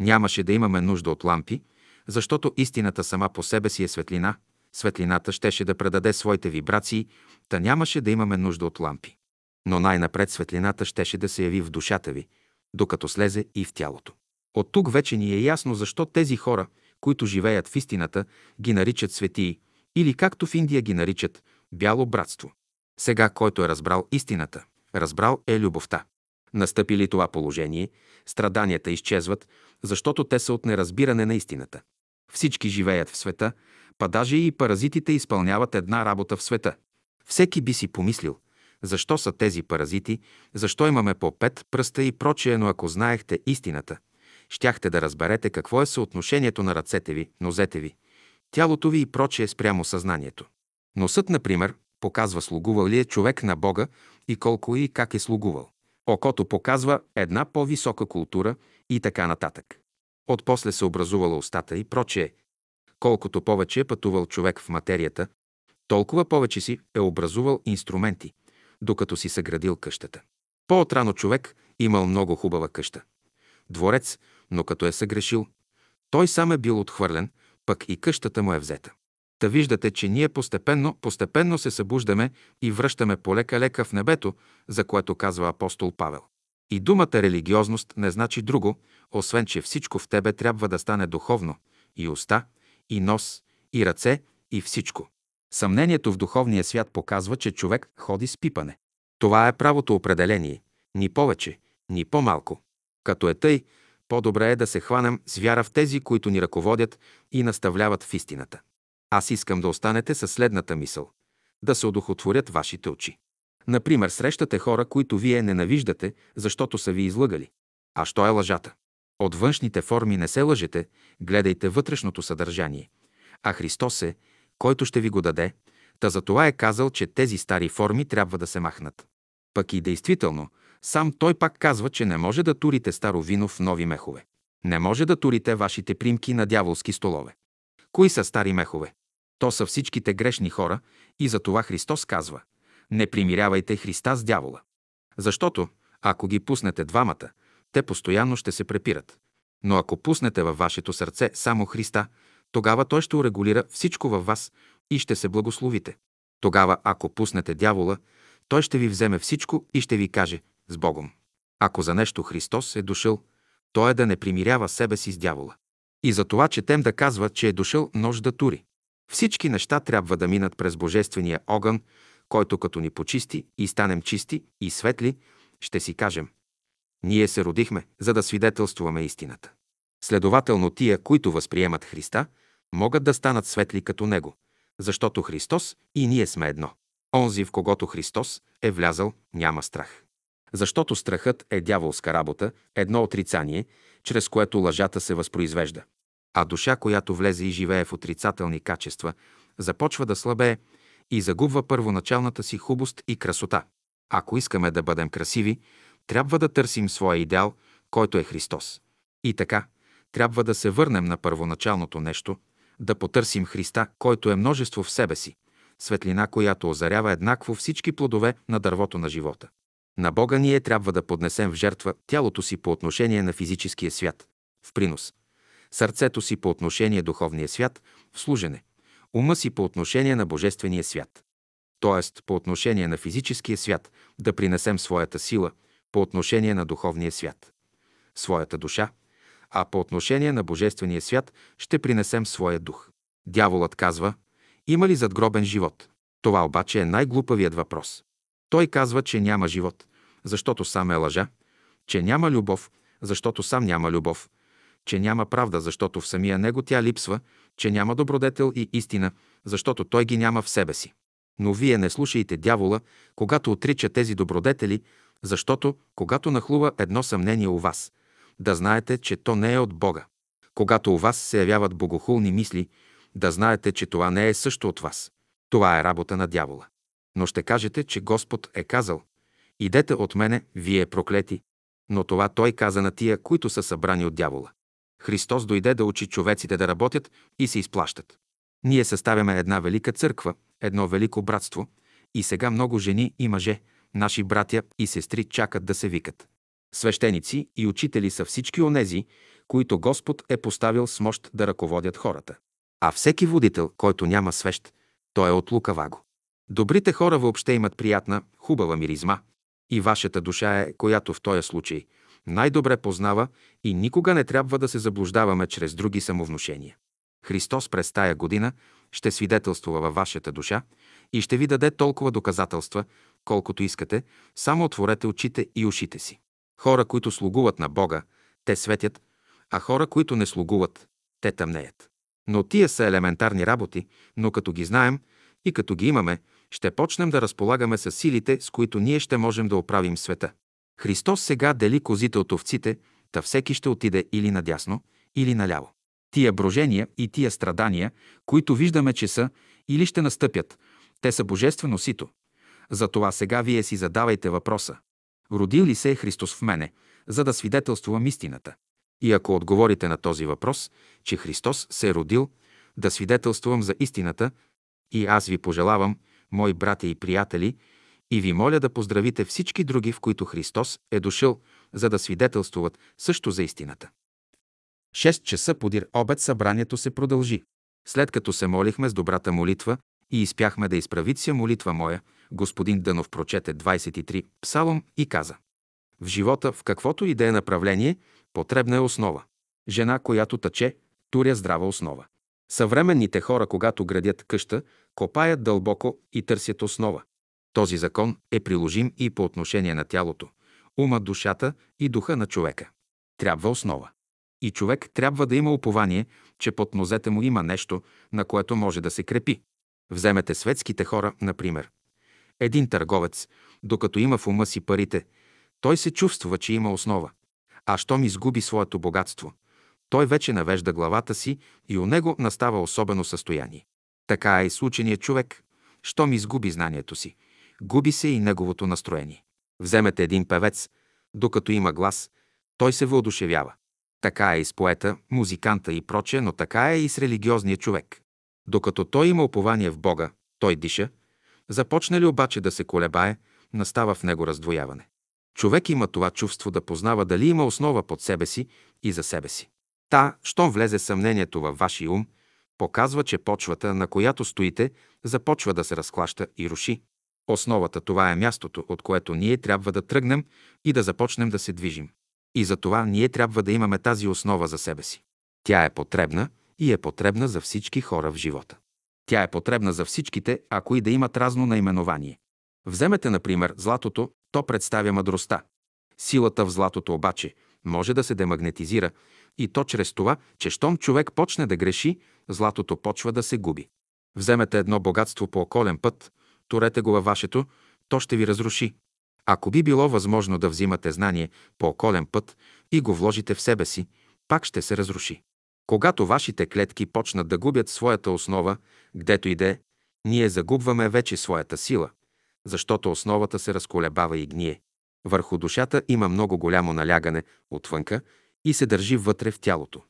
Нямаше да имаме нужда от лампи, защото истината сама по себе си е светлина. Светлината щеше да предаде своите вибрации, та нямаше да имаме нужда от лампи. Но най-напред светлината щеше да се яви в душата ви, докато слезе и в тялото. От тук вече ни е ясно защо тези хора, които живеят в истината, ги наричат светии, или както в Индия ги наричат бяло братство. Сега, който е разбрал истината, разбрал е любовта. Настъпи ли това положение, страданията изчезват, защото те са от неразбиране на истината. Всички живеят в света, па даже и паразитите изпълняват една работа в света. Всеки би си помислил, защо са тези паразити, защо имаме по пет пръста и прочее, но ако знаехте истината, щяхте да разберете какво е съотношението на ръцете ви, нозете ви, тялото ви и прочее спрямо съзнанието. Носът, например, показва слугувал ли е човек на Бога и колко и как е слугувал. Окото показва една по-висока култура и така нататък. Отпосле се образувала устата и прочее. Колкото повече е пътувал човек в материята, толкова повече си е образувал инструменти, докато си съградил къщата. По-отрано човек имал много хубава къща. Дворец, но като е съгрешил, той сам е бил отхвърлен, пък и къщата му е взета. Та виждате, че ние постепенно, постепенно се събуждаме и връщаме полека-лека в небето, за което казва апостол Павел. И думата религиозност не значи друго, освен че всичко в тебе трябва да стане духовно – и уста, и нос, и ръце, и всичко. Съмнението в духовния свят показва, че човек ходи с пипане. Това е правото определение, ни повече, ни по-малко. Като е тъй, по-добре е да се хванем с вяра в тези, които ни ръководят и наставляват в истината. Аз искам да останете със следната мисъл – да се одухотворят вашите очи. Например, срещате хора, които вие ненавиждате, защото са ви излъгали. А що е лъжата? От външните форми не се лъжете, гледайте вътрешното съдържание. А Христос е, който ще ви го даде, та за това е казал, че тези стари форми трябва да се махнат. Пък и действително, сам той пак казва, че не може да турите старо вино в нови мехове. Не може да турите вашите примки на дяволски столове. Кои са стари мехове? То са всичките грешни хора и за това Христос казва – не примирявайте Христа с дявола. Защото, ако ги пуснете двамата, те постоянно ще се препират. Но ако пуснете във вашето сърце само Христа, тогава Той ще урегулира всичко във вас и ще се благословите. Тогава, ако пуснете дявола, той ще ви вземе всичко и ще ви каже «С Богом». Ако за нещо Христос е дошъл, то е да не примирява себе си с дявола. И за това четем да казва, че е дошъл нож да тури. Всички неща трябва да минат през Божествения огън, който като ни почисти и станем чисти и светли, ще си кажем Ние се родихме, за да свидетелствуваме истината. Следователно тия, които възприемат Христа, могат да станат светли като Него, защото Христос и ние сме едно. Онзи, в когото Христос е влязал, няма страх. Защото страхът е дяволска работа, едно отрицание, чрез което лъжата се възпроизвежда. А душа, която влезе и живее в отрицателни качества, започва да слабее и загубва първоначалната си хубост и красота. Ако искаме да бъдем красиви, трябва да търсим своя идеал, който е Христос. И така, трябва да се върнем на първоначалното нещо, да потърсим Христа, който е множество в себе си, светлина, която озарява еднакво всички плодове на дървото на живота. На Бога ние трябва да поднесем в жертва тялото си по отношение на физическия свят, в принос, сърцето си по отношение духовния свят, в служене, ума си по отношение на божествения свят. Тоест, по отношение на физическия свят да принесем своята сила, по отношение на духовния свят, своята душа, а по отношение на божествения свят ще принесем своя дух. Дяволът казва, има ли задгробен живот? Това обаче е най-глупавият въпрос. Той казва, че няма живот, защото сам е лъжа, че няма любов, защото сам няма любов, че няма правда, защото в самия него тя липсва, че няма добродетел и истина, защото той ги няма в себе си. Но вие не слушайте дявола, когато отрича тези добродетели, защото, когато нахлува едно съмнение у вас, да знаете, че то не е от Бога. Когато у вас се явяват богохулни мисли, да знаете, че това не е също от вас. Това е работа на дявола. Но ще кажете, че Господ е казал «Идете от мене, вие проклети». Но това Той каза на тия, които са събрани от дявола. Христос дойде да учи човеците да работят и се изплащат. Ние съставяме една велика църква, едно велико братство и сега много жени и мъже, наши братя и сестри чакат да се викат. Свещеници и учители са всички онези, които Господ е поставил с мощ да ръководят хората. А всеки водител, който няма свещ, той е от лукаваго. Добрите хора въобще имат приятна, хубава миризма. И вашата душа е, която в този случай най-добре познава и никога не трябва да се заблуждаваме чрез други самовнушения. Христос през тая година ще свидетелствува във вашата душа и ще ви даде толкова доказателства, колкото искате, само отворете очите и ушите си. Хора, които слугуват на Бога, те светят, а хора, които не слугуват, те тъмнеят. Но тия са елементарни работи, но като ги знаем и като ги имаме, ще почнем да разполагаме с силите, с които ние ще можем да оправим света. Христос сега дели козите от овците, та всеки ще отиде или надясно, или наляво. Тия брожения и тия страдания, които виждаме, че са или ще настъпят, те са божествено сито. Затова сега вие си задавайте въпроса. Родил ли се е Христос в мене, за да свидетелствувам истината? И ако отговорите на този въпрос, че Христос се е родил, да свидетелствувам за истината, и аз ви пожелавам, мои братя и приятели, и ви моля да поздравите всички други, в които Христос е дошъл, за да свидетелствуват също за истината. Шест часа подир обед събранието се продължи. След като се молихме с добрата молитва и изпяхме да изправиться молитва моя, господин Дънов прочете 23 псалом и каза В живота, в каквото и да е направление, потребна е основа. Жена, която тъче, туря здрава основа. Съвременните хора, когато градят къща, копаят дълбоко и търсят основа. Този закон е приложим и по отношение на тялото, ума, душата и духа на човека. Трябва основа. И човек трябва да има упование, че под нозете му има нещо, на което може да се крепи. Вземете светските хора, например. Един търговец, докато има в ума си парите, той се чувства, че има основа. А щом изгуби своето богатство, той вече навежда главата си и у него настава особено състояние. Така е и с учения човек. Щом изгуби знанието си, губи се и неговото настроение. Вземете един певец, докато има глас, той се въодушевява. Така е и с поета, музиканта и проче, но така е и с религиозния човек. Докато той има упование в Бога, той диша, започне ли обаче да се колебае, настава в него раздвояване. Човек има това чувство да познава дали има основа под себе си и за себе си. Та, щом влезе съмнението във вашия ум, показва, че почвата, на която стоите, започва да се разклаща и руши. Основата това е мястото, от което ние трябва да тръгнем и да започнем да се движим. И за това ние трябва да имаме тази основа за себе си. Тя е потребна и е потребна за всички хора в живота. Тя е потребна за всичките, ако и да имат разно наименование. Вземете, например, златото, то представя мъдростта. Силата в златото обаче може да се демагнетизира и то чрез това, че щом човек почне да греши, златото почва да се губи. Вземете едно богатство по околен път, турете го във вашето, то ще ви разруши. Ако би било възможно да взимате знание по околен път и го вложите в себе си, пак ще се разруши. Когато вашите клетки почнат да губят своята основа, гдето иде, ние загубваме вече своята сила, защото основата се разколебава и гние. Върху душата има много голямо налягане отвънка и се държи вътре в тялото.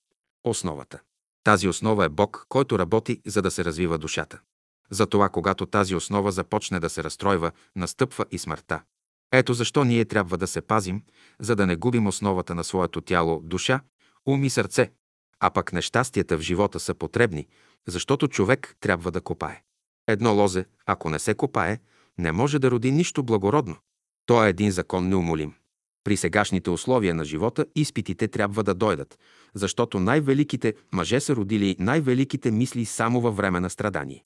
Основата. Тази основа е Бог, който работи, за да се развива душата. Затова, когато тази основа започне да се разстройва, настъпва и смъртта. Ето защо ние трябва да се пазим, за да не губим основата на своето тяло, душа, ум и сърце. А пък нещастията в живота са потребни, защото човек трябва да копае. Едно лозе, ако не се копае, не може да роди нищо благородно. То е един закон неумолим. При сегашните условия на живота изпитите трябва да дойдат, защото най-великите мъже са родили най-великите мисли само във време на страдание.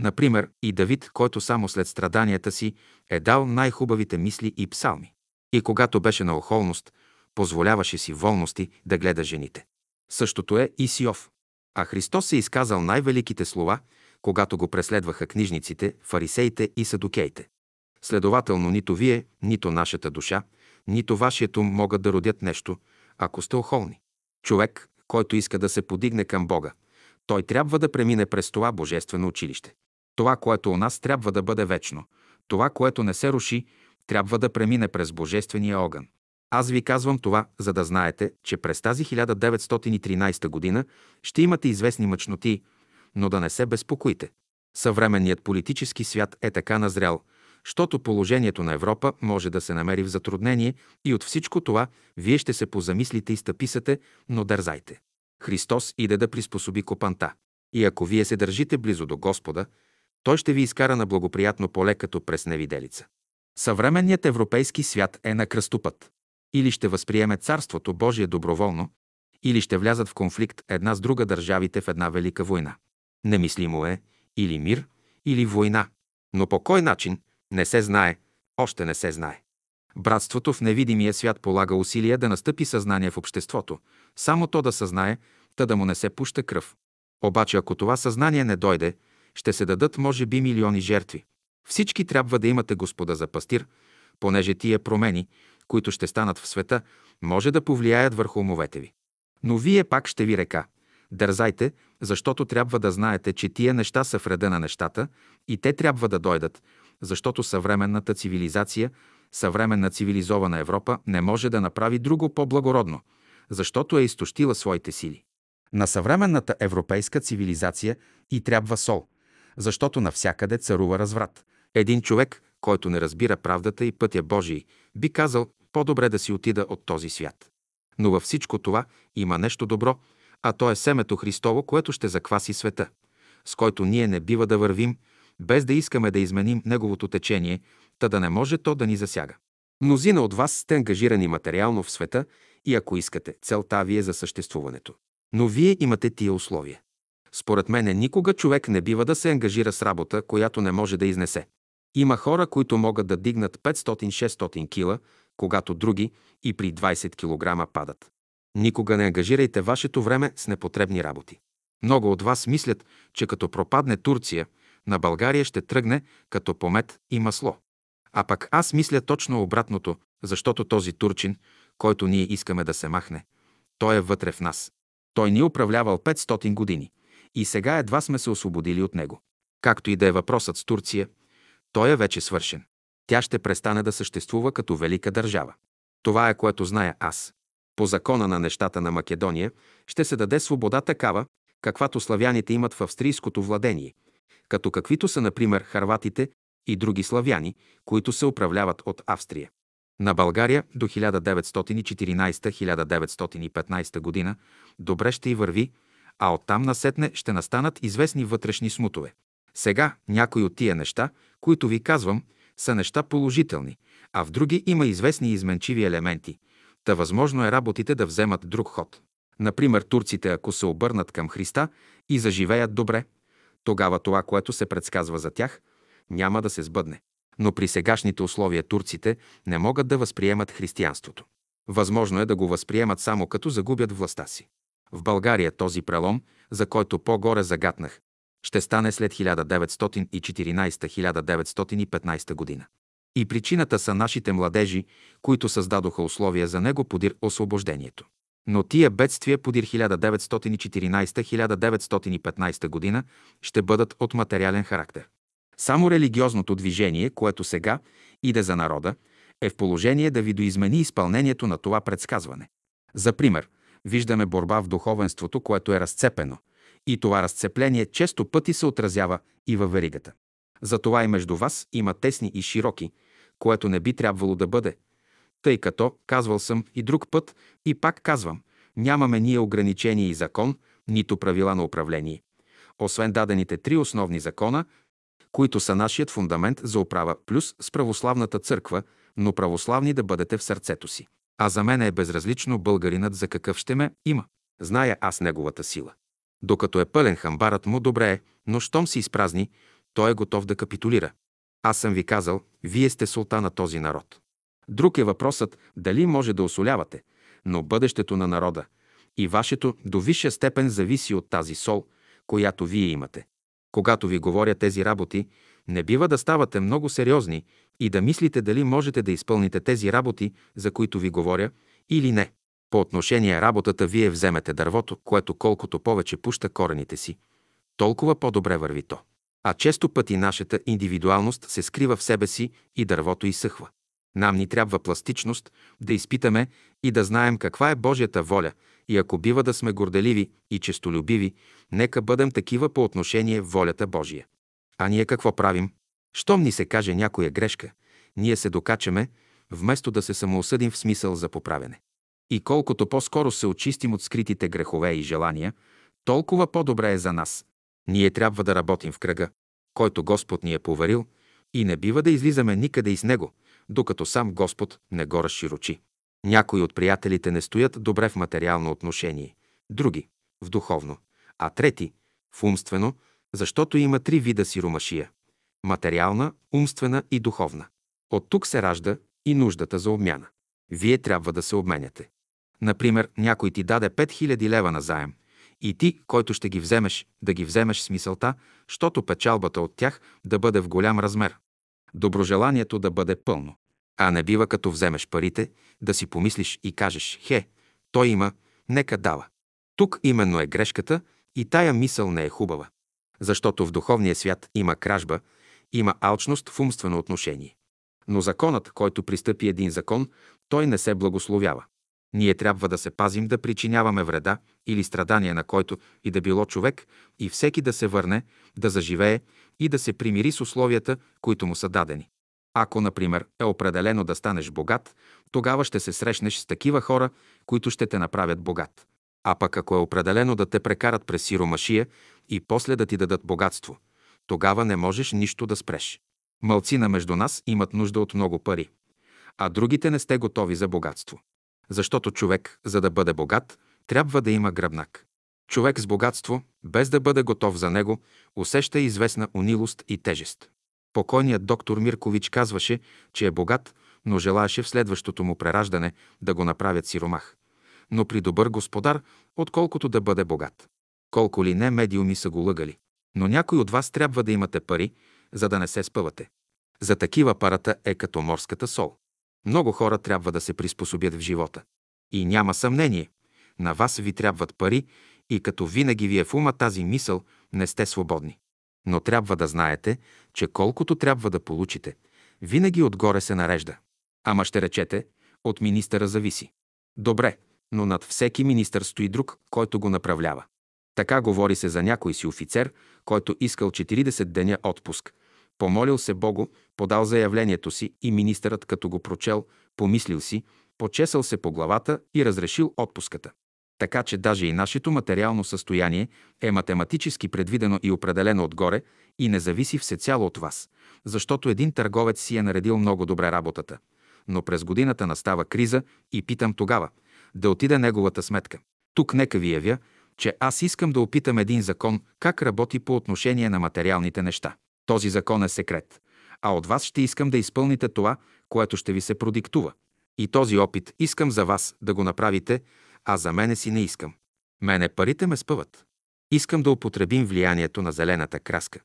Например, и Давид, който само след страданията си е дал най-хубавите мисли и псалми. И когато беше на охолност, позволяваше си волности да гледа жените. Същото е и Сиов. А Христос се изказал най-великите слова, когато го преследваха книжниците, фарисеите и садокеите. Следователно, нито вие, нито нашата душа, нито вашият ум могат да родят нещо, ако сте охолни. Човек, който иска да се подигне към Бога, той трябва да премине през това божествено училище. Това, което у нас трябва да бъде вечно, това, което не се руши, трябва да премине през божествения огън. Аз ви казвам това, за да знаете, че през тази 1913 година ще имате известни мъчноти, но да не се безпокоите. Съвременният политически свят е така назрял, защото положението на Европа може да се намери в затруднение и от всичко това вие ще се позамислите и стъписате, но дързайте. Христос иде да приспособи копанта. И ако вие се държите близо до Господа, Той ще ви изкара на благоприятно поле като през невиделица. Съвременният европейски свят е на кръстопът. Или ще възприеме Царството Божие доброволно, или ще влязат в конфликт една с друга държавите в една велика война. Немислимо е или мир, или война. Но по кой начин не се знае, още не се знае. Братството в невидимия свят полага усилия да настъпи съзнание в обществото, само то да съзнае, та да му не се пуща кръв. Обаче ако това съзнание не дойде, ще се дадат може би милиони жертви. Всички трябва да имате Господа за пастир, понеже тия промени, които ще станат в света, може да повлияят върху умовете ви. Но вие пак ще ви река. Дързайте, защото трябва да знаете, че тия неща са в реда на нещата и те трябва да дойдат, защото съвременната цивилизация, съвременна цивилизована Европа не може да направи друго по-благородно, защото е изтощила своите сили. На съвременната европейска цивилизация и трябва сол, защото навсякъде царува разврат. Един човек, който не разбира правдата и пътя Божий, би казал по-добре да си отида от този свят. Но във всичко това има нещо добро, а то е семето Христово, което ще закваси света, с който ние не бива да вървим, без да искаме да изменим неговото течение, та да не може то да ни засяга. Мнозина от вас сте ангажирани материално в света и ако искате, целта ви е за съществуването. Но вие имате тия условия. Според мене никога човек не бива да се ангажира с работа, която не може да изнесе. Има хора, които могат да дигнат 500-600 кила, когато други и при 20 кг падат. Никога не ангажирайте вашето време с непотребни работи. Много от вас мислят, че като пропадне Турция, на България ще тръгне като помет и масло. А пък аз мисля точно обратното, защото този турчин, който ние искаме да се махне, той е вътре в нас. Той ни управлявал 500 години и сега едва сме се освободили от него. Както и да е въпросът с Турция, той е вече свършен. Тя ще престане да съществува като велика държава. Това е което зная аз. По закона на нещата на Македония ще се даде свобода такава, каквато славяните имат в австрийското владение, като каквито са, например, харватите и други славяни, които се управляват от Австрия. На България до 1914-1915 година добре ще й върви, а оттам насетне ще настанат известни вътрешни смутове. Сега някои от тия неща, които ви казвам, са неща положителни, а в други има известни изменчиви елементи. Та възможно е работите да вземат друг ход. Например, турците, ако се обърнат към Христа и заживеят добре, тогава това, което се предсказва за тях, няма да се сбъдне. Но при сегашните условия турците не могат да възприемат християнството. Възможно е да го възприемат само като загубят властта си. В България този прелом, за който по-горе загатнах, ще стане след 1914-1915 година. И причината са нашите младежи, които създадоха условия за него подир освобождението. Но тия бедствия подир 1914-1915 година ще бъдат от материален характер. Само религиозното движение, което сега иде за народа, е в положение да ви доизмени изпълнението на това предсказване. За пример, виждаме борба в духовенството, което е разцепено, и това разцепление често пъти се отразява и във веригата. Затова и между вас има тесни и широки, което не би трябвало да бъде, тъй като, казвал съм и друг път, и пак казвам, нямаме ние ограничение и закон, нито правила на управление. Освен дадените три основни закона, които са нашият фундамент за управа, плюс с православната църква, но православни да бъдете в сърцето си. А за мен е безразлично българинът за какъв ще ме има. Зная аз неговата сила. Докато е пълен хамбарът му, добре е, но щом се изпразни, той е готов да капитулира. Аз съм ви казал, вие сте султан на този народ. Друг е въпросът дали може да осолявате, но бъдещето на народа и вашето до висша степен зависи от тази сол, която вие имате. Когато ви говоря тези работи, не бива да ставате много сериозни и да мислите дали можете да изпълните тези работи, за които ви говоря, или не. По отношение работата вие вземете дървото, което колкото повече пуща корените си, толкова по-добре върви то. А често пъти нашата индивидуалност се скрива в себе си и дървото изсъхва. Нам ни трябва пластичност, да изпитаме и да знаем каква е Божията воля и ако бива да сме горделиви и честолюбиви, нека бъдем такива по отношение волята Божия. А ние какво правим? Щом ни се каже някоя грешка, ние се докачаме, вместо да се самоосъдим в смисъл за поправене. И колкото по-скоро се очистим от скритите грехове и желания, толкова по-добре е за нас. Ние трябва да работим в кръга, който Господ ни е поверил, и не бива да излизаме никъде из него, докато сам Господ не го разширочи. Някои от приятелите не стоят добре в материално отношение, други – в духовно, а трети – в умствено, защото има три вида сиромашия – материална, умствена и духовна. От тук се ражда и нуждата за обмяна. Вие трябва да се обменяте. Например, някой ти даде 5000 лева на заем и ти, който ще ги вземеш, да ги вземеш с мисълта, щото печалбата от тях да бъде в голям размер. Доброжеланието да бъде пълно. А не бива като вземеш парите, да си помислиш и кажеш, хе, той има, нека дава. Тук именно е грешката и тая мисъл не е хубава. Защото в духовния свят има кражба, има алчност в умствено отношение. Но законът, който пристъпи един закон, той не се благословява. Ние трябва да се пазим да причиняваме вреда или страдания на който и да било човек и всеки да се върне, да заживее и да се примири с условията, които му са дадени. Ако, например, е определено да станеш богат, тогава ще се срещнеш с такива хора, които ще те направят богат. А пък ако е определено да те прекарат през сиромашия и после да ти дадат богатство, тогава не можеш нищо да спреш. Мълцина между нас имат нужда от много пари, а другите не сте готови за богатство. Защото човек, за да бъде богат, трябва да има гръбнак. Човек с богатство, без да бъде готов за него, усеща известна унилост и тежест. Покойният доктор Миркович казваше, че е богат, но желаеше в следващото му прераждане да го направят сиромах. Но при добър господар, отколкото да бъде богат. Колко ли не медиуми са го лъгали. Но някой от вас трябва да имате пари, за да не се спъвате. За такива парата е като морската сол. Много хора трябва да се приспособят в живота. И няма съмнение, на вас ви трябват пари и като винаги ви е в ума тази мисъл, не сте свободни. Но трябва да знаете, че колкото трябва да получите, винаги отгоре се нарежда. Ама ще речете, от министъра зависи. Добре, но над всеки министър стои друг, който го направлява. Така говори се за някой си офицер, който искал 40 деня отпуск. Помолил се Богу, подал заявлението си и министърът, като го прочел, Помислил си, почесал се по главата и разрешил отпуската. Така че даже и нашето материално състояние е математически предвидено и определено отгоре и не зависи всецяло от вас, защото един търговец си е наредил много добре работата. Но през годината настава криза и питам тогава да отиде неговата сметка. Тук нека ви явя, че аз искам да опитам един закон как работи по отношение на материалните неща. Този закон е секрет, а от вас ще искам да изпълните това, което ще ви се продиктува. И този опит искам за вас да го направите, а за мене си не искам. Мене парите ме спъват. Искам да употребим влиянието на зелената краска.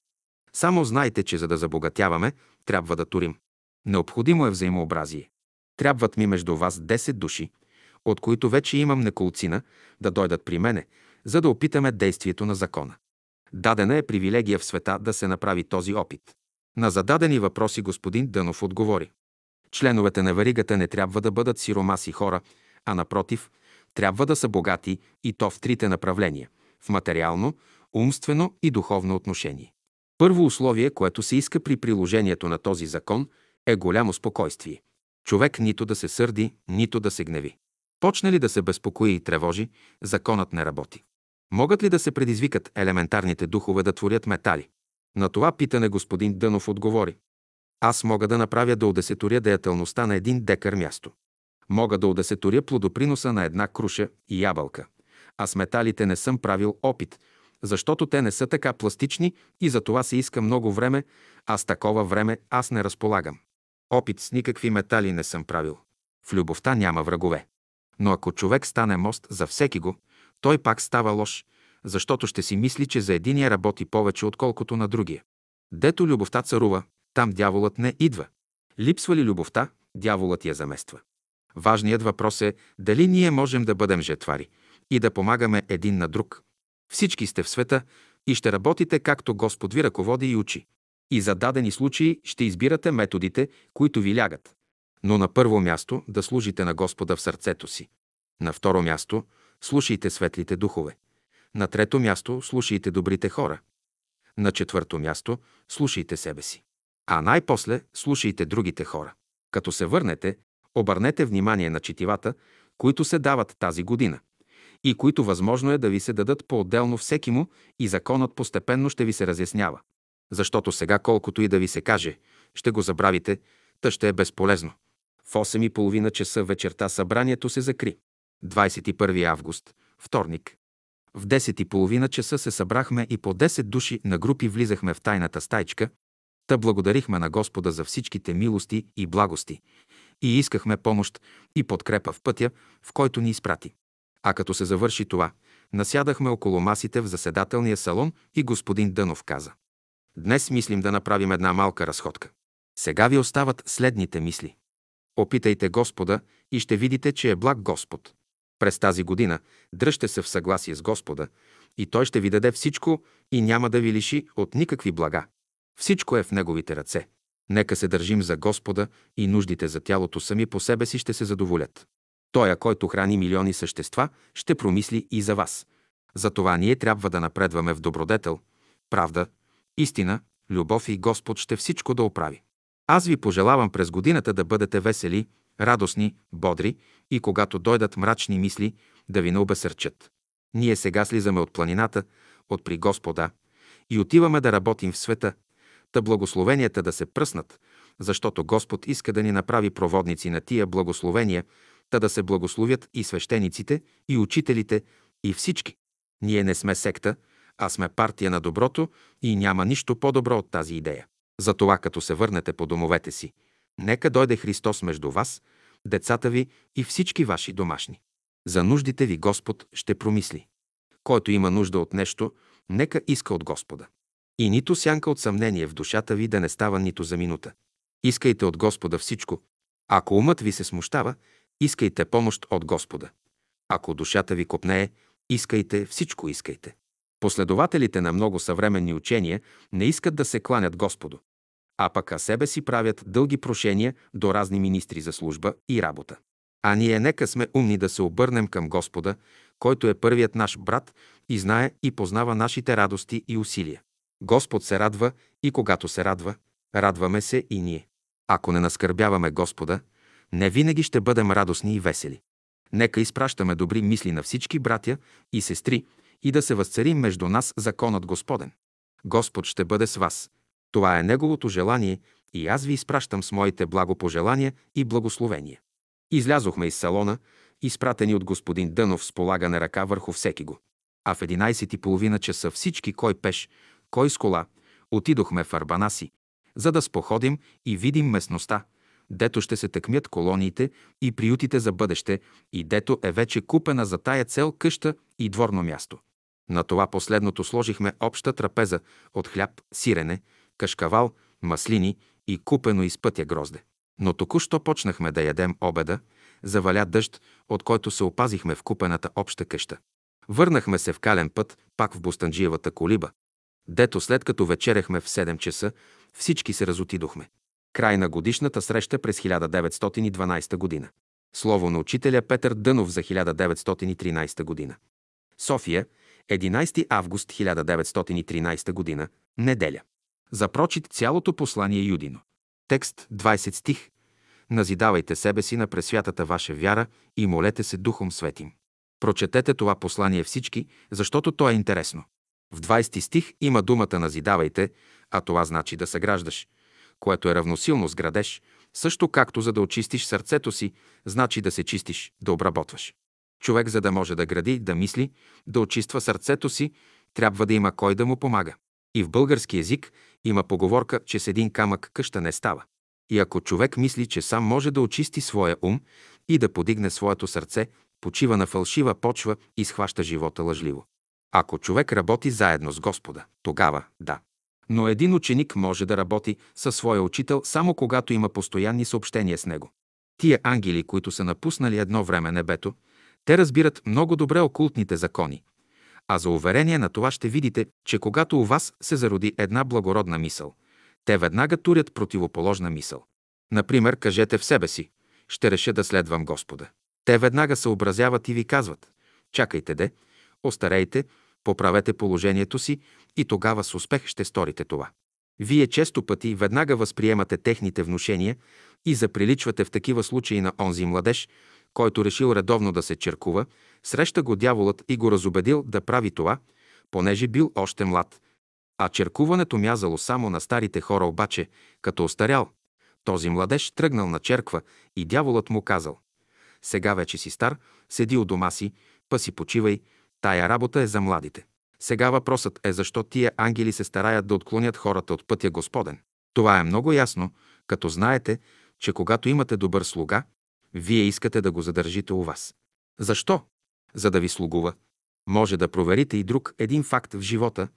Само знайте, че за да забогатяваме, трябва да турим. Необходимо е взаимообразие. Трябват ми между вас 10 души, от които вече имам неколцина, да дойдат при мене, за да опитаме действието на закона. Дадена е привилегия в света да се направи този опит. На зададени въпроси господин Дънов отговори. Членовете на варигата не трябва да бъдат сиромаси хора, а напротив, трябва да са богати и то в трите направления – в материално, умствено и духовно отношение. Първо условие, което се иска при приложението на този закон, е голямо спокойствие. Човек нито да се сърди, нито да се гневи. Почне ли да се безпокои и тревожи, законът не работи. Могат ли да се предизвикат елементарните духове да творят метали? На това питане господин Дънов отговори. Аз мога да направя да удесеторя деятелността на един декар място. Мога да удесеторя плодоприноса на една круша и ябълка. А с металите не съм правил опит, защото те не са така пластични и за това се иска много време, а с такова време аз не разполагам. Опит с никакви метали не съм правил. В любовта няма врагове. Но ако човек стане мост за всеки го, той пак става лош, защото ще си мисли, че за единия работи повече, отколкото на другия. Дето любовта царува, там дяволът не идва. Липсва ли любовта, дяволът я замества. Важният въпрос е дали ние можем да бъдем жетвари и да помагаме един на друг. Всички сте в света и ще работите както Господ ви ръководи и учи. И за дадени случаи ще избирате методите, които ви лягат. Но на първо място да служите на Господа в сърцето си. На второ място слушайте светлите духове. На трето място слушайте добрите хора. На четвърто място слушайте себе си. А най-после слушайте другите хора. Като се върнете, обърнете внимание на четивата, които се дават тази година и които възможно е да ви се дадат по-отделно всеки му и законът постепенно ще ви се разяснява. Защото сега колкото и да ви се каже, ще го забравите, та ще е безполезно. В 8.30 часа вечерта събранието се закри. 21 август, вторник. В 10.30 часа се събрахме и по 10 души на групи влизахме в тайната стайчка, та благодарихме на Господа за всичките милости и благости и искахме помощ и подкрепа в пътя, в който ни изпрати. А като се завърши това, насядахме около масите в заседателния салон и господин Дънов каза. Днес мислим да направим една малка разходка. Сега ви остават следните мисли. Опитайте Господа и ще видите, че е благ Господ. През тази година дръжте се в съгласие с Господа и Той ще ви даде всичко и няма да ви лиши от никакви блага. Всичко е в Неговите ръце. Нека се държим за Господа и нуждите за тялото сами по себе си ще се задоволят. Той, който храни милиони същества, ще промисли и за вас. Затова ние трябва да напредваме в добродетел, правда, истина, любов и Господ ще всичко да оправи. Аз ви пожелавам през годината да бъдете весели, радостни, бодри и когато дойдат мрачни мисли, да ви не обесърчат. Ние сега слизаме от планината, от при Господа и отиваме да работим в света, та благословенията да се пръснат, защото Господ иска да ни направи проводници на тия благословения, та да се благословят и свещениците, и учителите, и всички. Ние не сме секта, а сме партия на доброто и няма нищо по-добро от тази идея. Затова, като се върнете по домовете си, нека дойде Христос между вас, децата ви и всички ваши домашни. За нуждите ви Господ ще промисли. Който има нужда от нещо, нека иска от Господа. И нито сянка от съмнение в душата ви да не става нито за минута. Искайте от Господа всичко. Ако умът ви се смущава, искайте помощ от Господа. Ако душата ви копнее, искайте, всичко искайте. Последователите на много съвременни учения не искат да се кланят Господу, а пък а себе си правят дълги прошения до разни министри за служба и работа. А ние нека сме умни да се обърнем към Господа, който е първият наш брат и знае и познава нашите радости и усилия. Господ се радва и когато се радва, радваме се и ние. Ако не наскърбяваме Господа, Не винаги ще бъдем радостни и весели. Нека изпращаме добри мисли на всички братя и сестри и да се възцари между нас законът Господен. Господ ще бъде с вас. Това е Неговото желание и аз ви изпращам с моите благопожелания и благословения. Излязохме из салона, изпратени от господин Дънов с полагане ръка върху всеки го. А в 11.30 часа всички, кой пеш, кой с кола, отидохме в Арбанаси, за да споходим и видим местността, дето ще се тъкмят колониите и приютите за бъдеще и дето е вече купена за тая цел къща и дворно място. На това последното сложихме обща трапеза от хляб, сирене, кашкавал, маслини и купено из пътя грозде. Но току-що почнахме да ядем обеда, заваля дъжд, от който се опазихме в купената обща къща. Върнахме се в кален път, пак в Бостанджиевата колиба, дето след като вечеряхме в 7 часа, всички се разотидохме. Край на годишната среща през 1912 година. Слово на учителя Петър Дънов за 1913 година. София, 11 август 1913 година, неделя. За прочит цялото послание Юдино. Текст 20 стих. Назидавайте себе си на пресвятата ваша вяра и молете се Духом Светим. Прочетете това послание всички, защото то е интересно. В 20 стих има думата назидавайте, а това значи да съграждаш, което е равносилно с градеж, също както за да очистиш сърцето си, значи да се чистиш, да обработваш. Човек, за да може да гради, да мисли, да очиства сърцето си, трябва да има кой да му помага. И в български язик има поговорка, че с един камък къща не става. И ако човек мисли, че сам може да очисти своя ум и да подигне своето сърце, почива на фалшива почва и схваща живота лъжливо. Ако човек работи заедно с Господа, тогава да. Но един ученик може да работи със своя учител само когато има постоянни съобщения с него. Тия ангели, които са напуснали едно време небето, те разбират много добре окултните закони. А за уверение на това ще видите, че когато у вас се зароди една благородна мисъл, те веднага турят противоположна мисъл. Например, кажете в себе си, ще реша да следвам Господа. Те веднага съобразяват и ви казват, чакайте де, остарейте, поправете положението си и тогава с успех ще сторите това. Вие често пъти веднага възприемате техните внушения и заприличвате в такива случаи на онзи младеж, който решил редовно да се черкува, среща го дяволът и го разобедил да прави това, понеже бил още млад. А черкуването мязало само на старите хора обаче, като остарял. Този младеж тръгнал на черква и дяволът му казал «Сега вече си стар, седи у дома си, па си почивай, тая работа е за младите». Сега въпросът е защо тия ангели се стараят да отклонят хората от пътя Господен. Това е много ясно, като знаете, че когато имате добър слуга, вие искате да го задържите у вас. Защо? За да ви слугува. Може да проверите и друг един факт в живота,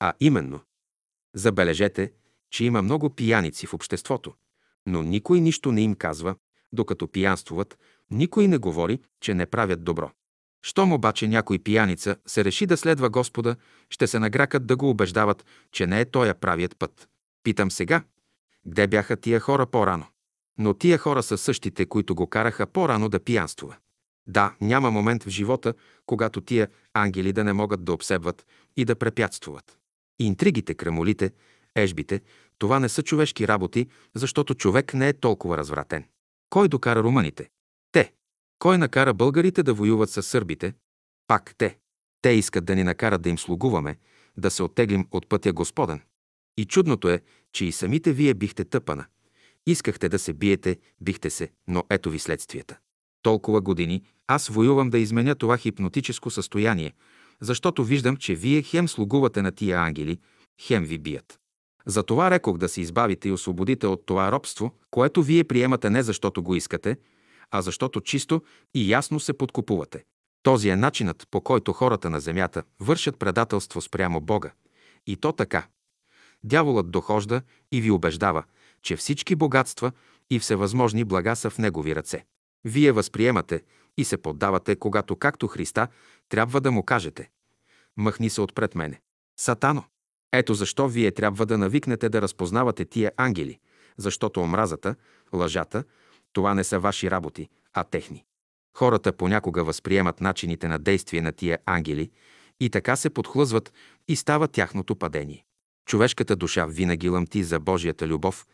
а именно. Забележете, че има много пияници в обществото, но никой нищо не им казва, докато пиянствуват, никой не говори, че не правят добро. Щом обаче някой пияница се реши да следва Господа, ще се награкат да го убеждават, че не е тоя правият път. Питам сега, къде бяха тия хора по-рано? Но тия хора са същите, които го караха по-рано да пиянствува. Да, няма момент в живота, когато тия ангели да не могат да обсебват и да препятствуват. Интригите, крамолите, ежбите, това не са човешки работи, защото човек не е толкова развратен. Кой докара румъните? Те. Кой накара българите да воюват с сърбите? Пак те. Те искат да ни накарат да им слугуваме, да се оттеглим от пътя Господен. И чудното е, че и самите вие бихте тъпана. Искахте да се биете, бихте се, но ето ви следствията. Толкова години аз воювам да изменя това хипнотическо състояние, защото виждам, че вие хем слугувате на тия ангели, хем ви бият. Затова рекох да се избавите и освободите от това робство, което вие приемате не защото го искате, а защото чисто и ясно се подкупувате. Този е начинът, по който хората на земята вършат предателство спрямо Бога. И то така. Дяволът дохожда и ви убеждава, че всички богатства и всевъзможни блага са в негови ръце. Вие възприемате и се поддавате, когато, както Христа, трябва да му кажете «Махни се отпред мене». Сатано! Ето защо вие трябва да навикнете да разпознавате тия ангели, защото омразата, лъжата, това не са ваши работи, а техни. Хората понякога възприемат начините на действие на тия ангели и така се подхлъзват и става тяхното падение. Човешката душа винаги лъмти за Божията любов,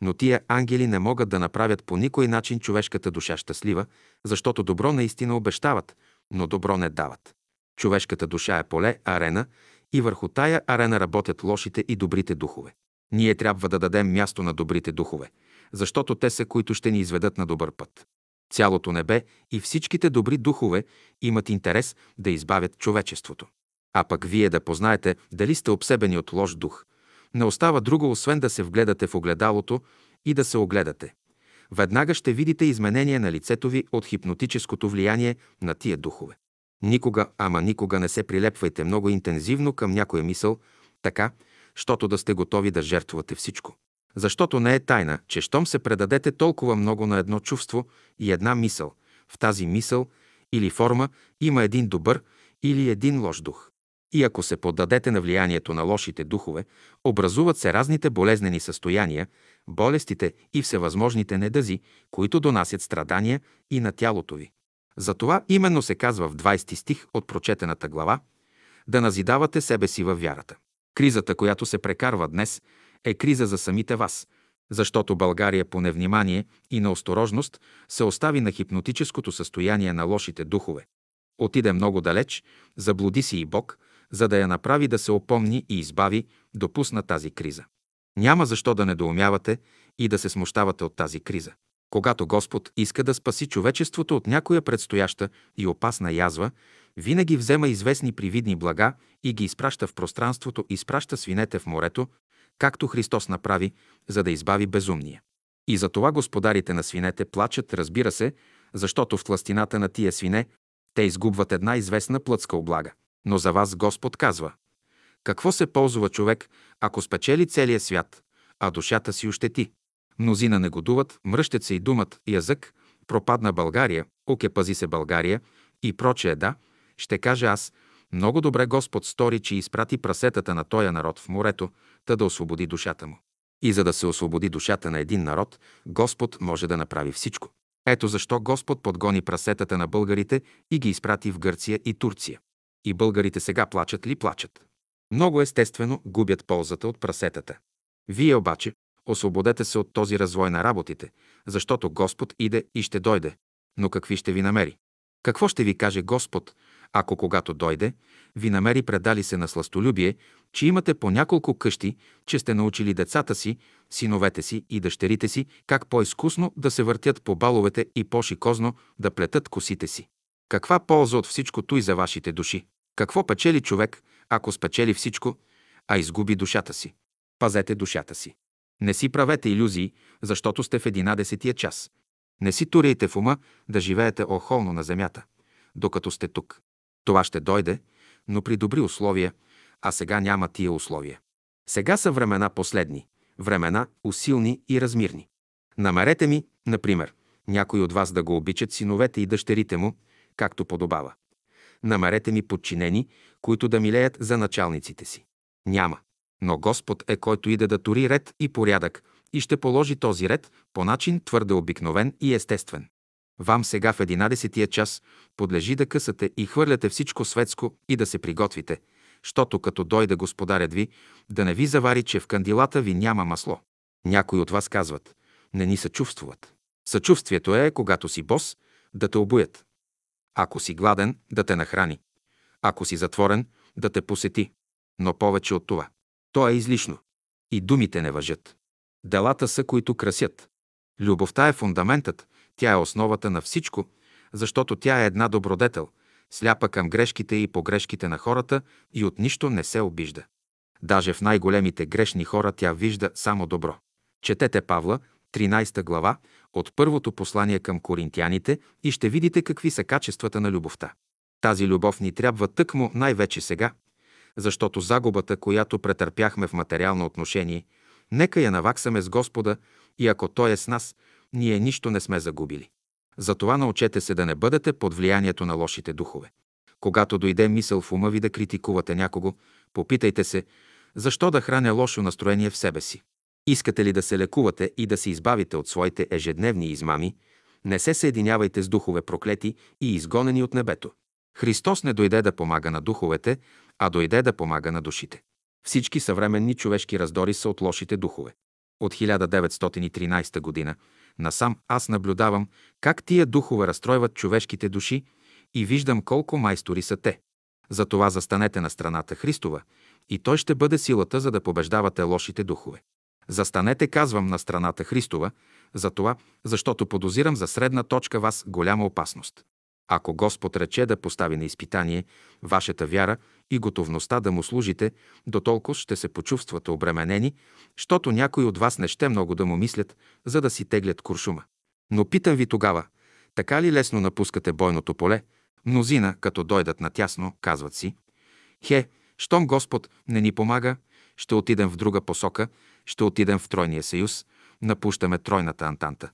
но тия ангели не могат да направят по никой начин човешката душа щастлива, защото добро наистина обещават, но добро не дават. Човешката душа е поле, арена и върху тая арена работят лошите и добрите духове. Ние трябва да дадем място на добрите духове, защото те са, които ще ни изведат на добър път. Цялото небе и всичките добри духове имат интерес да избавят човечеството. А пък вие да познаете дали сте обсебени от лош дух. Не остава друго, освен да се вгледате в огледалото и да се огледате. Веднага ще видите изменение на лицето ви от хипнотическото влияние на тия духове. Никога, ама никога не се прилепвайте много интензивно към някоя мисъл, така, щото да сте готови да жертвате всичко. Защото не е тайна, че щом се предадете толкова много на едно чувство и една мисъл, в тази мисъл или форма има един добър или един лош дух. И ако се поддадете на влиянието на лошите духове, образуват се разните болезнени състояния, болестите и всевъзможните недъзи, които донасят страдания и на тялото ви. Затова именно се казва в 20 стих от прочетената глава да назидавате себе си във вярата. Кризата, която се прекарва днес, е криза за самите вас, защото България по невнимание и на осторожност се остави на хипнотическото състояние на лошите духове. Отиде много далеч, заблуди си и Бог, за да я направи да се опомни и избави, допусна тази криза. Няма защо да недоумявате и да се смущавате от тази криза. Когато Господ иска да спаси човечеството от някоя предстояща и опасна язва, винаги взема известни привидни блага и ги изпраща в пространството, изпраща свинете в морето, както Христос направи, за да избави безумния. И за това господарите на свинете плачат, разбира се, защото в тластината на тия свине те изгубват една известна плътска облага. Но за вас Господ казва, какво се ползва човек, ако спечели целия свят, а душата си ощети? Мнозина негодуват, мръщат се и думат язък, пропадна България, оке пази се България и прочее да, ще кажа аз, много добре Господ стори, че изпрати прасетата на тоя народ в морето, та да освободи душата му. И за да се освободи душата на един народ, Господ може да направи всичко. Ето защо Господ подгони прасетата на българите и ги изпрати в Гърция и Турция. И българите сега плачат ли плачат? Много естествено губят ползата от прасетата. Вие обаче освободете се от този развой на работите, защото Господ иде и ще дойде. Но какви ще ви намери? Какво ще ви каже Господ, ако когато дойде, ви намери предали се на сластолюбие, че имате по няколко къщи, че сте научили децата си, синовете си и дъщерите си, как по-изкусно да се въртят по баловете и по-шикозно да плетат косите си. Каква полза от всичко и за вашите души? Какво печели човек, ако спечели всичко, а изгуби душата си? Пазете душата си. Не си правете иллюзии, защото сте в единадесетия час. Не си туряйте в ума да живеете охолно на земята, докато сте тук. Това ще дойде, но при добри условия, а сега няма тия условия. Сега са времена последни, времена усилни и размирни. Намерете ми, например, някой от вас да го обичат синовете и дъщерите му, както подобава. Намерете ми подчинени, които да милеят за началниците си. Няма. Но Господ е който иде да тори ред и порядък и ще положи този ред по начин твърде обикновен и естествен. Вам сега в единадесетия час подлежи да късате и хвърляте всичко светско и да се приготвите, щото като дойде господарят ви, да не ви завари, че в кандилата ви няма масло. Някои от вас казват, не ни съчувствуват. Съчувствието е, когато си бос, да те обуят. Ако си гладен, да те нахрани. Ако си затворен, да те посети. Но повече от това. То е излишно. И думите не въжат. Делата са, които красят. Любовта е фундаментът, тя е основата на всичко, защото тя е една добродетел, сляпа към грешките и погрешките на хората и от нищо не се обижда. Даже в най-големите грешни хора тя вижда само добро. Четете Павла, 13 глава, от първото послание към коринтияните и ще видите какви са качествата на любовта. Тази любов ни трябва тъкмо най-вече сега, защото загубата, която претърпяхме в материално отношение, нека я наваксаме с Господа и ако Той е с нас, ние нищо не сме загубили. Затова научете се да не бъдете под влиянието на лошите духове. Когато дойде мисъл в ума ви да критикувате някого, попитайте се, защо да храня лошо настроение в себе си. Искате ли да се лекувате и да се избавите от своите ежедневни измами, не се съединявайте с духове проклети и изгонени от небето. Христос не дойде да помага на духовете, а дойде да помага на душите. Всички съвременни човешки раздори са от лошите духове. От 1913 година насам аз наблюдавам как тия духове разстройват човешките души и виждам колко майстори са те. Затова застанете на страната Христова и той ще бъде силата, за да побеждавате лошите духове. Застанете, казвам, на страната Христова, за това, защото подозирам за средна точка вас голяма опасност. Ако Господ рече да постави на изпитание вашата вяра и готовността да му служите, до толкова ще се почувствате обременени, защото някои от вас не ще много да му мислят, за да си теглят куршума. Но питам ви тогава, така ли лесно напускате бойното поле? Мнозина, като дойдат натясно, казват си, хе, щом Господ не ни помага, ще отидем в друга посока, ще отидем в Тройния съюз, напущаме Тройната антанта.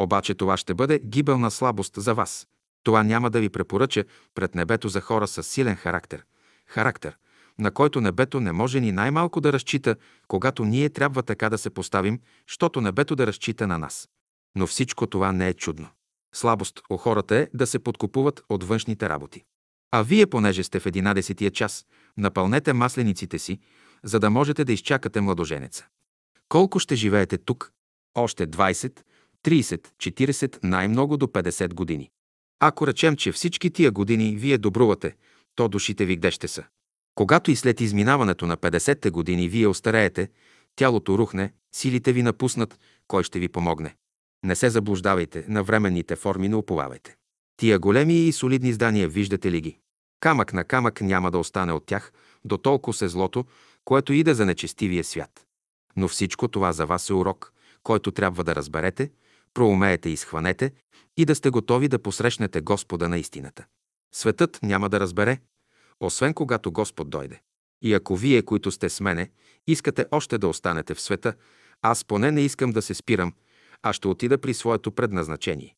Обаче това ще бъде гибелна слабост за вас. Това няма да ви препоръча пред небето за хора с силен характер. Характер, на който небето не може ни най-малко да разчита, когато ние трябва така да се поставим, щото небето да разчита на нас. Но всичко това не е чудно. Слабост у хората е да се подкупуват от външните работи. А вие, понеже сте в единадесетия час, напълнете маслениците си, за да можете да изчакате младоженеца. Колко ще живеете тук? Още 20, 30, 40, най-много до 50 години. Ако речем, че всички тия години вие добрувате, то душите ви где ще са? Когато и след изминаването на 50-те години вие остареете, тялото рухне, силите ви напуснат, кой ще ви помогне? Не се заблуждавайте, на временните форми не уповавайте. Тия големи и солидни здания виждате ли ги? Камък на камък няма да остане от тях, до толкова се злото, което иде за нечестивия свят. Но всичко това за вас е урок, който трябва да разберете, проумеете и схванете и да сте готови да посрещнете Господа на истината. Светът няма да разбере, освен когато Господ дойде. И ако вие, които сте с мене, искате още да останете в света, аз поне не искам да се спирам, а ще отида при своето предназначение.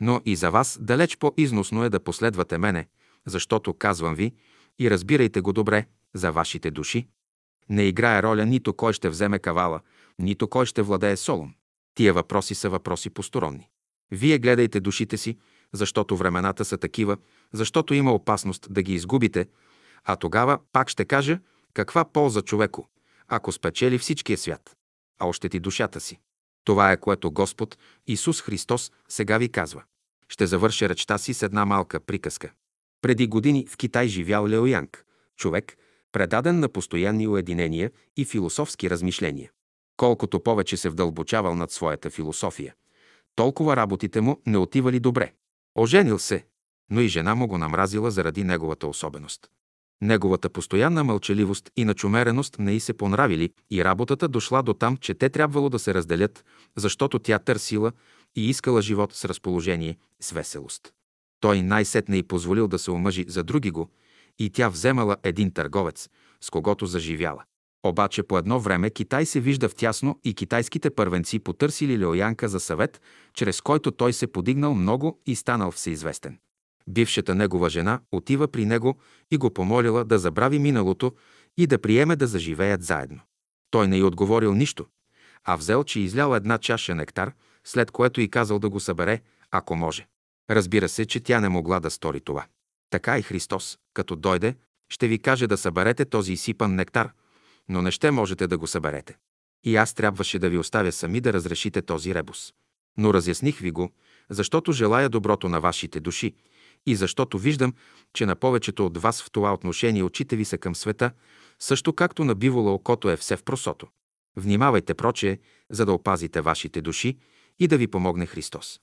Но и за вас далеч по-износно е да последвате мене, защото казвам ви, и разбирайте го добре, за вашите души, не играе роля нито кой ще вземе кавала, нито кой ще владее Солон. Тия въпроси са въпроси посторонни. Вие гледайте душите си, защото времената са такива, защото има опасност да ги изгубите, а тогава пак ще кажа каква полза човеко, ако спечели всичкия свят, а още ти душата си. Това е което Господ Исус Христос сега ви казва. Ще завърша речта си с една малка приказка. Преди години в Китай живял Лео Янг, човек, предаден на постоянни уединения и философски размишления. Колкото повече се вдълбочавал над своята философия, толкова работите му не отивали добре. Оженил се, но и жена му го намразила заради неговата особеност. Неговата постоянна мълчаливост и начумереност не й се понравили и работата дошла до там, че те трябвало да се разделят, защото тя търсила и искала живот с разположение, с веселост. Той най-сетне й позволил да се омъжи за други го и тя вземала един търговец, с когото заживяла. Обаче по едно време Китай се вижда в тясно и китайските първенци потърсили Леоянка за съвет, чрез който той се подигнал много и станал всеизвестен. Бившата негова жена отива при него и го помолила да забрави миналото и да приеме да заживеят заедно. Той не й отговорил нищо, а взел, че излял една чаша нектар, след което и казал да го събере, ако може. Разбира се, че тя не могла да стори това. Така и Христос, като дойде, ще ви каже да съберете този изсипан нектар, но не ще можете да го съберете. И аз трябваше да ви оставя сами да разрешите този ребус. Но разясних ви го, защото желая доброто на вашите души и защото виждам, че на повечето от вас в това отношение очите ви са към света, също както на бивола окото е все в просото. Внимавайте, прочее, за да опазите вашите души и да ви помогне Христос.